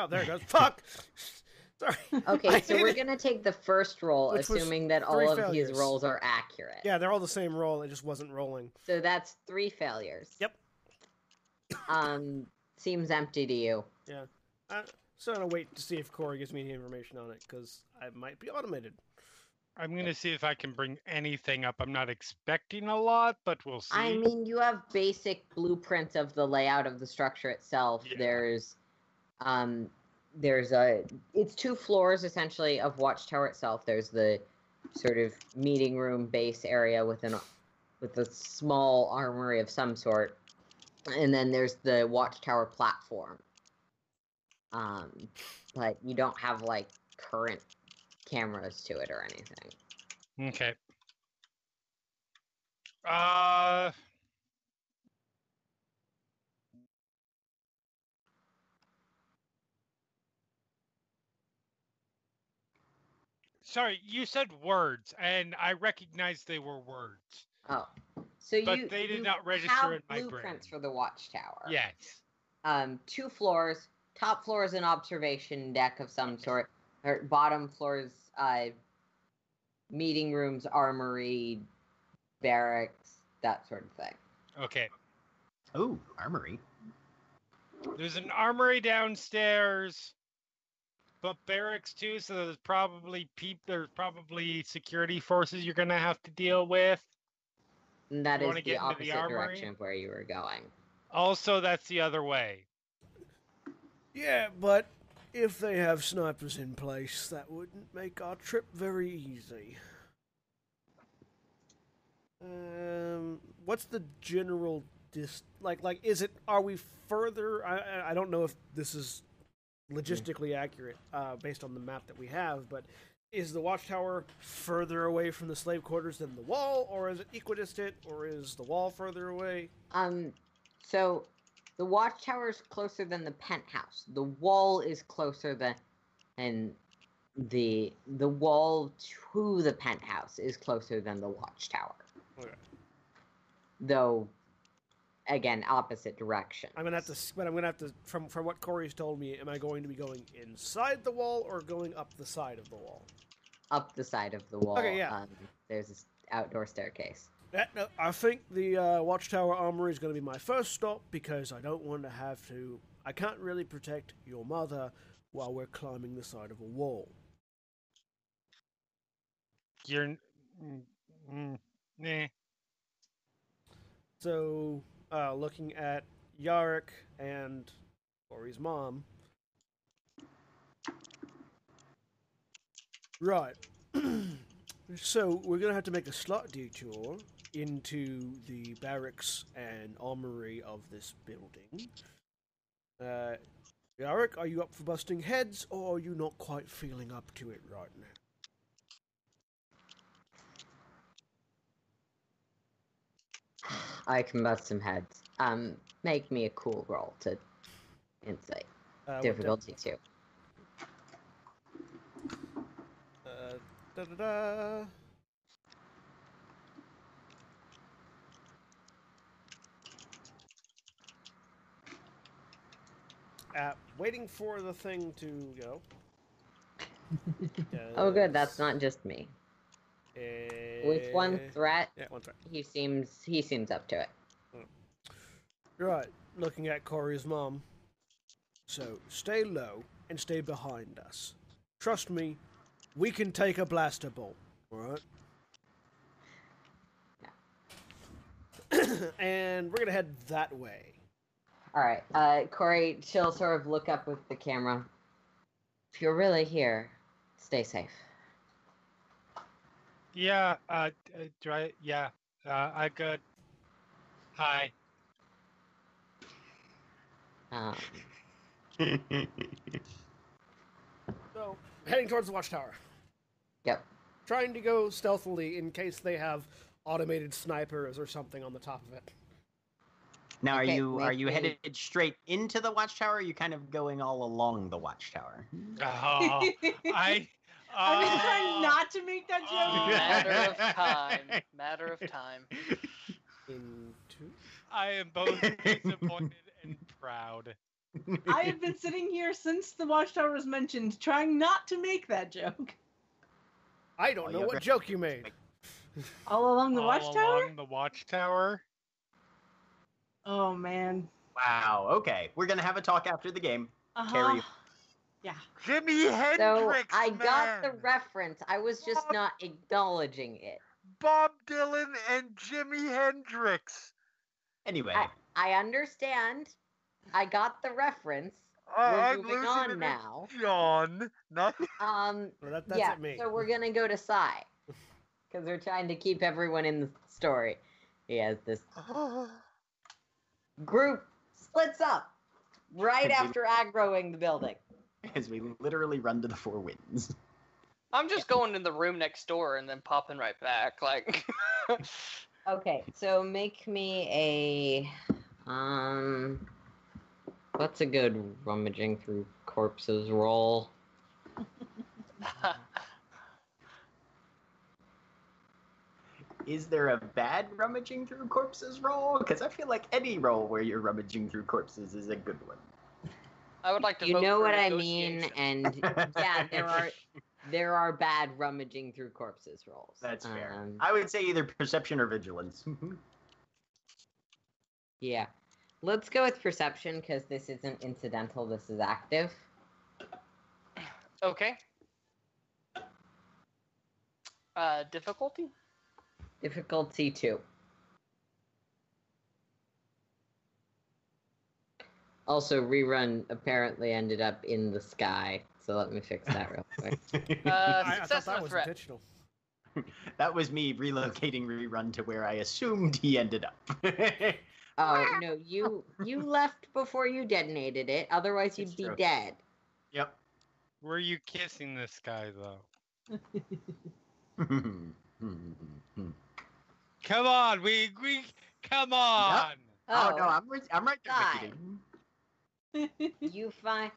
Oh, there it goes. Fuck! Sorry. Okay, so we're it. going to take the first roll, Which assuming that all of failures. his rolls are accurate. Yeah, they're all the same roll. It just wasn't rolling. So that's three failures. Yep. Um, seems empty to you. Yeah. I'm still gonna wait to see if Cori gives me any information on it because I might be automated. I'm gonna see if I can bring anything up. I'm not expecting a lot, but we'll see. I mean, you have basic blueprints of the layout of the structure itself. Yeah. There's, um, there's a. It's two floors essentially of Watchtower itself. There's the sort of meeting room base area with an, with a small armory of some sort, and then there's the Watchtower platform. Um, but you don't have like current cameras to it or anything. Okay. Uh. Sorry, you said words, and I recognized they were words. Oh, so But you they did you not register in my blueprints brain. for the Watchtower. Yes. um, two floors. Top floor is an observation deck of some sort. Or bottom floor is uh, meeting rooms, armory, barracks, that sort of thing. Okay. Oh, armory. There's an armory downstairs, but barracks too. So there's probably peop. There's probably security forces you're gonna have to deal with. And that You is the get into the opposite direction of where you were going. Also, that's the other way. Yeah, but if they have snipers in place, that wouldn't make our trip very easy. Um, what's the general dis like? Like, is it? Are we further? I I- I don't know if this is logistically accurate uh, based on the map that we have, but is the watchtower further away from the slave quarters than the wall, or is it equidistant, or is the wall further away? Um, so the watchtower is closer than the penthouse. The wall is closer than, and the the wall to the penthouse is closer than the watchtower. Okay. Though, again, opposite direction. I'm gonna have to, but I'm gonna have to. From from what Cori's told me, am I going to be going inside the wall or going up the side of the wall? up the side of the wall. Okay, yeah. Um, there's this outdoor staircase. That, no, I think the uh, Watchtower Armory is going to be my first stop because I don't want to have to. I can't really protect your mother while we're climbing the side of a wall. You're. n- mm, mm, nah. So, uh, looking at Yarick and Cori's mom. Right. so, we're going to have to make a slight detour into the barracks and armory of this building. Uh, Yarrick, are you up for busting heads, or are you not quite feeling up to it right now? I can bust some heads. Um, make me a cool roll to insight. Uh, Difficulty two. Uh, da da da. Uh, waiting for the thing to go. Oh, good. That's not just me. With one Uh, threat, Yeah, one threat. he seems he seems up to it. Right, looking at Cori's mom. So, stay low and stay behind us. Trust me, we can take a blaster bolt, alright? and we're gonna head that way. All right, uh, Cori, she'll sort of look up with the camera. If you're really here, stay safe. Yeah. Uh. uh, Do I? Yeah. Uh. I good. Hi. Um, So, heading towards the watchtower. yep. trying to go stealthily in case they have automated snipers or something on the top of it. Now, are Okay, you are you me- headed straight into the watchtower? Or are you kind of going all along the watchtower? Oh, I. I've been uh, trying not to make that oh. joke. Matter of time. Matter of time. Into I am both disappointed and proud. I have been sitting here since the watchtower was mentioned, trying not to make that joke. I don't Oh, know what right. joke you made. All along the All watchtower? along the watchtower. Oh man. Wow. Okay, we're gonna have a talk after the game. Uh-huh. Carry- Yeah. Jimi So Hendrix. I got the reference. I was just not acknowledging it. Bob Dylan and Jimi Hendrix. Anyway, I, I understand. I got the reference. We're I'm moving on now. John. Not Um, Well, that, that's yeah, me. so we're gonna go to Sai because we're trying to keep everyone in the story. He has this group splits up right after aggroing the building. As we literally run to the four winds. I'm just going in the room next door and then popping right back. Like, Okay, so make me a um. What's a good rummaging through corpses roll? Is there a bad rummaging through corpses roll? Because I feel like any roll where you're rummaging through corpses is a good one. I would like to. You vote know for what I mean, and yeah, there are there are bad rummaging through corpses rolls. That's fair. Um, I would say either perception or vigilance. Yeah. Let's go with perception because this isn't incidental, this is active. Okay. Uh, difficulty? Difficulty two. Also, rerun apparently ended up in the sky, so let me fix that real quick. Uh, I, I thought that was threat. intentional. that was me relocating rerun to where I assumed he ended up. Oh no, you you left before you detonated it. Otherwise, you'd It's be true. dead. yep. Were you kissing this guy though? Come on, we we come on. Oh, no, I'm right, I'm right there God. You find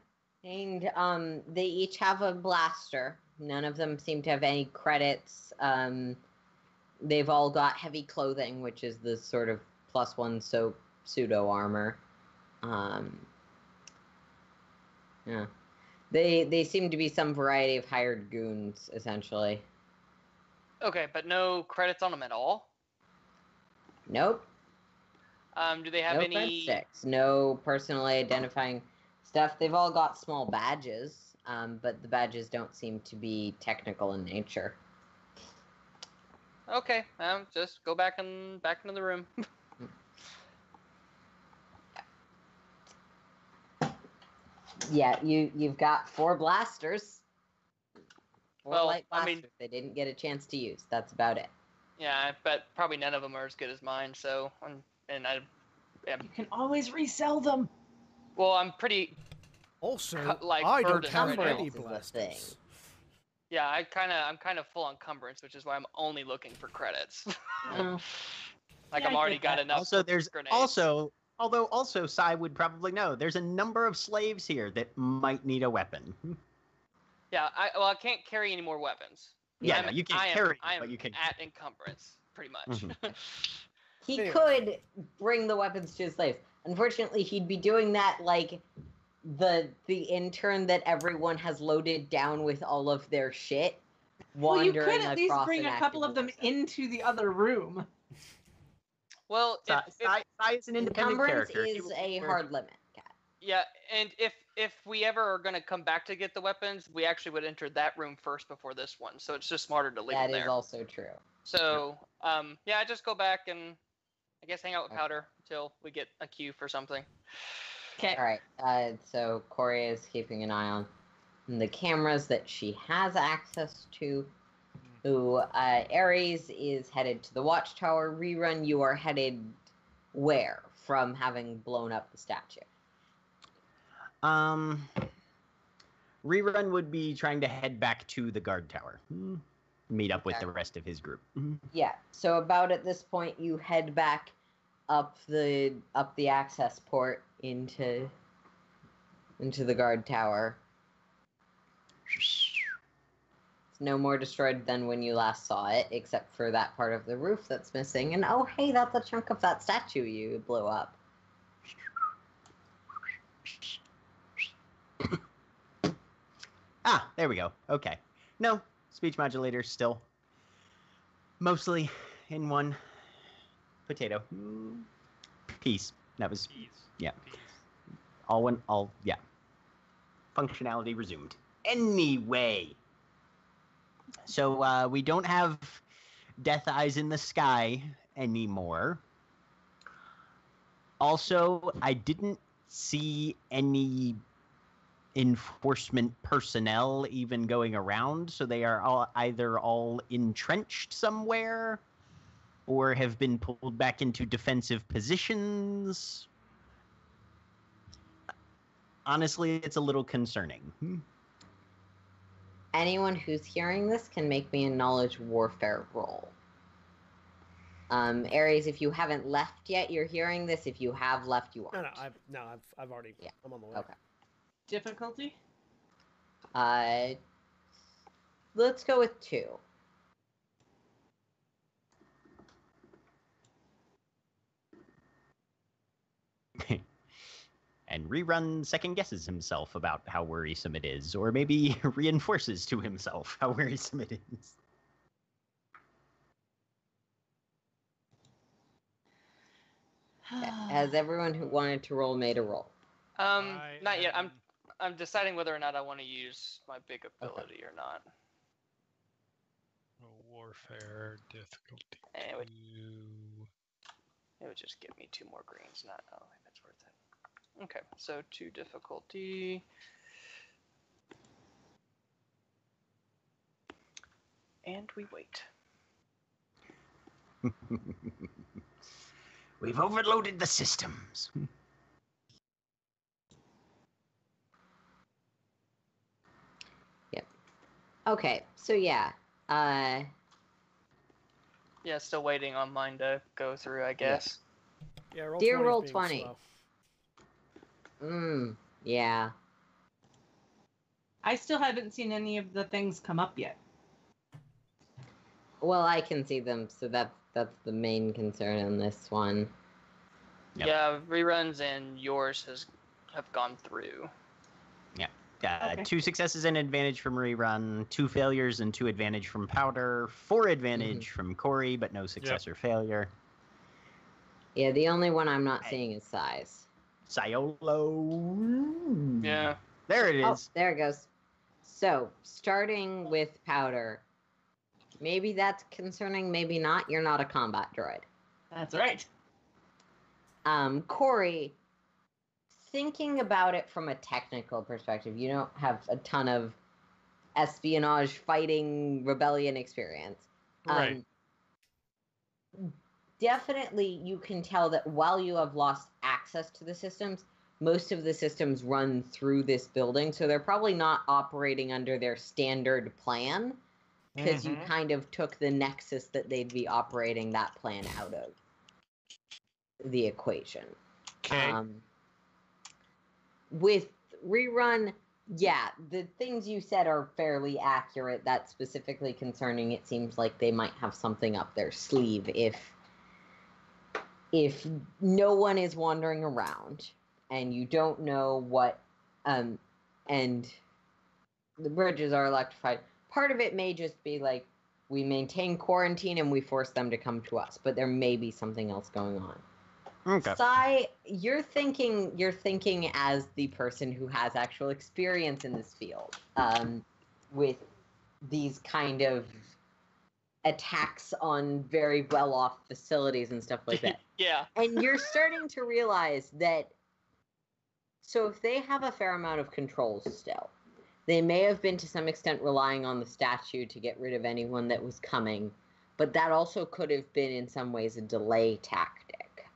um they each have a blaster. None of them seem to have any credits. Um, they've all got heavy clothing, which is the sort of plus one so pseudo armor. Um, yeah, they they seem to be some variety of hired goons, essentially. Okay, but no credits on them at all. Nope, Um, do they have no any? sticks, no personally identifying stuff. They've all got small badges, um, but the badges don't seem to be technical in nature. Okay, um, just go back and back into the room. Yeah, you you've got four blasters. Four Well, light I mean- they didn't get a chance to use. That's about it. yeah, but probably none of them are as good as mine. So, and, and I, You can always resell them. well, I'm pretty. Also, Cut like I don't burden have right any blasters. Yeah, I kind of, I'm kind of full on cumbrance, which is why I'm only looking for credits. Oh. like Yeah, I'm already got that. enough. Also, there's grenades. also, although also Sai would probably know, there's a number of slaves here that might need a weapon. Yeah, I well, I can't carry any more weapons. Yeah, I'm- no, you can't I am, carry, I am but you can. at encumbrance, pretty much. Mhm. He Anyway. could bring the weapons to his slaves. Unfortunately, he'd be doing that like the the intern that everyone has loaded down with all of their shit. Well, you Wandering could at least bring a couple of them war into the other room. well, if, Sai, if- Sai, Sai is an independent Encumbrance character. Is will a take care of hard limit. Kat. yeah, and if if we ever are gonna come back to get the weapons, we actually would enter that room first before this one. So it's just smarter to leave That them is there. also true. So, um, yeah, I just go back and I guess hang out with Okay. Powder until we get a cue for something. Okay. All right. Uh, so Cori is keeping an eye on the cameras that she has access to. Who uh, Ares is headed to the watchtower. Rerun, you are headed where from having blown up the statue? Um, rerun would be trying to head back to the guard tower. Hmm. Meet up with Okay. the rest of his group. Yeah. So about at this point, you head back up the up the access port into into the guard tower. It's no more destroyed than when you last saw it, except for that part of the roof that's missing. And oh, hey, that's a chunk of that statue you blew up. Ah, there we go. Okay. No, speech modulator still mostly in one potato piece. That was Peace. Yeah. All one all yeah. Functionality resumed. Anyway. So uh we don't have death eyes in the sky anymore. Also, I didn't see any enforcement personnel even going around, so they are all either all entrenched somewhere or have been pulled back into defensive positions. Honestly, it's a little concerning. Anyone who's hearing this can make me a knowledge warfare roll. Um, Ares, if you haven't left yet, you're hearing this. If you have left, you No, aren't. no, I've no, I've I've already. Yeah. I'm on the way. Okay. Difficulty? Uh, let's go with two. and rerun second guesses himself about how worrisome it is, or maybe reinforces to himself how worrisome it is. Has everyone who wanted to roll made a roll? Um, I not yet. I'm am- I'm deciding whether or not I want to use my big ability or not. Warfare difficulty. Eh, it would- two. It would just give me two more greens. Not oh, that's worth it. Okay, so two difficulty. And we wait. We've overloaded the systems. Okay, so yeah. Uh, Yeah, still waiting on mine to go through, I guess. Yeah, roll Dear 20 's roll 20. slow. mm, yeah. I still haven't seen any of the things come up yet. Well, I can see them, so that's that's the main concern in this one. Yep. Yeah, reruns and yours has have gone through. Uh, Okay. Two successes and advantage from rerun, two failures and two advantage from powder, four advantage from Cori, but no success or failure. Yeah, the only one I'm not Hey. seeing is Sai's. Siolo. Yeah. There it is. Oh, there it goes. So, starting with powder. Maybe that's concerning, maybe not. You're not a combat droid. That's right. Um, Cori, thinking about it from a technical perspective, you don't have a ton of espionage, fighting, rebellion experience. Right. Um, definitely, you can tell that while you have lost access to the systems, most of the systems run through this building, so they're probably not operating under their standard plan because you Mhm. kind of took the nexus that they'd be operating that plan out of the equation. Okay. Um, with rerun, yeah, the things you said are fairly accurate. That's specifically concerning. It seems like they might have something up their sleeve if if no one is wandering around and you don't know what um and the bridges are electrified. Part of it may just be like we maintain quarantine and we force them to come to us, but there may be something else going on. Okay. Sai, you're thinking you're thinking as the person who has actual experience in this field, um, with these kind of attacks on very well off facilities and stuff like that. Yeah. and you're starting to realize that so if they have a fair amount of controls still, they may have been to some extent relying on the statue to get rid of anyone that was coming, but that also could have been in some ways a delay tactic.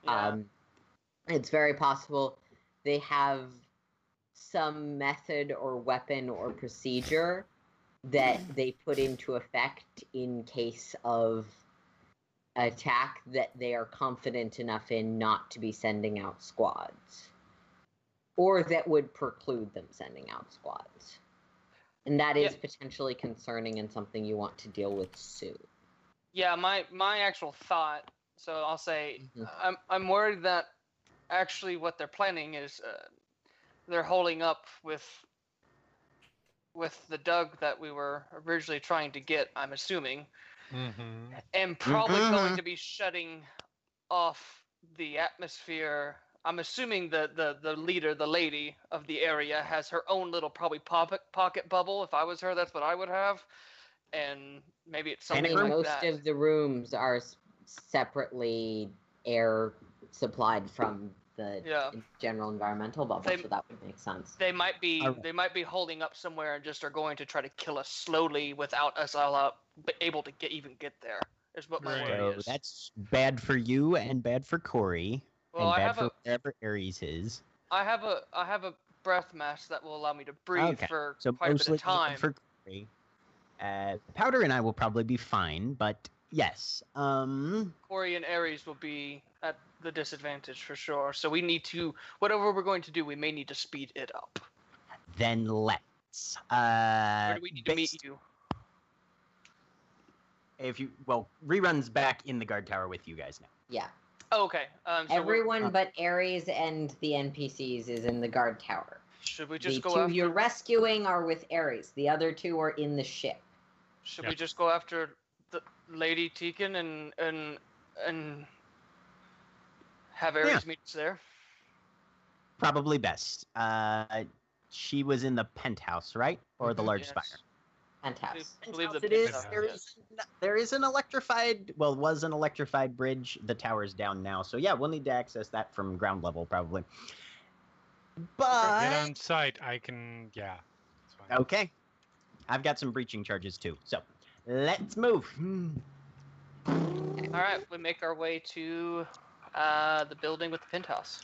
Yeah. Um, it's very possible they have some method or weapon or procedure that they put into effect in case of attack that they are confident enough in not to be sending out squads or that would preclude them sending out squads and that is Yeah. potentially concerning and something you want to deal with soon Yeah, my my actual thought. So I'll say Mhm. I'm I'm worried that actually what they're planning is uh, they're holding up with with the Dug that we were originally trying to get. I'm assuming, Mm-hmm. and probably going Mhm. to be shutting off the atmosphere. I'm assuming the, the the leader, the lady of the area, has her own little probably pocket pocket bubble. If I was her, that's what I would have, and maybe it's Panic something And like most that. of the rooms are s- separately air supplied from the Yeah. general environmental bubble, They- so that would make sense. They might be Alright. they might be holding up somewhere and just are going to try to kill us slowly without us all out, able to get even get there. Is what my Right. worry is. that's bad for you and bad for Cori well, I and bad have for a wherever Ares is. I have a I have a breath mask that will allow me to breathe Okay, for So quite a bit of time. for Cori. Uh, Powder and I will probably be fine, but yes. Um, Cori and Ares will be at the disadvantage for sure. So we need to whatever we're going to do, we may need to speed it up. then let's. Uh, Where do we need to meet you? If you well, reruns back in the guard tower with you guys now. Yeah. Oh, okay. Um, so Everyone uh, but Ares and the NPCs is in the guard tower. should we just the go two after? you're rescuing are with Ares. The other two are in the ship. Should Yep. we just go after the Lady Tekin and and and have Ares Yeah. meet us there? Probably best. Uh, she was in the penthouse, right, or the large Yes. spire? Penthouse. I believe the Penthouse it is. penthouse, There yes. is, n- there is an electrified, well, was an electrified bridge. The tower's down now, so yeah, we'll need to access that from ground level probably. But Get But on site. I can. Yeah. Okay, I've got some breaching charges too. So let's move. All right, we make our way to uh, the building with the penthouse.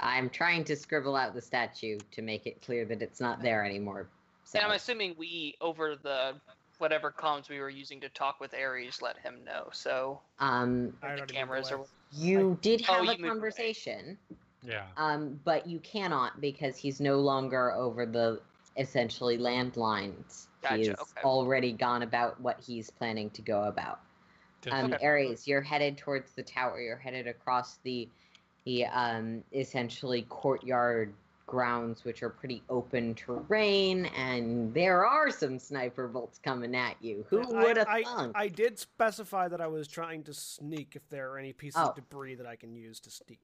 I'm trying to scribble out the statue to make it clear that it's not there anymore. So And I'm assuming we, over the whatever comms we were using to talk with Ares, let him know. So um, the cameras are. you did Oh, have you a conversation. Yeah. Um, but you cannot because he's no longer over the essentially landlines. Gotcha, He's okay. already gone about what he's planning to go about. Um, Okay. Ares, you're headed towards the tower. You're headed across the, the um, essentially courtyard grounds, which are pretty open terrain, and there are some sniper bolts coming at you. Who would have I, thunk? I did specify that I was trying to sneak if there are any pieces Oh. of debris that I can use to sneak.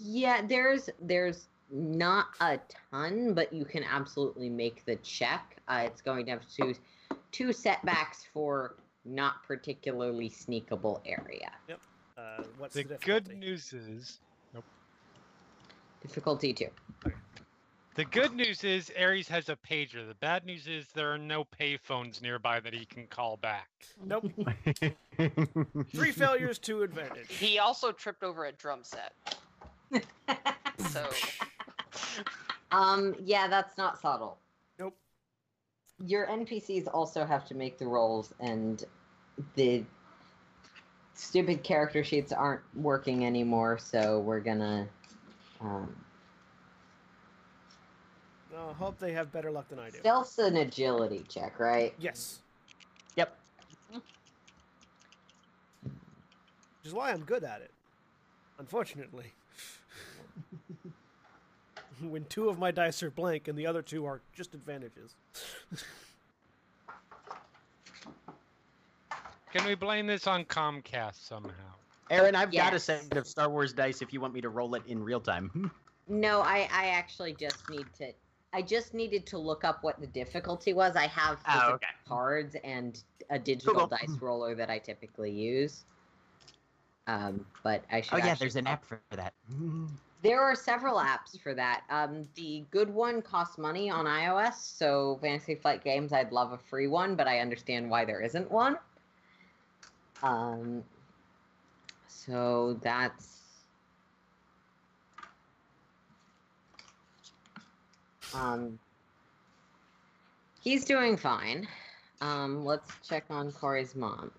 Yeah, there's there's not a ton, but you can absolutely make the check. Uh, it's going to have two two setbacks for not particularly sneakable area. Uh, what's The the, good news is. Nope. Difficulty two. The good news is Ares has a pager. The bad news is there are no payphones nearby that he can call back. Nope. Three failures, two advantage. He also tripped over a drum set. So Um, yeah, that's not subtle. Nope. Your NPCs also have to make the rolls, and the stupid character sheets aren't working anymore, so we're gonna. Um, I hope they have better luck than I do. stealth's an agility check, right? Yes. Yep. Which is why I'm good at it. Unfortunately. when two of my dice are blank and the other two are just advantages. Can we blame this on Comcast somehow? Erin, I've got a set of Star Wars dice if you want me to roll it in real time. No, I, I actually just need to. I just needed to look up what the difficulty was. I have Oh, okay. cards and a digital cool. dice roller that I typically use. Um, but I should. oh yeah, there's an app for for that. There are several apps for that. Um, the good one costs money on iOS, so Fantasy Flight Games, I'd love a free one, but I understand why there isn't one. Um, so that's. Um, He's doing fine. Um, let's check on Cori's mom.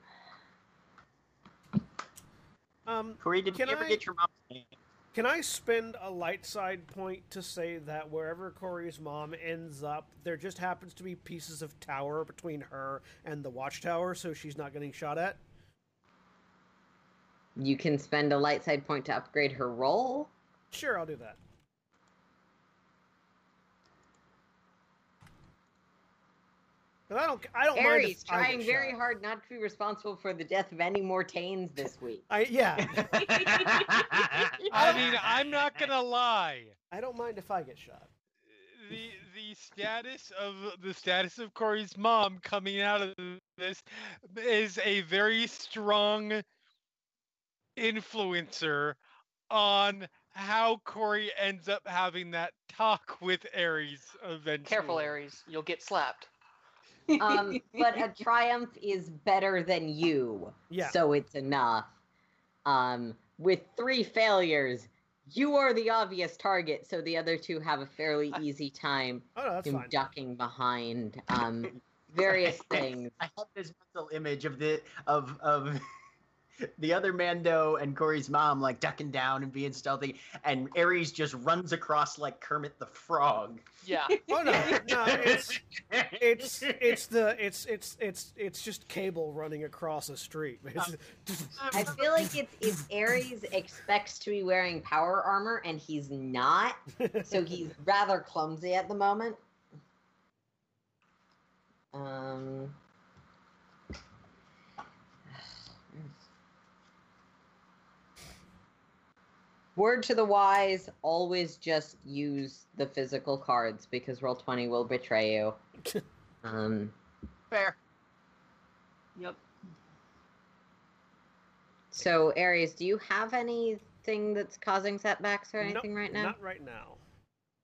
Um, Cori, did you ever I- get your mom's name? Can I spend a light side point to say that wherever Cori's mom ends up, there just happens to be pieces of tower between her and the watchtower, so she's not getting shot at? You can spend a light side point to upgrade her role. Sure, I'll do that. But I don't. I don't mind. Ares if I get trying very shot. hard not to be responsible for the death of any more Tanes this week. I yeah. I mean, I'm not gonna lie. I don't mind if I get shot. The the status of the status of Cori's mom coming out of this is a very strong influencer on how Cori ends up having that talk with Ares eventually. Careful, Ares. You'll get slapped. Um, but a triumph is better than you. Yeah. So it's enough. Um, with three failures, you are the obvious target, so the other two have a fairly easy time Oh no, in ducking behind um, various things. I have this mental image of the of of the other Mando and Cori's mom like ducking down and being stealthy, and Ares just runs across like Kermit the Frog. Yeah. Oh no, no, it's it's it's the it's it's it's it's just cable running across a street. I feel like it's, it's Ares expects to be wearing power armor and he's not, so he's rather clumsy at the moment. Um. Word to the wise: always just use the physical cards because roll twenty will betray you. Um. Fair. Yep. So, Ares, do you have anything that's causing setbacks or Nope, anything right now? Not right now.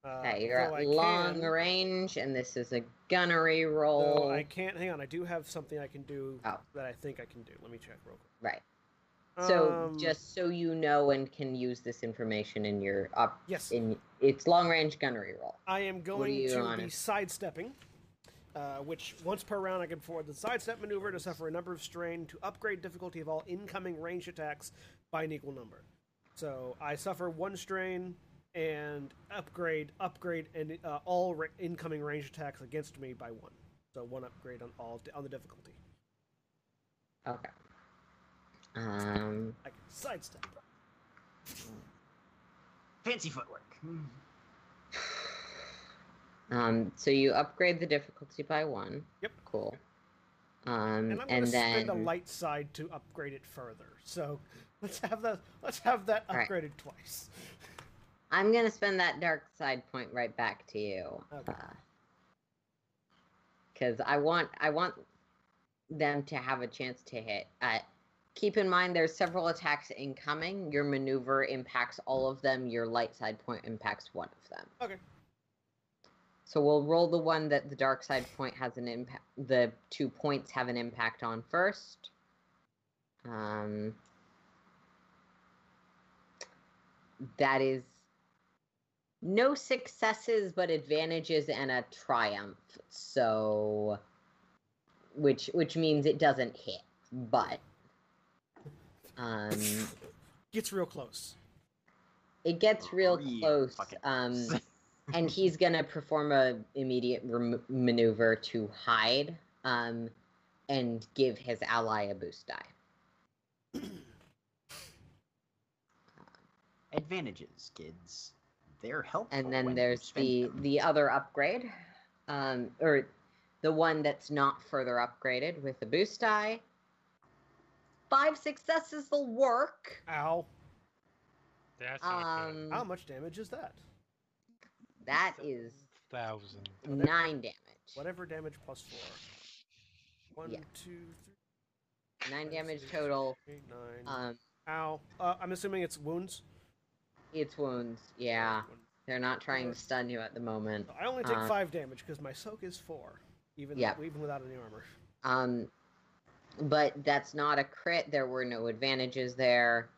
Uh, Okay, you're at I long can- range, and this is a gunnery roll. I can't. Hang on, I do have something I can do Oh. that I think I can do. Let me check real quick. Right. So, Um, just so you know and can use this information in your up yes, in its long range gunnery roll. I am going to on be sidestepping, uh, which once per round I can forward the sidestep maneuver to suffer a number of strain to upgrade difficulty of all incoming range attacks by an equal number. So I suffer one strain and upgrade upgrade and uh, all ra- incoming range attacks against me by one. So one upgrade on all on the difficulty. Okay. Um. I can sidestep. Fancy footwork. Um. So you upgrade the difficulty by one. Yep. Cool. Um. And I'm going And to spend a then light side to upgrade it further. So let's have that. Let's have that All right. upgraded twice. I'm gonna spend that dark side point right back to you. Okay. Because I want I want them to have a chance to hit. Uh, keep in mind there's several attacks incoming. Your maneuver impacts all of them. Your light side point impacts one of them. Okay. So we'll roll the one that the dark side point has an impact. The two points have an impact on first. Um, that is no successes, but advantages and a triumph. So, which which means it doesn't hit, but um, Gets real close. it gets real Real close. Um, and he's gonna perform a immediate rem- maneuver to hide um, and give his ally a boost die. Advantages, kids. They're helpful. And then when you there's spend the them. the other upgrade, um, or the one that's not further upgraded with the boost die. Five successes will work. Ow. That's not good. Um, How much damage is that? that is Thousand. nine damage. Whatever damage plus four. One, Yeah. two, three, Nine five, damage six, total. eight, nine. Um, Ow. Uh, I'm assuming it's wounds. it's wounds. Yeah, they're not trying to stun you at the moment. I only take Uh, five damage because my soak is four, even Yep. even without any armor. Um, but that's not a crit. There were no advantages there.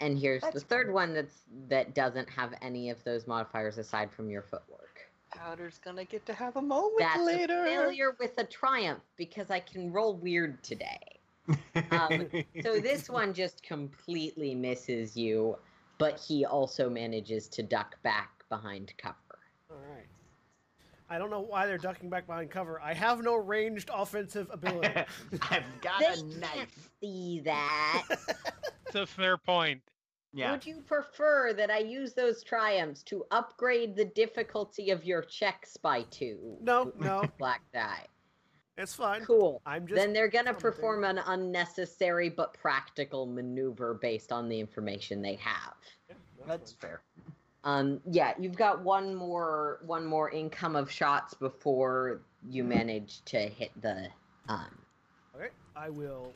And here's the third cool. one that's that doesn't have any of those modifiers aside from your footwork. Powder's gonna get to have a moment That's later. a failure with a triumph because I can roll weird today. Um, So this one just completely misses you, but he also manages to duck back behind cover. All right. I don't know why they're ducking back behind cover. I have no ranged offensive ability. I've got They a can't knife. see that. It's a fair point. Yeah. Would you prefer that I use those triumphs to upgrade the difficulty of your checks by two? no, no, Black die. it's fine. Cool. I'm just then they're gonna commenting. perform an unnecessary but practical maneuver based on the information they have. That's fair. Um, yeah, you've got one more one more income of shots before you manage to hit the um. Okay, I will.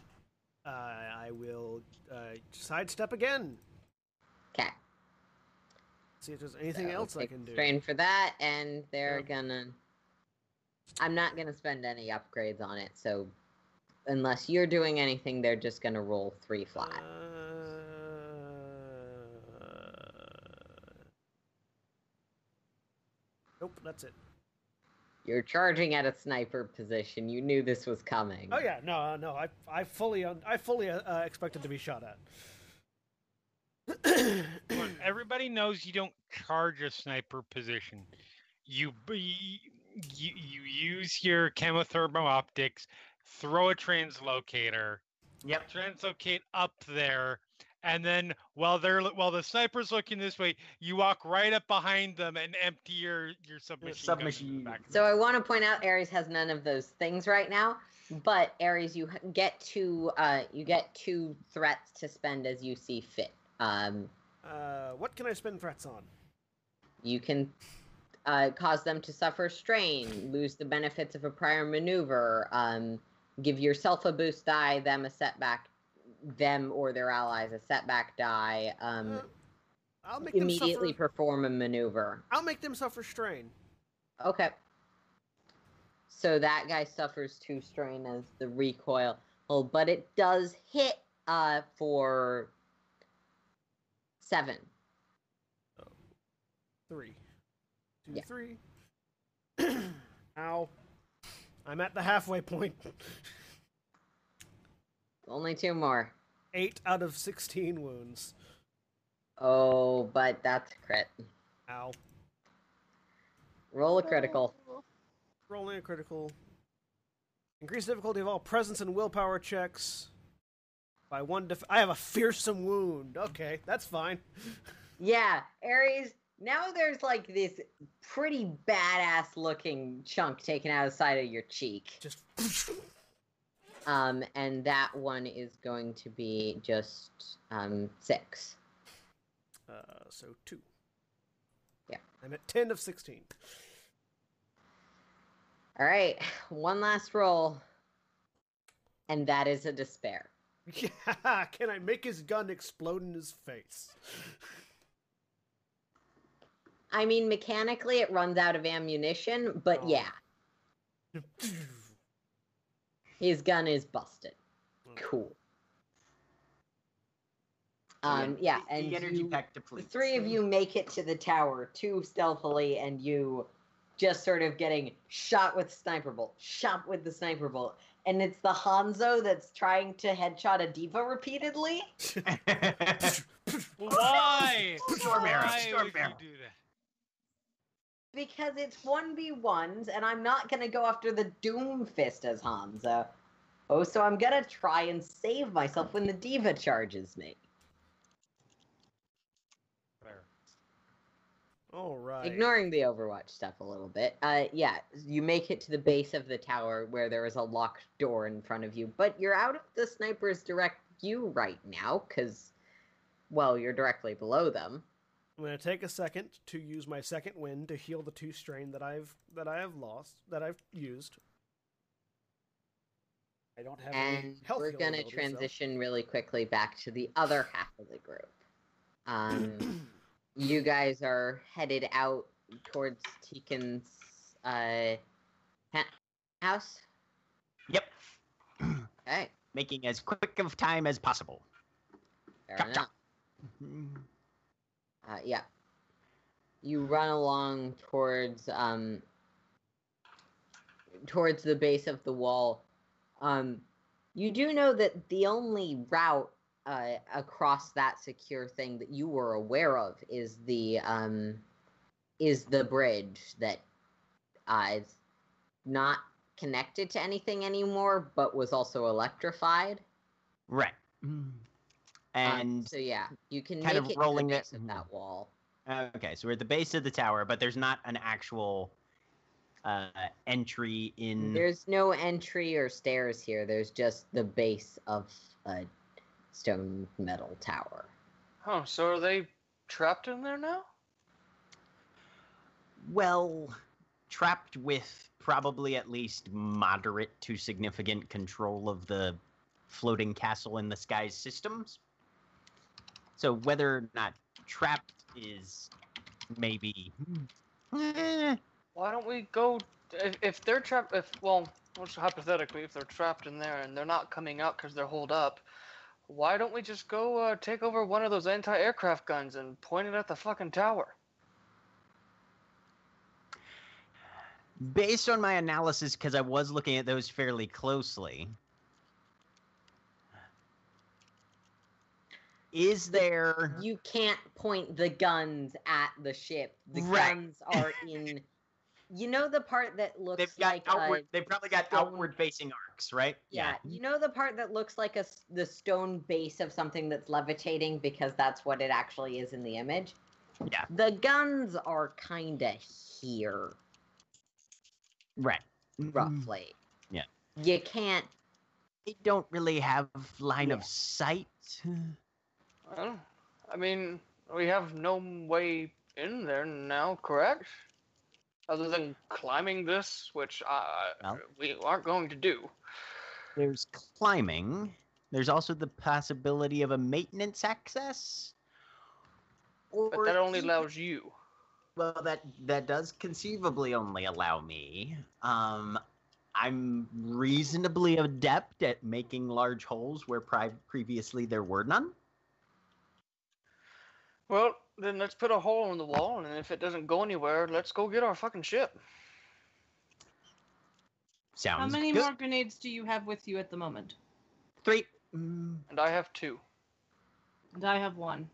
Uh, I will uh, sidestep again. Okay. See if there's anything So else I can do. Strain for that, and they're Yeah. gonna. I'm not gonna spend any upgrades on it, so unless you're doing anything, they're just gonna roll three flat. Uh, nope, that's it. You're charging at a sniper position. You knew this was coming. Oh yeah, no, no, I, I fully, un- I fully uh, uh, expected to be shot at. Come Everybody knows you don't charge a sniper position. You b- you, you use your chemothermo optics, throw a translocator, Yep. translocate up there, and then while they're while the sniper's looking this way, you walk right up behind them and empty your your submachine. gun submachine. back So I want to point out Ares has none of those things right now, but Ares, you get two, uh, you get two threats to spend as you see fit. Um, uh, what can I spend threats on? you can uh, cause them to suffer strain, lose the benefits of a prior maneuver, um, give yourself a boost die, them a setback, them or their allies a setback die, um, Uh, I'll make them immediately suffer. perform a maneuver. I'll make them suffer strain. Okay. So that guy suffers two strain as the recoil, oh, but it does hit uh, for seven. Three, two, Yeah. three. Ow! I'm at the halfway point. Only two more. Eight out of sixteen wounds. Oh, but that's crit. Ow! Roll a critical. Rolling a critical. Increase difficulty of all presence and willpower checks by one. Def- I have a fearsome wound. Okay, that's fine. Yeah, Ares. Now there's like this pretty badass looking chunk taken out of the side of your cheek. Just Um, and that one is going to be just um six. uh, so two. Yeah. I'm at ten of sixteen. All right, one last roll, and that is a despair. Yeah, can I make his gun explode in his face? I mean, mechanically it runs out of ammunition, but Oh. yeah, his gun is busted. Cool. Um, yeah, the, and the energy you- pack the three of you make it to the tower, two stealthily, and you just sort of getting shot with sniper bolt, shot with the sniper bolt, and it's the Hanzo that's trying to headshot a D.Va repeatedly. Why? Storm arrow, Why storm would arrow. You do that? Because it's 1v1s, and I'm not gonna go after the Doomfist as Hanzo. Oh, so I'm gonna try and save myself when the D.Va charges me. Fair. All right. Ignoring the Overwatch stuff a little bit. Uh, yeah, you make it to the base of the tower where there is a locked door in front of you, but you're out of the sniper's direct view right now, because, well, you're directly below them. I'm gonna take a second to use my second wind to heal the two strain that I've that I have lost that I've used. I don't have any And health we're gonna abilities, so- transition really quickly back to the other half of the group. Um, you guys are headed out towards Tekin's uh, house. yep. Okay, Making as quick of time as possible. fair Chop, enough. chop. Uh, yeah. you run along towards um towards the base of the wall. Um, you do know that the only route uh, across that secure thing that you were aware of is the um is the bridge that uh, is not connected to anything anymore, but was also electrified. Right. Um, And so yeah, you can kind make of it rolling to the it- base of that wall. okay, so we're at the base of the tower, but there's not an actual uh, entry in. There's no entry or stairs here. There's just the base of a stone metal tower. Oh, so are they trapped in there now? well, trapped with probably at least moderate to significant control of the floating castle in the skies systems. So whether or not trapped is maybe. Eh, Why don't we go? If, if they're trapped, if well, hypothetically, if they're trapped in there and they're not coming out because they're holed up, why don't we just go uh, take over one of those anti-aircraft guns and point it at the fucking tower? based on my analysis, because I was looking at those fairly closely, is there. You can't point the guns at the ship. The Right. guns are in. You know the part that looks They've got like outward. a, They've probably got stone- outward facing arcs, right? yeah. You know the part that looks like a the stone base of something that's levitating because that's what it actually is in the image. Yeah. The guns are kind of here, Right. roughly. Mm. Yeah. You can't. They don't really have line Yeah. of sight. Well, I mean, we have no way in there now, correct? Other than climbing this, which uh, Well. we aren't going to do. There's climbing. There's also the possibility of a maintenance access. But that only even- allows you. Well, that that does conceivably only allow me. Um, I'm reasonably adept at making large holes where pri- previously there were none. Well, then let's put a hole in the wall, and if it doesn't go anywhere, let's go get our fucking ship. Sounds How many good. more grenades do you have with you at the moment? Three. Mm, And I have two. And I have one.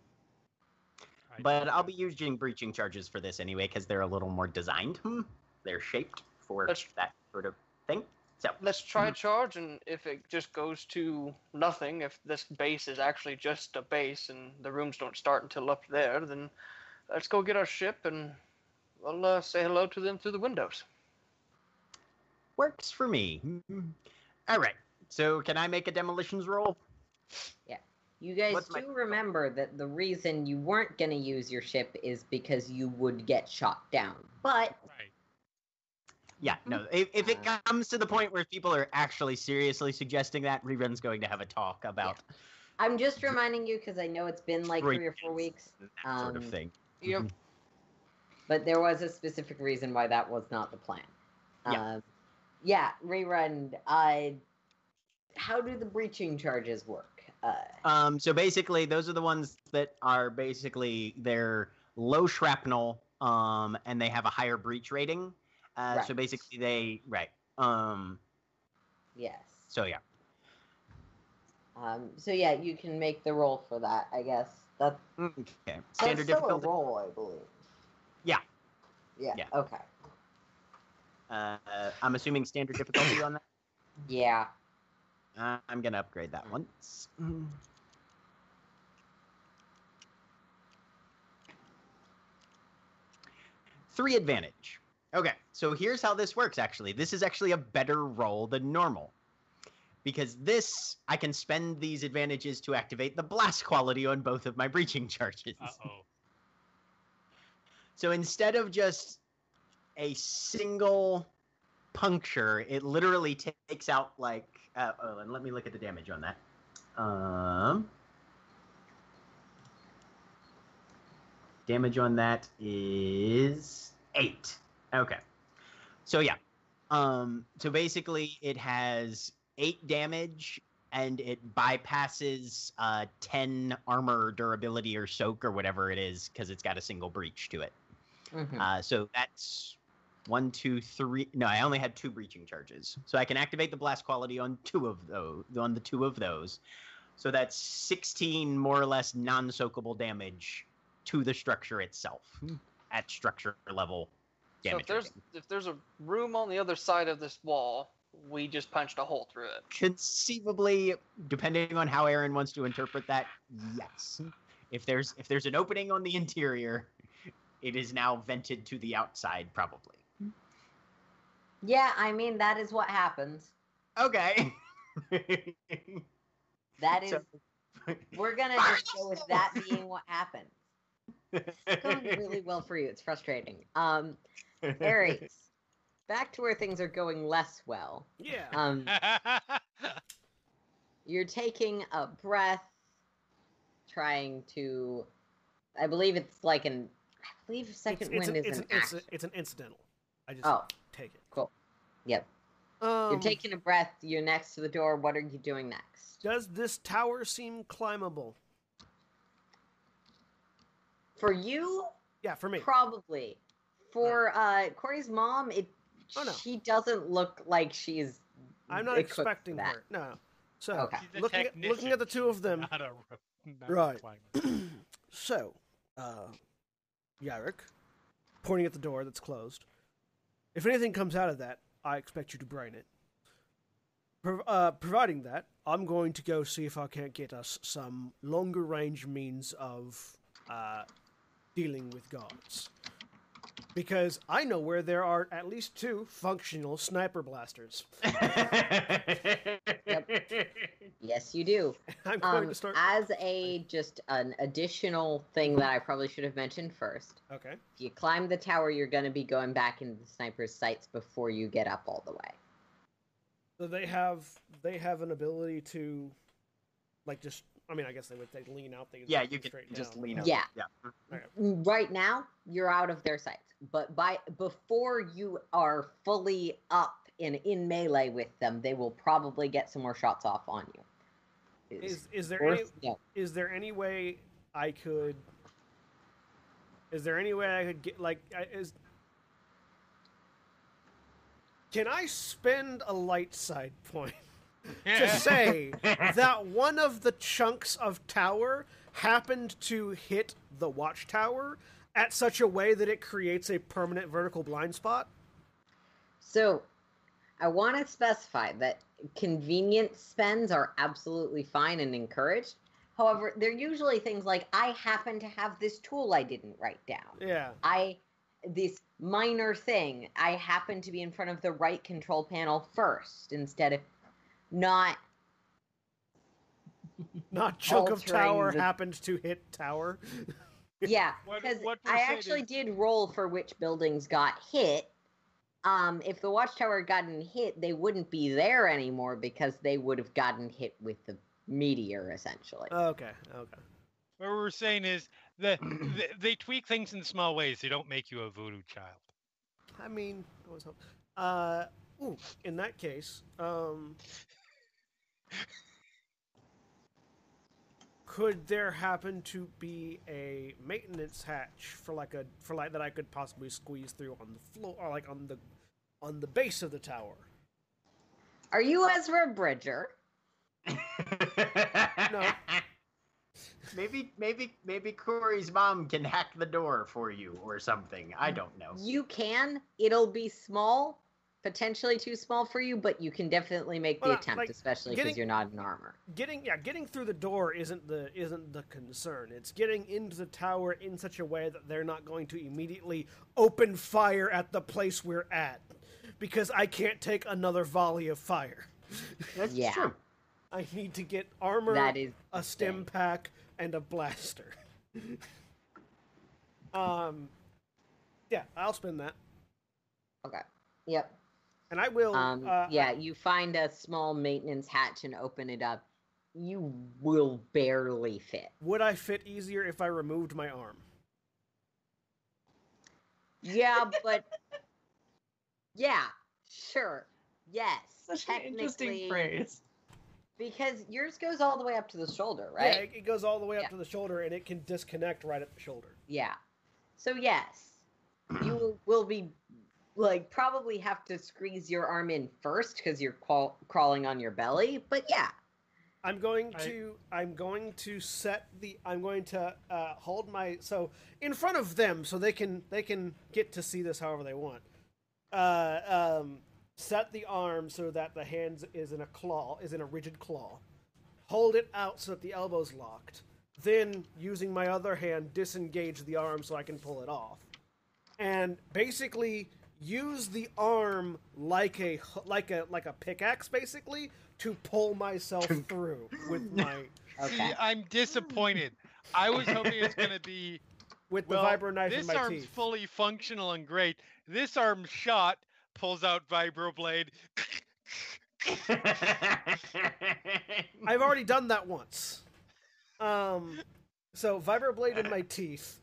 But I'll be using breaching charges for this anyway because they're a little more designed. Hmm. They're shaped for That's- that sort of thing. So Let's try a charge, and if it just goes to nothing, if this base is actually just a base and the rooms don't start until up there, then let's go get our ship and we'll uh, say hello to them through the windows. works for me. Mhm. All right. So can I make a demolitions roll? Yeah. You guys What's my- do remember that the reason you weren't going to use your ship is because you would get shot down. But Right. Yeah, no. If, if it comes to the point where people are actually seriously suggesting that, Rerun's going to have a talk about I'm just reminding you because I know it's been like three or four weeks, that sort of Um, thing. Yep. but there was a specific reason why that was not the plan. Yeah. Um, yeah, rerun. Uh, how do the breaching charges work? Uh, Um, so basically, those are the ones that are basically they're low shrapnel, um, and they have a higher breach rating. Uh, So basically, they right. Um, yes. so yeah, Um, so yeah, you can make the roll for that. I guess that okay. that's Standard still difficulty. a roll, I believe. Yeah. Yeah. Yeah. Okay. Uh, I'm assuming standard difficulty on that. Yeah. Uh, I'm gonna upgrade that once. Mm. Three advantage. Okay, so here's how this works actually. This is actually a better roll than normal. Because this, I can spend these advantages to activate the blast quality on both of my breaching charges. Oh. So instead of just a single puncture, it literally takes out like. Uh, oh, and let me look at the damage on that. Um, damage on that is eight. Okay. So yeah. Um. So basically, it has eight damage, and it bypasses uh ten armor durability or soak or whatever it is because it's got a single breach to it. Mhm. Uh, so that's one, two, three. No, I only had two breaching charges, so I can activate the blast quality on two of those. On the two of those, so that's sixteen more or less non-soakable damage to the structure itself at structure level So if there's rating. if there's a room on the other side of this wall, we just punched a hole through it. conceivably, depending on how Erin wants to interpret that, yes. If there's if there's an opening on the interior, it is now vented to the outside, probably. Yeah, I mean that is what happens. Okay. That is. So- we're gonna just go with that being what happened. It's going really well for you. It's frustrating. Um, Ares, back to where things are going less well. Yeah. Um, you're taking a breath, trying to. I believe it's like an. I believe second it's, it's, wind an, is it's, an an, it's an incidental. I just Oh, take it. cool. Yep. Um, You're taking a breath. You're next to the door. What are you doing next? Does this tower seem climbable? For you, Yeah, for me. probably. For uh, Cori's mom, it. Oh, no. She doesn't look like she's. I'm not expecting that. her. No. So Okay. Looking at, looking at the two of them, Not a, not Right. so, uh, Yarrick, pointing at the door that's closed. If anything comes out of that, I expect you to brain it. Pro- uh, providing that, I'm going to go see if I can't get us some longer range means of uh, dealing with guards. Because I know where there are at least two functional sniper blasters. Yes, you do. I'm going Um, to start. as a just an additional thing that I probably should have mentioned first. Okay. If you climb the tower, you're going to be going back into the sniper's sights before you get up all the way. So they have they have an ability to, like, just. I mean, I guess they would they lean out. They yeah, you can just down. lean out. Yeah. Yeah. Mm, right now, you're out of their sights, but by before you are fully up and in melee with them, they will probably get some more shots off on you. Is is there worth any note. is there any way I could? Is there any way I could get like is? Can I spend a light side point to say that one of the chunks of tower happened to hit the watchtower at such a way that it creates a permanent vertical blind spot? So, I want to specify that convenience spends are absolutely fine and encouraged. However, they're usually things like I happen to have this tool I didn't write down. Yeah. I this minor thing, I happen to be in front of the right control panel first instead of not Not chunk of tower the- happened to hit tower. yeah, because what I actually did roll for which buildings got hit. Um, if the watchtower had gotten hit, they wouldn't be there anymore because they would have gotten hit with the meteor, essentially. Okay. Okay. What we're saying is that they, they tweak things in small ways. They don't make you a voodoo child. I mean, I was hoping. uh, ooh, in that case, um, could there happen to be a maintenance hatch for like a for like that I could possibly squeeze through on the floor or like on the on the base of the tower? Are you Ezra Bridger? No. Maybe, maybe, maybe Cori's mom can hack the door for you or something. I don't know. You can. It'll be small, potentially too small for you, but you can definitely make the Well, attempt, like, especially because you're not in armor. Getting yeah, getting through the door isn't the isn't the concern. It's getting into the tower in such a way that they're not going to immediately open fire at the place we're at, because I can't take another volley of fire. That's Yeah. true. I need to get armor, That is a stem pack, and a blaster. um, yeah, I'll spend that, Okay. Yep. And I will. Um, uh, yeah, you find a small maintenance hatch and open it up. You will barely fit. Would I fit easier if I removed my arm? Yeah, but yeah, sure, yes. Such an interesting phrase. Because yours goes all the way up to the shoulder, Yeah, right? it, it goes all the way up Yeah. to the shoulder, and it can disconnect right at the shoulder. Yeah. So yes, you will- will be like probably have to squeeze your arm in first because you're crawl- crawling on your belly. But yeah, I'm going I- to I'm going to set the I'm going to uh, hold my so in front of them so they can they can get to see this however they want. Uh, um, set the arm so that the hands is in a claw is in a rigid claw. Hold it out so that the elbow's locked. Then using my other hand disengage the arm so I can pull it off. And basically use the arm like a like a like a pickaxe basically to pull myself through with my okay. See, I'm disappointed. I was hoping it's gonna be with the vibro knife this in my arm's teeth. fully functional and great. This arm shot pulls out vibro blade. I've already done that once. Um, so vibro blade in my teeth,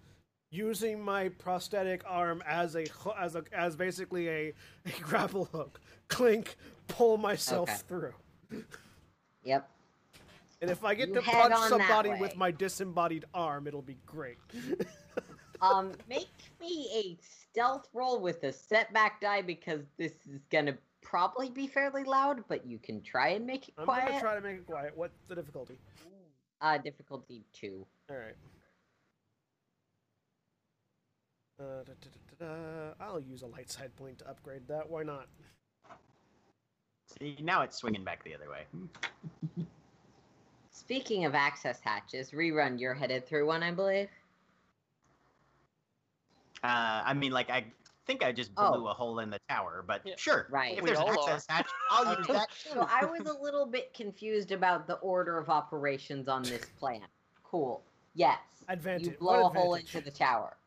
using my prosthetic arm as a as a as basically a, a grapple hook. Clink, pull myself Okay. through. Yep. And if I get You to punch somebody with my disembodied arm, it'll be great. Um, make me a stealth roll with a setback die because this is gonna probably be fairly loud, but you can try and make it I'm quiet. gonna try to make it quiet. What's the difficulty? Uh, difficulty two. All right. Uh, da, da, da, da, da. I'll use a light side point to upgrade that. Why not? See, now it's swinging back the other way. Speaking of access hatches, rerun. You're headed through one, I believe. Uh, I mean, like, I think I just Oh. blew a hole in the tower, but Yeah. sure. Right. If We there's an all are. access hatch, I'll use Okay, that So. I was a little bit confused about the order of operations on this plan. Cool. Yes. Advantage. You What blow a hole into the tower.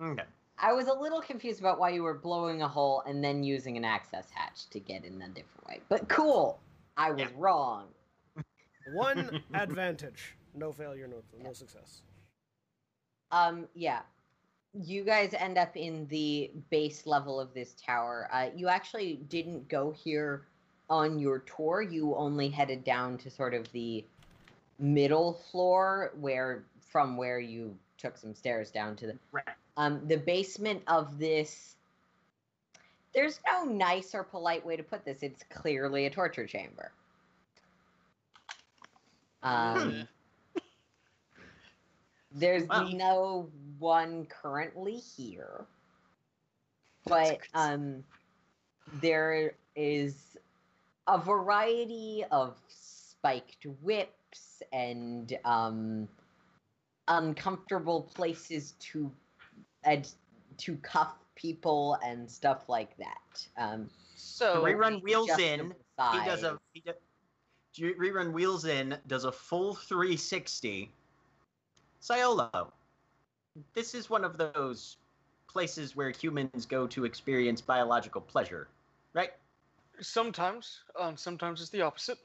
Okay. I was a little confused about why you were blowing a hole and then using an access hatch to get in a different way. But cool. I was Yeah. wrong. One advantage. No failure, no no success. Um, yeah. You guys end up in the base level of this tower. Uh, you actually didn't go here on your tour. You only headed down to sort of the middle floor where from where you took some stairs down to the Right. um the basement of this there's no nice or polite way to put this. It's clearly a torture chamber. Um there's Wow. no one currently here. But um there is a variety of spiked whips and um uncomfortable places to and to cuff people and stuff like that. Um So rerun wheels in. of He does a he do, rerun wheels in. Does a full 360. Siolo. This is one of those places where humans go to experience biological pleasure, right? sometimes, um, sometimes it's the opposite.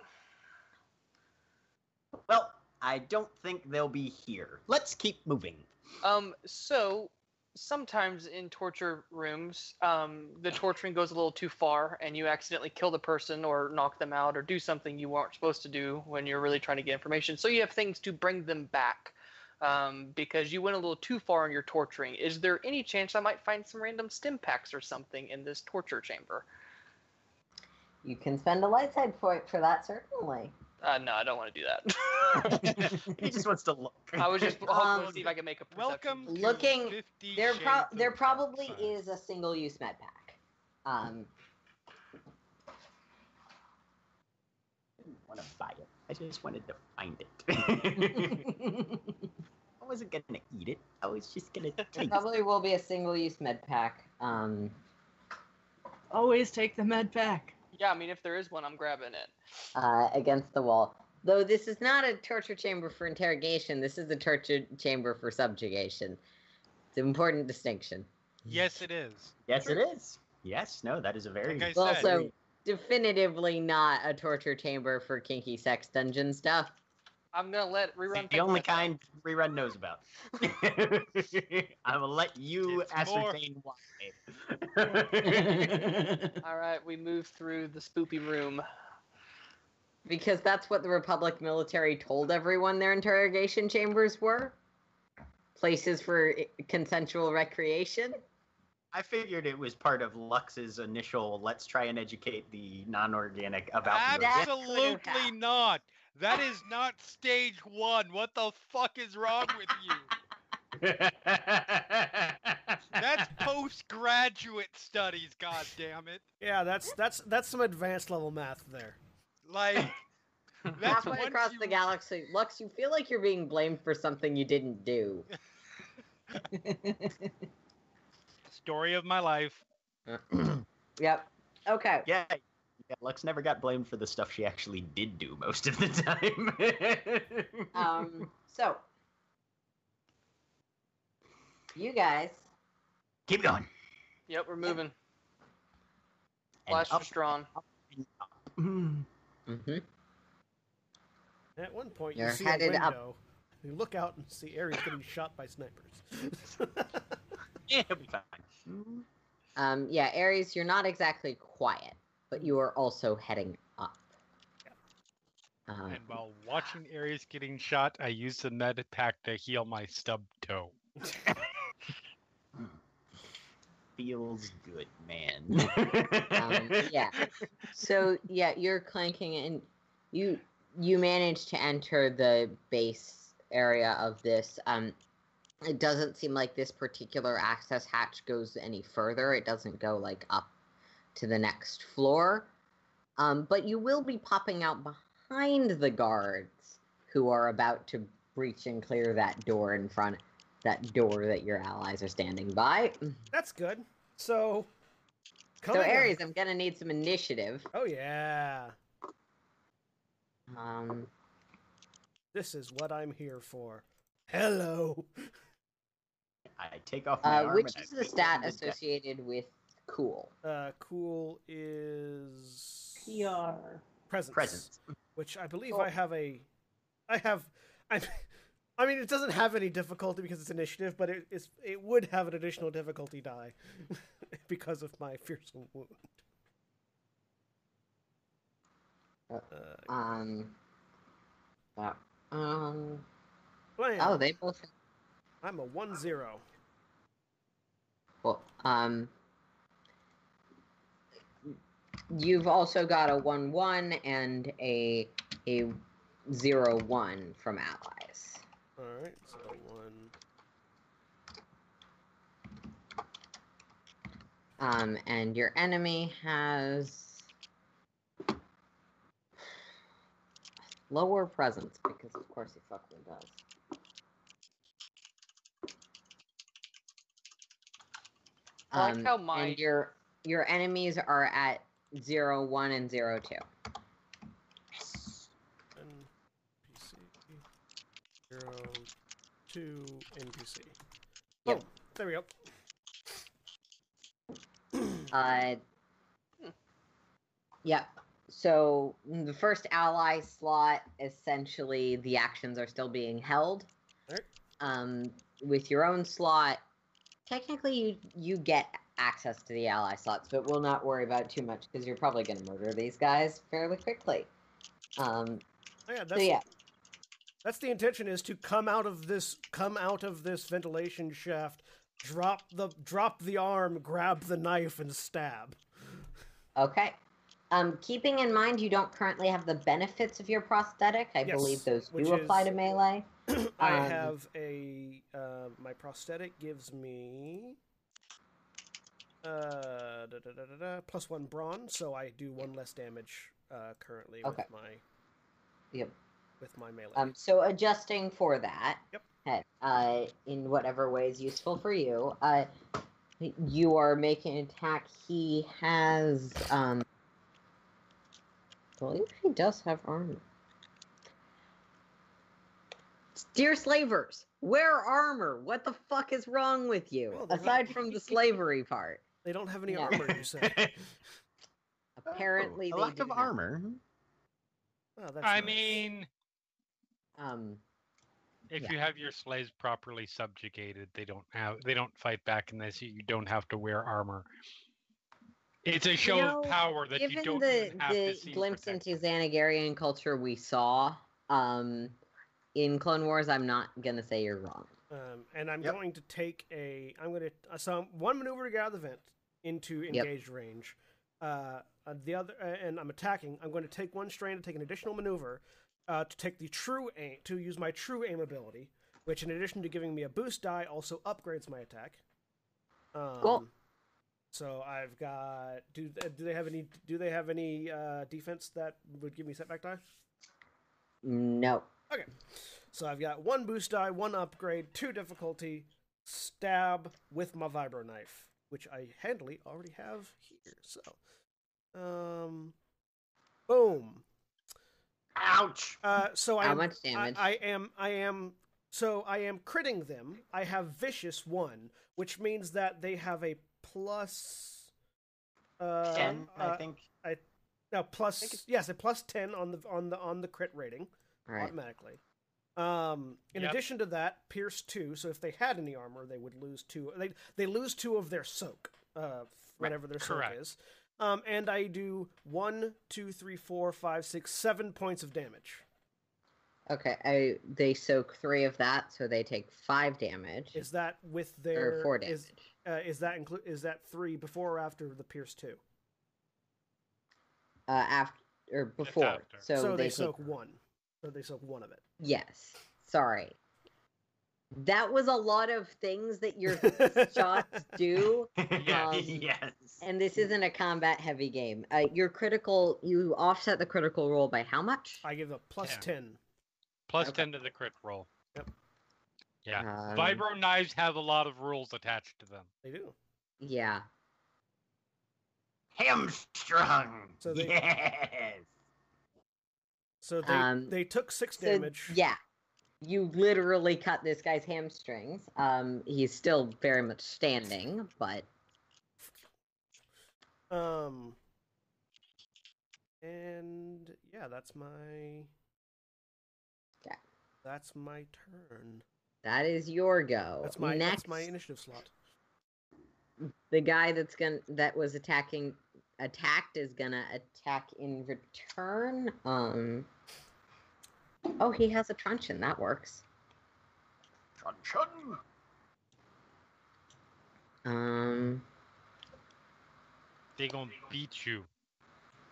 Well, I don't think they'll be here. Let's keep moving. Um, so sometimes in torture rooms, um, the torturing goes a little too far, and you accidentally kill the person or knock them out or do something you weren't supposed to do when you're really trying to get information. So you have things to bring them back. Um, because you went a little too far in your torturing. Is there any chance I might find some random stim packs or something in this torture chamber? You can spend a light side point for that, certainly. Uh, no, I don't want to do that. he just wants to look. I was just hoping Um, to see if I can make a perception. Welcome. to Looking- 50 There, pro- there probably Side. is a single-use med pack. Um, didn't want to buy it. I just wanted to find it. I wasn't gonna eat it. I was just gonna there probably will be a single-use med pack. Um, Always take the med pack. Yeah, I mean, if there is one, I'm grabbing it. uh, against the wall. Though this is not a torture chamber for interrogation, this is a torture chamber for subjugation. It's an important distinction. Yes, it is. Yes, it is. Yes, no, that is a very. Like I It's said, also definitively not a torture chamber for kinky sex dungeon stuff. I'm gonna let rerun. the only that. kind rerun knows about. I will let you It's more- ascertain why. All right, we move through the spoopy room. Because that's what the Republic military told everyone their interrogation chambers were. Places for consensual recreation. I figured it was part of Lux's initial let's try and educate the non-organic about the That organic. could've Absolutely not. That is not stage one. What the fuck is wrong with you? That's postgraduate studies, god damn it. Yeah, that's that's that's some advanced level math there. Like that's Halfway across you- the galaxy, Lux, you feel like you're being blamed for something you didn't do. story of my life. yep. Okay. yeah, yeah, Lux never got blamed for the stuff she actually did do most of the time. Um. So, you guys. Keep going. Yep, we're moving. And Blasters up, drawn. and. Mm. hmm At one point, You're you see a headed up- window. You look out and see Ares getting shot by snipers. Yeah, it'll be fine. Um. Yeah, Ares, you're not exactly quiet, but you are also heading up. Uh, And while watching Ares getting shot, I use the med pack to heal my stub toe. Feels good, man. um, yeah. So yeah, you're clanking and you you manage to enter the base area of this. Um, it doesn't seem like this particular access hatch goes any further. It doesn't go like up to the next floor. Um, but you will be popping out behind the guards who are about to breach and clear that door in front that door that your allies are standing by. That's good. So, So coming up- Ares, I'm gonna need some initiative. Oh yeah, Um, this is what I'm here for. Hello. I take off my uh, arm which is the stat on the desk. associated with cool? Uh, cool is PR. presence. Presence. Which I believe Cool. I have a. I have. I. I mean, it doesn't have any difficulty because it's initiative, but it is. It would have an additional difficulty die because of my fearsome wound. Uh, Um, uh, um. blam. Oh, they both. I'm a one zero. Well, um. You've also got a one one and a a zero one from allies. All right, so one. Um, and your enemy has lower presence because, of course, he fucking does. I like Um, how my- and your your enemies are at zero one and zero two. NPC zero two NPC. Yep. Oh, there we go. Uh, yep. So the first ally slot, essentially, the actions are still being held. Alright. Um, with your own slot, technically you you get access to the ally slots, but we'll not worry about it too much because you're probably going to murder these guys fairly quickly. Um, yeah, so that's yeah, that's the intention is to come out of this come out of this ventilation shaft, drop the drop the arm, grab the knife, and stab. okay. Um, keeping in mind you don't currently have the benefits of your prosthetic, I Yes, believe those do apply is- to melee. I Um, have a uh, my prosthetic gives me uh da, da, da, plus one brawn, so I do one less damage uh, currently Okay. with my Yep. with my melee. Um, so adjusting for that, Yep. uh, in whatever way is useful for you, uh, you are making an attack. He has, um, I believe he does have armor. Dear slavers, wear armor. What the fuck is wrong with you? Well, Aside from the slavery part, they don't have any yeah. armor, you say? apparently a lack of not. armor. Oh, that's I nice. mean, Um, if Yeah. you have your slaves properly subjugated, they don't have they don't fight back unless you, you don't have to wear armor. It's a show know, of power that you don't the even have to the see glimpse protected. into Xanagarian culture we saw um, in Clone Wars, I'm not gonna say you're wrong. Um, and I'm Yep. going to take a. I'm going to so one maneuver to get out of the vent into engaged range. Uh, the other, uh, and I'm attacking. I'm going to take one strain to take an additional maneuver uh, to take the true aim to use my true aim ability, which in addition to giving me a boost die, also upgrades my attack. Um, Cool. So I've got. Do do they have any? Do they have any uh, defense that would give me setback die? No. Okay. So I've got one boost die, one upgrade, two difficulty, stab with my vibro knife, which I handily already have here. So, um, boom. Ouch! Uh, so How I'm, much damage? I, I am, I am. So I am critting them. I have vicious one, which means that they have a plus. Um, Ten, I uh, think. no, plus yes, a plus ten on the on the on the crit rating All right. automatically. Um, in Yep. addition to that, Pierce two. So if they had any armor, they would lose two. They they lose two of their soak, uh, whatever their soak is. Um, and I do one, two, three, four, five, six, seven points of damage. Okay. I they soak three of that, so they take five damage. Is that with their or four damage. Is, uh, is that include? Is that three before or after the Pierce two? uh, after or before. after. So, So, they, they, take soak one. So they soak one of it. Yes. Sorry. That was a lot of things that your shots do, Yes. Um, yes. and this isn't a combat heavy game. Uh, your critical, you offset the critical roll by how much? I give a plus Ten. ten. Plus Okay. 10 to the crit roll. Yep. Yeah. Um, Vibro knives have a lot of rules attached to them. They do. Yeah. Hamstrung. So they- yes. So they Um, they took six So, damage. yeah. You literally cut this guy's hamstrings. Um, he's still very much standing, but Um. And yeah, that's my. Yeah. That's my turn. that is your go. That's my Next, that's my initiative slot. the guy that's gonna that was attacking attacked is gonna attack in return. Um. Oh, he has a truncheon. That works. Truncheon. Um. They gonna beat you.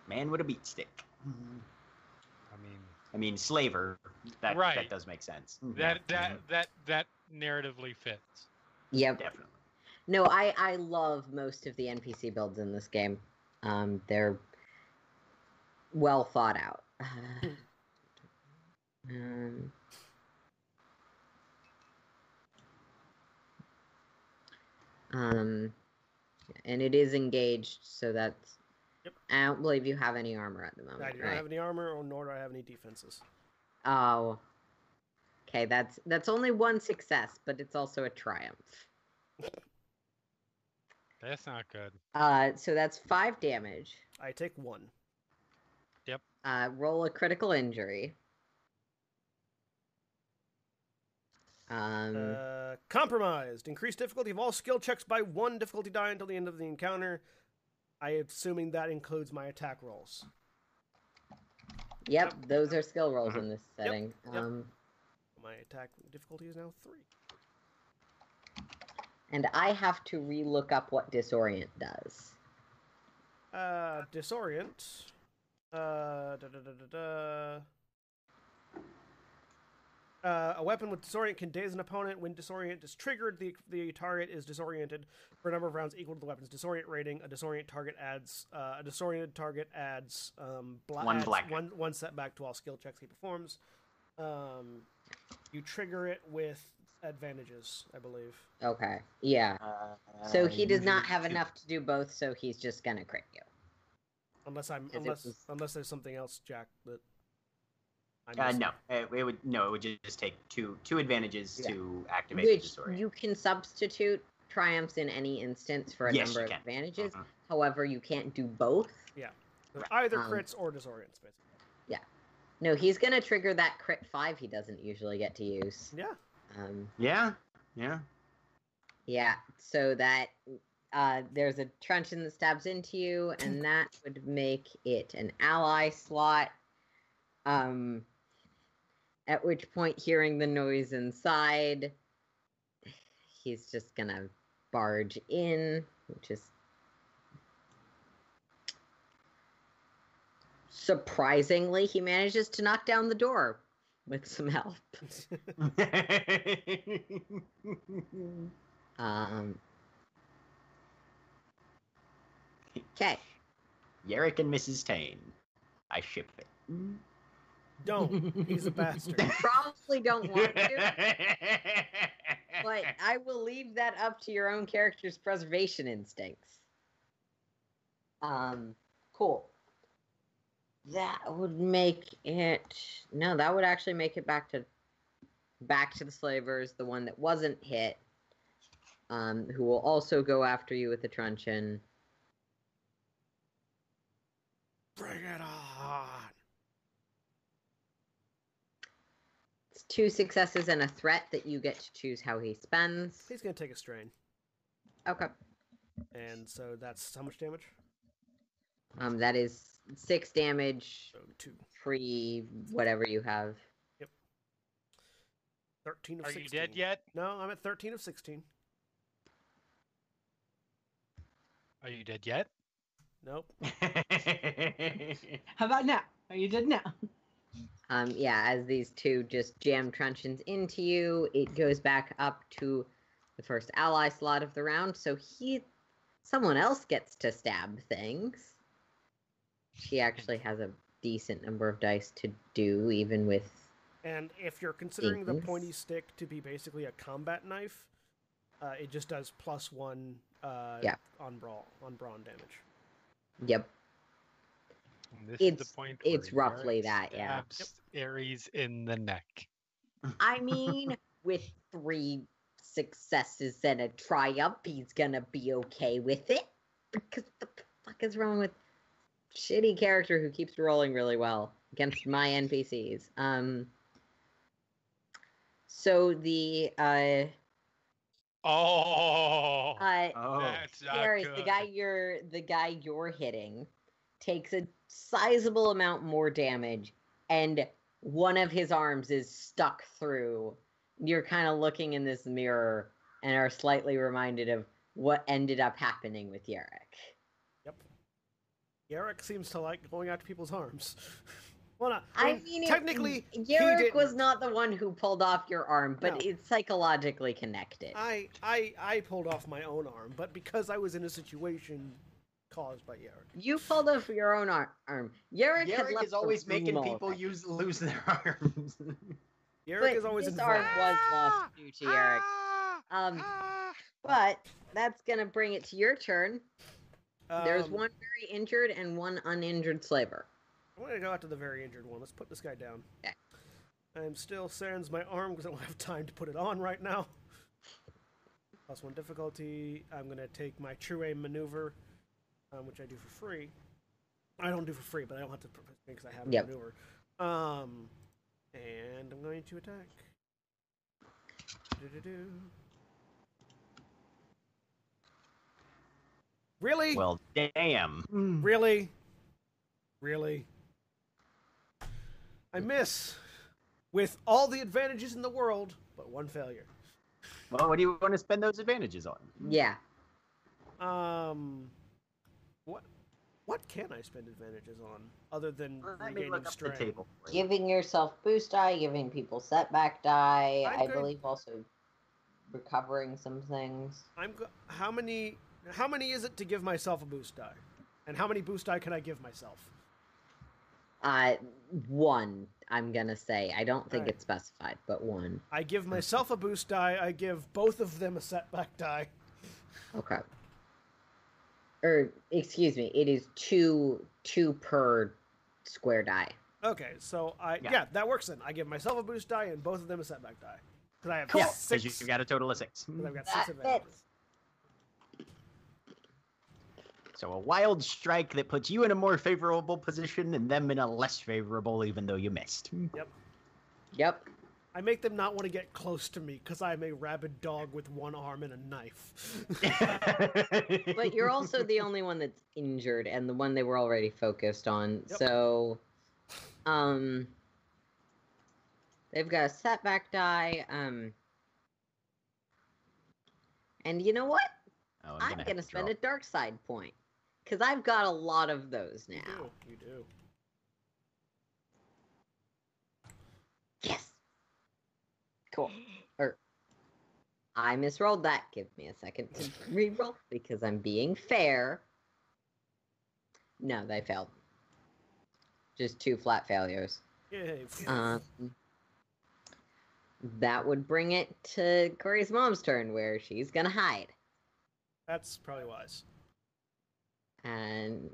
Man with a beat stick. I mean, I mean, slaver. That Right. that does make sense. that Yeah. that that that narratively fits. Yep. definitely. No, I I love most of the NPC builds in this game. Um, they're well thought out. um, um, and it is engaged, so that's. Yep. I don't believe you have any armor at the moment. I do not right? have any armor, or nor do I have any defenses. Oh. Okay, that's that's only one success, but it's also a triumph. That's not good. Uh, so that's five damage. I take one. Yep. Uh, roll a critical injury. Um, Uh, compromised. Increased difficulty of all skill checks by one difficulty die until the end of the encounter. I assuming that includes my attack rolls. yep, those are skill rolls Mhm. in this Yep, setting. yep. Um, My attack difficulty is now three. and I have to relook up what disorient does. Uh, disorient. Uh, da, da, da, da, da. Uh, a weapon with disorient can daze an opponent. When disorient is triggered, the the target is disoriented for a number of rounds equal to the weapon's disorient rating. A disorient target adds uh, a disoriented target adds um bla- One adds black. one one setback to all skill checks he performs. Um, you trigger it with advantages, I believe. Okay, yeah. Uh, So he does not have two. enough to do both, so he's just gonna crit you. Unless I'm unless was- unless there's something else, Jack. That I'm Uh, no, it, it would no. It would just take two two advantages Yeah. to activate the Which disorient. you can substitute triumphs in any instance for a Yes, number of can. advantages. Mhm. However, you can't do both. So either Um, crits or disorients, basically. Yeah, no, he's gonna trigger that crit five he doesn't usually get to use. Yeah. Um, Yeah, yeah. yeah, so that uh, there's a truncheon that stabs into you, and that would make it an ally slot. Um, at which point, hearing the noise inside, he's just gonna barge in, which is surprisingly he manages to knock down the door with some help. Um. Okay. Yarrick and Mrs. Tane. I ship it. Don't. He's a bastard. Probably don't want to, but I will leave that up to your own character's preservation instincts. Um, cool. That would make it no, that would actually make it back to back to the slavers, the one that wasn't hit. Um, who will also go after you with the truncheon. Bring it on. It's two successes and a threat that you get to choose how he spends. He's gonna take a strain, Okay. and so that's how much damage? Um, that is six damage, So two. free whatever you have. Yep. Thirteen of Are 16. you dead yet? No, I'm at thirteen of sixteen. Are you dead yet? Nope. How about now? Are you dead now? Um, yeah, as these two just jam truncheons into you, it goes back up to the first ally slot of the round. So he, someone else gets to stab things. She actually has a decent number of dice to do, even with. And if you're considering the pointy stick to be basically a combat knife, uh, it just does plus one uh, Yeah. on brawl on brawn damage. Yep. This It's- is the point. it's roughly that, yeah. Ares in the neck. I mean, with three successes and a triumph, he's gonna be okay with it. Because what the fuck is wrong with shitty character who keeps rolling really well against my NPCs? Um. So the uh Oh, uh that's Darius, the guy you're the guy you're hitting takes a sizable amount more damage and one of his arms is stuck through. You're kind of looking in this mirror and are slightly reminded of what ended up happening with Yarrick. Yep. Yarrick seems to like going after people's arms. well, not, I mean, it- technically, Yarrick was not the one who pulled off your arm, but No. it's psychologically connected. I, I, I pulled off my own arm, but because I was in a situation caused by Yarrick. You pulled off your own ar- arm. Yarrick, had is always making people already. use lose their arms. Yarrick But is always his involved. arm was lost due to Yarrick. Um, Ah! But that's gonna bring it to your turn. There's Um, one very injured and one uninjured slaver. I'm gonna go out to the very injured one. Let's put this guy down. Okay. I'm still sans my arm because I don't have time to put it on right now. Plus one difficulty. I'm gonna take my true aim maneuver, um, which I do for free. I don't do for free, but I don't have to because I have a Yep. maneuver. Um, and I'm going to attack. Do-do-do. Really? well, damn. Really? Really? I miss with all the advantages in the world, but one failure. Well, what do you want to spend those advantages on? Yeah. Um, what what can I spend advantages on other than Let me regaining look the strength? table. you. Giving yourself boost die, giving people setback die. I'm I good. believe also recovering some things. I'm go- how many how many is it to give myself a boost die, and how many boost die can I give myself? Uh, one. I'm gonna say. I don't think Alright. it's specified, but one. I give myself a boost die. I give both of them a setback die. Okay. Or excuse me, it is two two per square die. Okay, so I yeah. Yeah. that works then. I give myself a boost die and both of them a setback die because I have Cool. six. Because you've got a total of six. 'cause I've got six advantages. So a wild strike that puts you in a more favorable position and them in a less favorable, even though you missed. Yep. Yep. I make them not want to get close to me because I'm a rabid dog with one arm and a knife. But you're also the only one that's injured and the one they were already focused on. Yep. So um they've got a setback die. Um And you know what? Oh, I'm, have gonna spend draw. a dark side point because I've got a lot of those You now. do. You do. Yes. Cool. Or I misrolled that. Give me a second to re-roll because I'm being fair. No, they failed. Just two flat failures. Yay. Um, that would bring it to Cori's mom's turn, where she's gonna hide. That's probably wise. And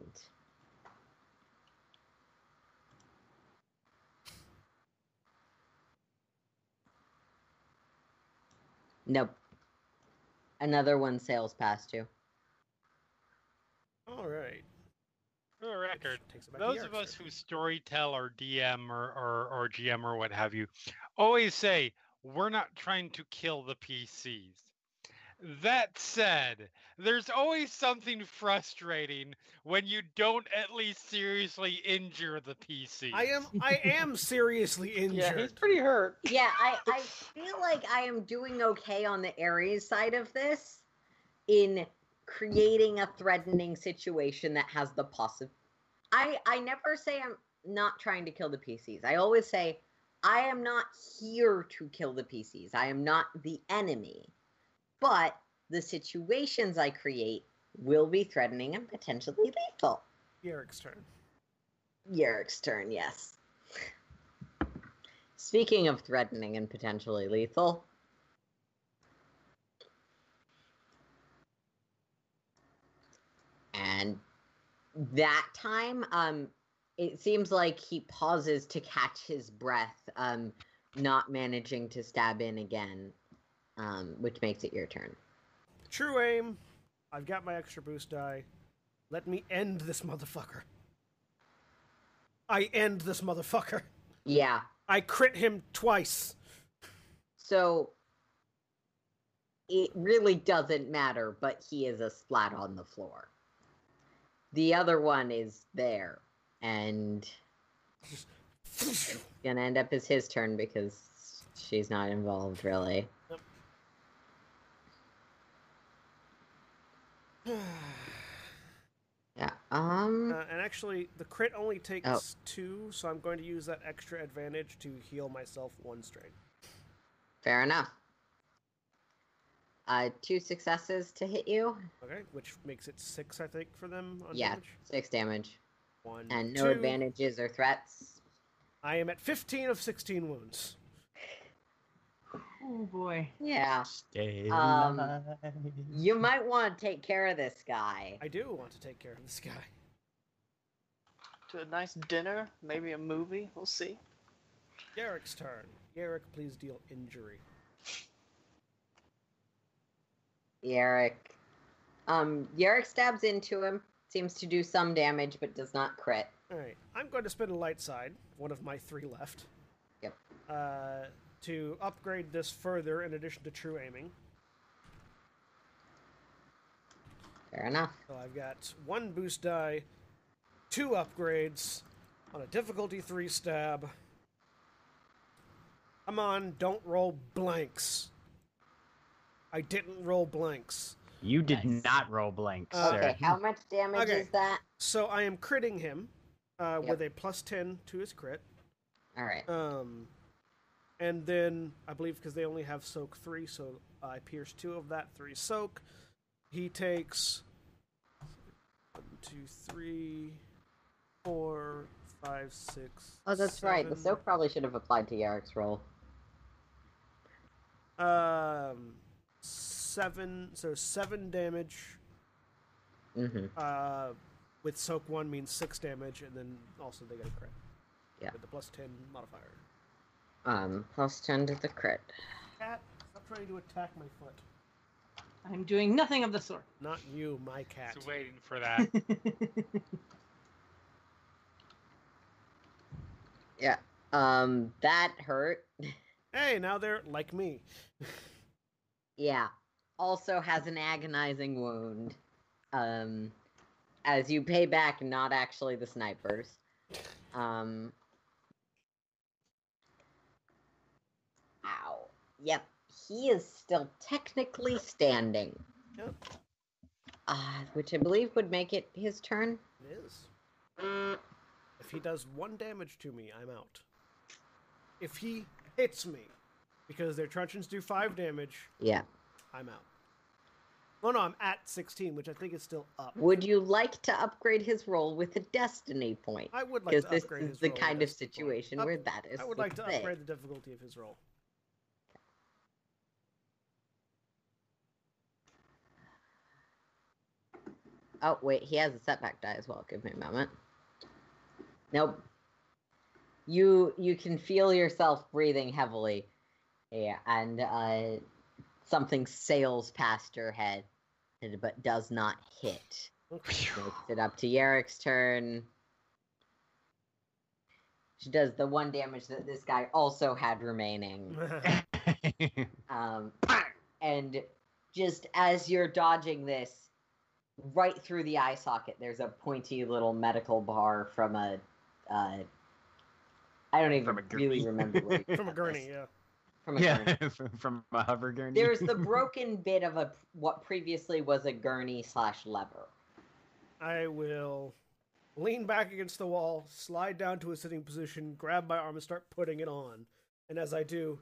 nope. Another one sails past you. All right. For the record, Takes it back to those of us who storytell or DM or, or, or GM or what have you always say we're not trying to kill the PCs. That said, there's always something frustrating when you don't at least seriously injure the PC. I am. I am seriously injured. Yeah, he's pretty hurt. Yeah, I, I feel like I am doing okay on the Aries side of this in creating a threatening situation that has the possible. I I never say I'm not trying to kill the PCs. I always say I am not here to kill the PCs. I am not the enemy. But the situations I create will be threatening and potentially lethal. Eric's turn. Yerik's turn, yes. Speaking of threatening and potentially lethal, and that time, um, it seems like he pauses to catch his breath, um, not managing to stab in again, um, which makes it your turn. True aim. I've got my extra boost die. Let me end this motherfucker. I end this motherfucker. Yeah, I crit him twice. So it really doesn't matter, but he is a splat on the floor. The other one is there, and gonna end up as his turn because she's not involved really. Yeah. Um. Uh, and actually, the crit only takes Oh. two, so I'm going to use that extra advantage to heal myself one strain. Fair enough. Uh, two successes to hit you. Okay, which makes it six, I think, for them on Yeah, damage. six damage, One and no two. advantages or threats. I am at 15 of 16 wounds. Oh boy. Yeah. Stay Um, alive. You might want to take care of this guy. I do want to take care of this guy. To a nice dinner, maybe a movie. We'll see. Garrick's turn. Garrick, please deal injury. Yarrick. Um, Yarrick stabs into him, seems to do some damage, but does not crit. All right, I'm going to spend a light side, one of my three left. Yep. Uh, to upgrade this further, in addition to true aiming. Fair enough. So I've got one boost die, two upgrades on a difficulty three stab. Come on, don't roll blanks. I didn't roll blanks. You did Nice. not roll blanks, Uh, sir. Okay, how much damage Okay. is that? So I am critting him uh, Yep. with a plus 10 to his crit. All right. Um, and then I believe because they only have soak three, so I pierce two of that, three soak. He takes one, two, three, four, five, six. Oh, that's right. The soak probably should have applied to Yarrick's roll. Um, seven. So seven damage. Mm-hmm. Uh, with soak one means six damage, and then also they get a crit. Yeah. With the plus ten modifier. Um, plus ten to the crit. Cat, stop trying to attack my foot. I'm doing nothing of the sort. Not you, my cat. Just waiting for that. Yeah. Um, that hurt. Hey, now they're like me. Yeah. Also has an agonizing wound. Um, as you pay back, not actually the snipers. Um. Ow. Yep. he is still technically standing. Yep. Uh, which I believe would make it his turn. It is. If he does one damage to me, I'm out. If he hits me, because their truncheons do five damage, Yeah. I'm out. Oh no, I'm at 16, which I think is still up. Would you like to upgrade his roll with a destiny point? I would like Because to this upgrade is his the roll with kind of Destiny point. situation Up- where that is. I would like to upgrade the difficulty of his roll. Oh wait, he has a setback die as well. Give me a moment. Nope. You you can feel yourself breathing heavily, yeah, and uh, something sails past your head, but does not hit. Makes it up to Yarek's turn. She does the one damage that this guy also had remaining. Um, and just as you're dodging this, right through the eye socket, there's a pointy little medical bar from a. Uh, I don't even really remember where From a gurney, this. yeah. From a yeah, gurney. from, from a hover gurney. There's the broken bit of a what previously was a gurney slash lever. I will lean back against the wall, slide down to a sitting position, grab my arm, and start putting it on. And as I do,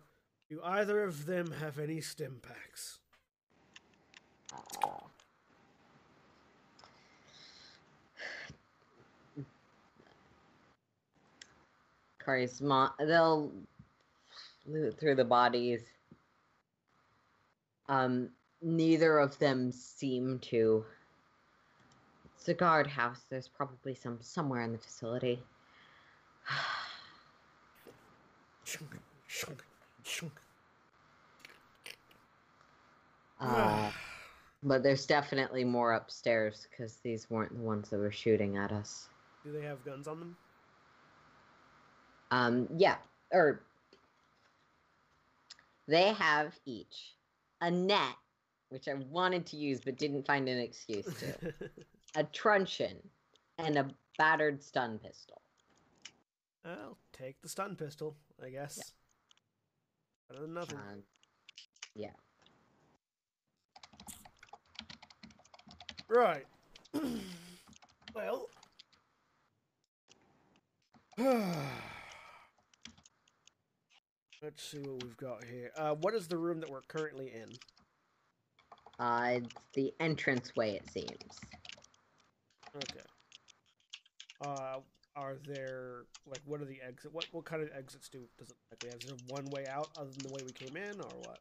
do either of them have any stim packs? Uh, charisma. They'll loot through the bodies. Um, neither of them seem to. It's a guardhouse. There's probably some somewhere in the facility. Shunk, shunk, shunk. Uh, but there's definitely more upstairs because these weren't the ones that were shooting at us. Do they have guns on them? Um, yeah, or they have each a net, which I wanted to use but didn't find an excuse to, a truncheon, and a battered stun pistol. I'll take the stun pistol, I guess. Better than nothing. Um, yeah. Right. well. Let's see what we've got here. Uh, what is the room that we're currently in? Uh, it's the entranceway, it seems. Okay. Uh, are there like what are the exit? What what kind of exits do does it likely have? Is there one way out other than the way we came in, or what?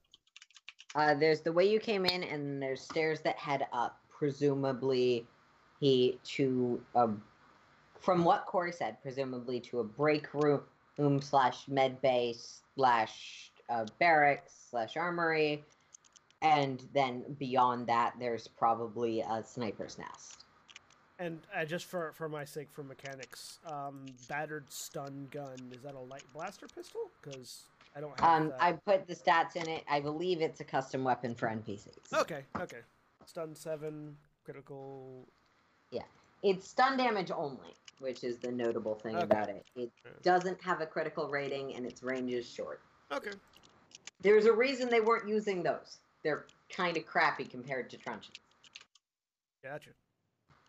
Uh, there's the way you came in, and there's stairs that head up. Presumably, he to a, from what Cori said, presumably to a break room, room slash med bay slash uh, barracks slash armory, and then beyond that, there's probably a sniper's nest. And uh, just for for my sake, for mechanics, um, battered stun gun is that a light blaster pistol? Because I don't have Um, that. I put the stats in it. I believe it's a custom weapon for NPCs. Okay, okay. Stun seven, critical. Yeah. It's stun damage only, which is the notable thing Okay. about it. It Yeah. doesn't have a critical rating and its range is short. Okay. There's a reason they weren't using those. They're kind of crappy compared to truncheons. Gotcha.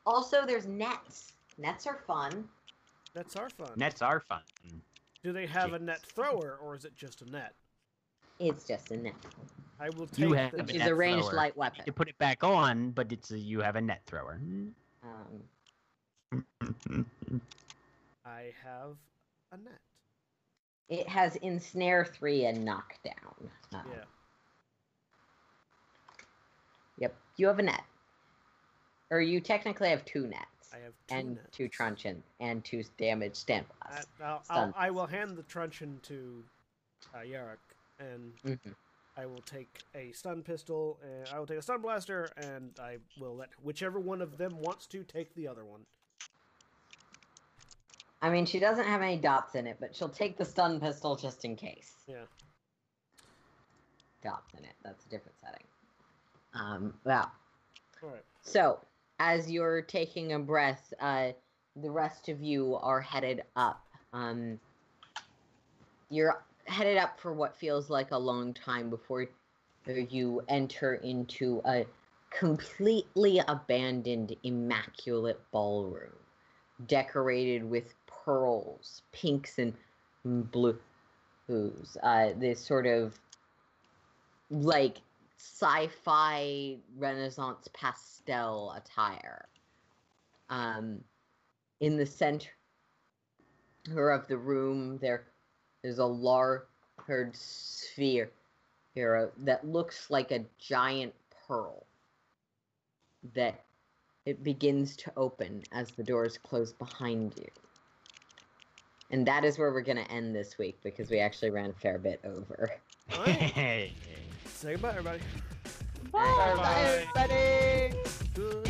Also, there's nets. Nets are fun. Nets are fun. Nets are fun. Do they have a net thrower, or is it just a net? It's just a net, I will take You have the which a is net a ranged thrower. light weapon. You put it back on, but it's a, you have a net thrower. Um, I have a net. it has ensnare three and knockdown. Uh, Yeah. Yep. You have a net, or you technically have two nets I have two and nets. two truncheon and two damage stand I, blast. I'll, I'll, I will hand the truncheon to uh, Yarok, and Mhm. I will take a stun pistol, and I will take a stun blaster, and I will let whichever one of them wants to take the other one. I mean, she doesn't have any dots in it, but she'll take the stun pistol just in case. Yeah. Dots in it. That's a different setting. Um, well, All right. so as you're taking a breath, uh, the rest of you are headed up. Um, you're headed up for what feels like a long time before you enter into a completely abandoned, immaculate ballroom, decorated with pearls, pinks, and blues. Uh, this sort of like sci-fi Renaissance pastel attire. Um, in the center of the room, there is a large sphere here that looks like a giant pearl that it begins to open as the doors close behind you. And that is where we're going to end this week because we actually ran a fair bit over. Hey, Say goodbye, everybody. Bye, Bye everybody.